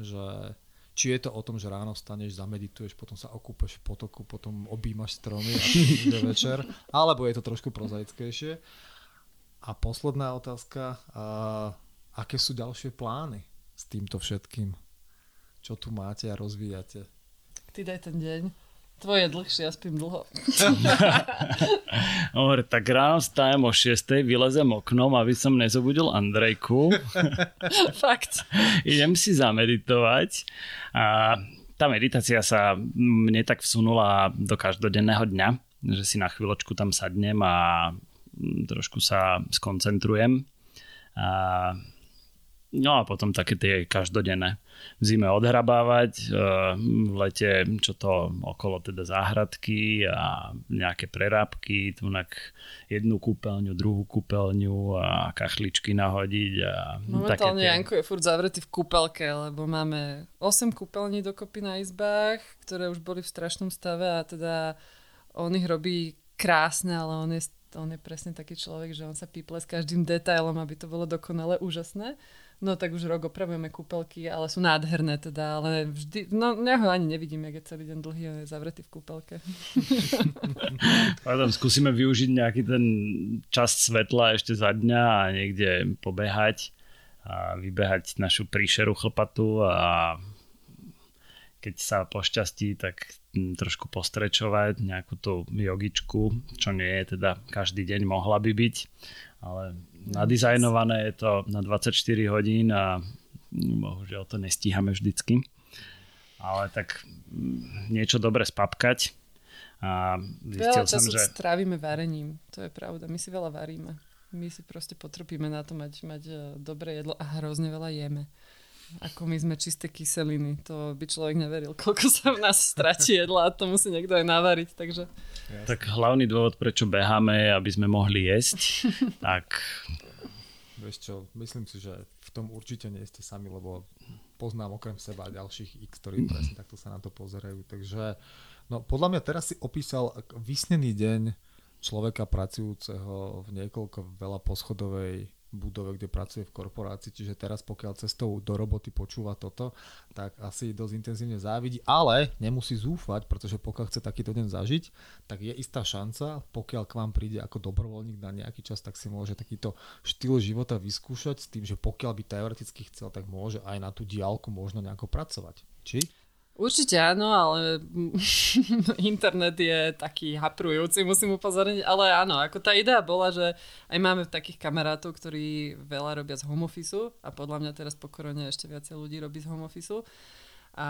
že či je to o tom, že ráno staneš, zamedituješ, potom sa okúpeš v potoku, potom objímaš stromy a [laughs] bude večer, alebo je to trošku prozaickejšie. A posledná otázka, a aké sú ďalšie plány s týmto všetkým? Čo tu máte a rozvíjate? Ty daj ten deň. Tvoje je dlhšie, ja spím dlho. [laughs] Dobre, tak ráno stajem o 6. vylezem oknom, aby som nezobudil Andrejku. [laughs] Fakt. Idem si zameditovať a tá meditácia sa mne tak vsunula do každodenného dňa, že si na chvíľočku tam sadnem a trošku sa skoncentrujem. A No a potom také tie každodenné. V zime odhrabávať, e, v lete čo to okolo teda záhradky a nejaké prerábky, tunak jednu kúpeľňu, druhú kúpeľňu a kachličky nahodiť. A Momentálne tie- Janko je furt zavretý v kúpelke, lebo máme 8 kúpeľní dokopy na izbách, ktoré už boli v strašnom stave a teda on ich robí krásne, ale on je, on je presne taký človek, že on sa píple s každým detailom, aby to bolo dokonale úžasné. No tak už rok opravujeme kúpelky, ale sú nádherné teda, ale vždy, no ja ho ani nevidím, jak je celý deň dlhý, on je zavretý v kúpelke. [laughs] Potom skúsime využiť nejaký ten čas svetla ešte za dňa a niekde pobehať a vybehať našu príšeru chlpatu a keď sa pošťastí, tak trošku postrečovať nejakú tú jogičku, čo nie je teda každý deň mohla by byť, ale nadizajnované je to na 24 hodín a mm, bohužiaľ to nestíhame vždycky. Ale tak mm, niečo dobre spapkať a Veľa som, času že strávime varením, to je pravda, my si veľa varíme. My si proste potrpíme na to mať, mať e, dobré jedlo a hrozne veľa jeme. Ako my sme čisté kyseliny. To by človek neveril, koľko sa v nás stratí jedla a to musí niekto aj navariť. Takže... Tak hlavný dôvod, prečo beháme, aby sme mohli jesť. [laughs] tak Vieš čo, myslím si, že v tom určite nie ste sami, lebo poznám okrem seba ďalších x, ktorí [clears throat] presne takto sa na to pozerajú. Takže no, podľa mňa teraz si opísal vysnený deň človeka pracujúceho v niekoľko veľa poschodovej budove, kde pracuje v korporácii, čiže teraz pokiaľ cestou do roboty počúva toto, tak asi dosť intenzívne závidí, ale nemusí zúfať, pretože pokiaľ chce takýto deň zažiť, tak je istá šanca, pokiaľ k vám príde ako dobrovoľník na nejaký čas, tak si môže takýto štýl života vyskúšať s tým, že pokiaľ by teoreticky chcel, tak môže aj na tú diálku možno nejako pracovať. Či? Určite áno, ale [laughs] internet je taký haprujúci, musím upozorniť, ale áno, ako tá idea bola, že aj máme takých kamarátov, ktorí veľa robia z home office a podľa mňa teraz po korone ešte viacej ľudí robí z home office. A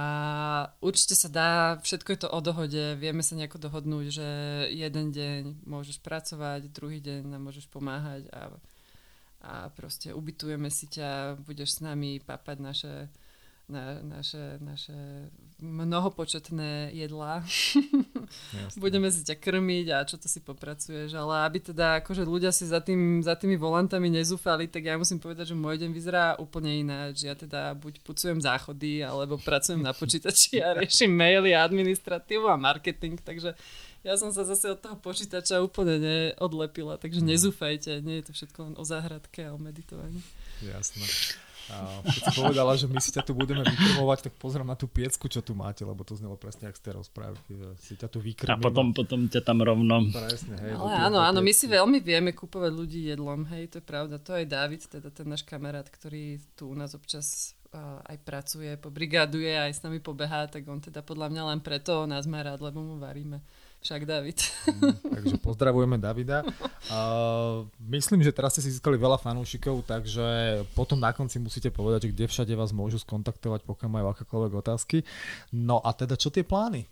určite sa dá, všetko je to o dohode, vieme sa nejako dohodnúť, že jeden deň môžeš pracovať, druhý deň nám môžeš pomáhať a, a proste ubytujeme si ťa, budeš s nami papať naše na, naše, naše mnohopočetné jedlá. Budeme si ťa krmiť a čo to si popracuješ, ale aby teda akože ľudia si za, tým, za tými volantami nezúfali, tak ja musím povedať, že môj deň vyzerá úplne ináč. Ja teda buď pucujem záchody, alebo pracujem na počítači a [laughs] riešim maily a administratívu a marketing, takže ja som sa zase od toho počítača úplne neodlepila, takže mhm. nezúfajte, nie je to všetko len o záhradke a o meditovaní. Jasné. A keď si povedala, že my si ťa tu budeme vykrmovať, tak pozriem na tú piecku, čo tu máte, lebo to znelo presne jak z tej rozprávky, že si ťa tu vykrmím. A potom, potom ťa tam rovno. Presne, hej. Ale áno, áno, my si veľmi vieme kúpovať ľudí jedlom, hej, to je pravda. To aj David, teda ten náš kamarát, ktorý tu u nás občas uh, aj pracuje, pobrigáduje, aj s nami pobehá, tak on teda podľa mňa len preto nás má rád, lebo mu varíme. Však David. Mm, takže pozdravujeme Davida. Uh, myslím, že teraz ste si získali veľa fanúšikov, takže potom na konci musíte povedať, že kde všade vás môžu skontaktovať, pokiaľ majú akékoľvek otázky. No a teda čo tie plány?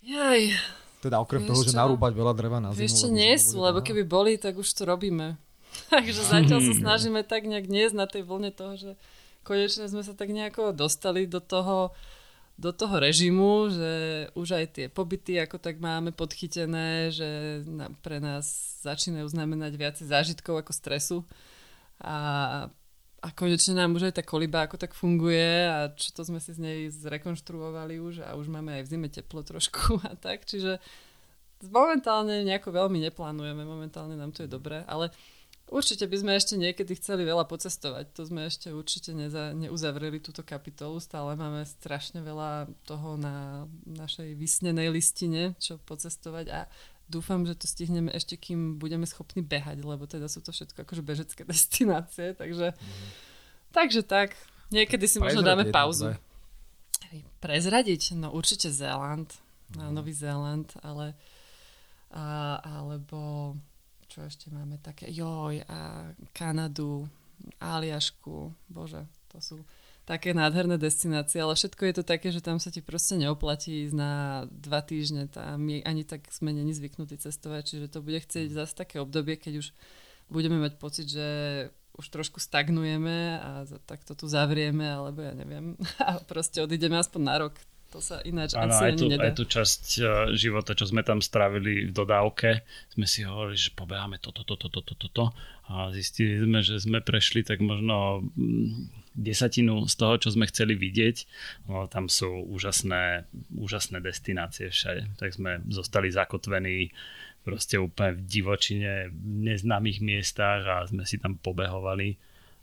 Jaj. Teda okrem toho, že narúbať veľa dreva na zimu. Ešte nie sú, lebo keby boli, tak už to robíme. [laughs] takže zatiaľ sa snažíme tak nejak niesť na tej vlne toho, že konečne sme sa tak nejako dostali do toho do toho režimu, že už aj tie pobyty ako tak máme podchytené, že pre nás začínajú znamenať viacej zážitkov ako stresu. A, a konečne nám už aj tá koliba ako tak funguje a čo to sme si z nej zrekonštruovali už a už máme aj v zime teplo trošku [laughs] a tak, čiže momentálne nejako veľmi neplánujeme, momentálne nám to je dobré, ale Určite by sme ešte niekedy chceli veľa pocestovať. To sme ešte určite neza, neuzavreli túto kapitolu. Stále máme strašne veľa toho na našej vysnenej listine, čo pocestovať a dúfam, že to stihneme ešte, kým budeme schopní behať, lebo teda sú to všetko akože bežecké [laughs] destinácie, takže, mm. takže tak. Niekedy si možno dáme pauzu. Prezradiť? No určite Zéland, mm. Nový Zéland, ale a, alebo čo ešte máme také, joj, a Kanadu, Aliašku, bože, to sú také nádherné destinácie, ale všetko je to také, že tam sa ti proste neoplatí ísť na dva týždne, tam my ani tak sme není zvyknutí cestovať, čiže to bude chcieť zase také obdobie, keď už budeme mať pocit, že už trošku stagnujeme a tak to tu zavrieme, alebo ja neviem, [laughs] a proste odídeme aspoň na rok to sa ináč ano, asi aj tu, nedá. aj tú časť uh, života, čo sme tam strávili v dodávke, sme si hovorili, že pobeháme toto, toto, toto, toto a zistili sme, že sme prešli tak možno mm, desatinu z toho, čo sme chceli vidieť. No, tam sú úžasné, úžasné destinácie všade. Tak sme zostali zakotvení proste úplne v divočine, v neznámych miestach a sme si tam pobehovali.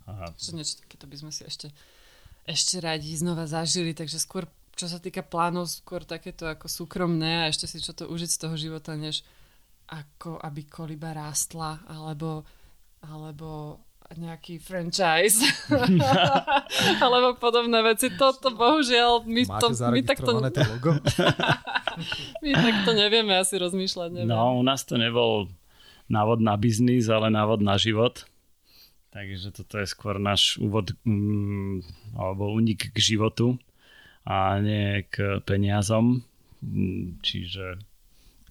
A... Čo niečo takéto by sme si ešte, ešte radi znova zažili, takže skôr čo sa týka plánov, skôr takéto ako súkromné a ešte si čo to užiť z toho života, než ako aby koliba rástla, alebo, alebo nejaký franchise [laughs] alebo podobné veci. Toto bohužiaľ my, Máte to, my takto to logo? [laughs] my takto nevieme asi rozmýšľať. Neviem. No, u nás to nebol návod na biznis, ale návod na život. Takže toto je skôr náš úvod mm, alebo unik k životu a nie k peniazom. Čiže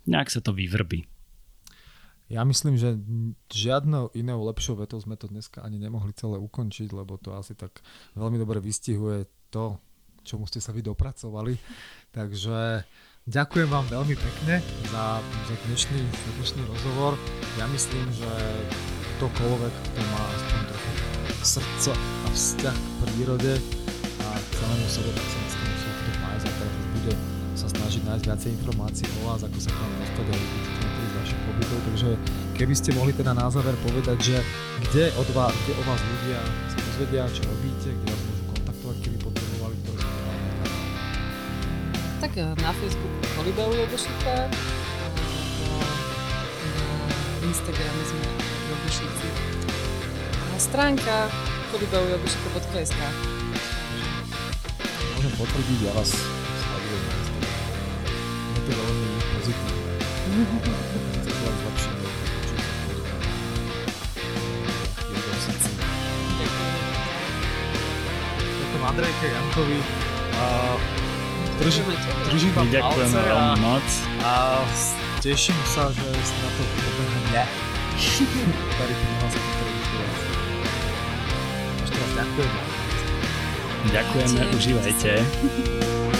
nejak sa to vyvrbí. Ja myslím, že žiadnou inou lepšou vetou sme to dneska ani nemohli celé ukončiť, lebo to asi tak veľmi dobre vystihuje to, čomu ste sa vy dopracovali. Takže ďakujem vám veľmi pekne za, za, dnešný, za dnešný rozhovor. Ja myslím, že ktokoľvek, kto má aspoň trochu srdca a vzťah k prírode a celému sebe, bude sa snažiť nájsť viacej informácií o vás, ako sa tam dostať a niektorých z vašich pobytov. Takže keby ste mohli teda na záver povedať, že kde, od vás, kde o vás ľudia sa dozvedia, čo robíte, kde vás môžu kontaktovať, keby potrebovali, ktoré Tak eh, na Facebooku Kolibeu Jogošika, na Instagrame sme Jogošici. A stránka kolibeujogošika.sk Môžem potvrdiť, ja vás. Je to veľmi pozitívne. Tak určite chodíte na Jogošici. Ďakujem Andrejke, Jankovi. A držím, držím vám ďakujeme veľmi moc. a teším sa, že si na to pobehne mňa. Tady vás sa to Ešte raz ďakujem. Ďakujeme, Ďakujeme. užívajte. [laughs]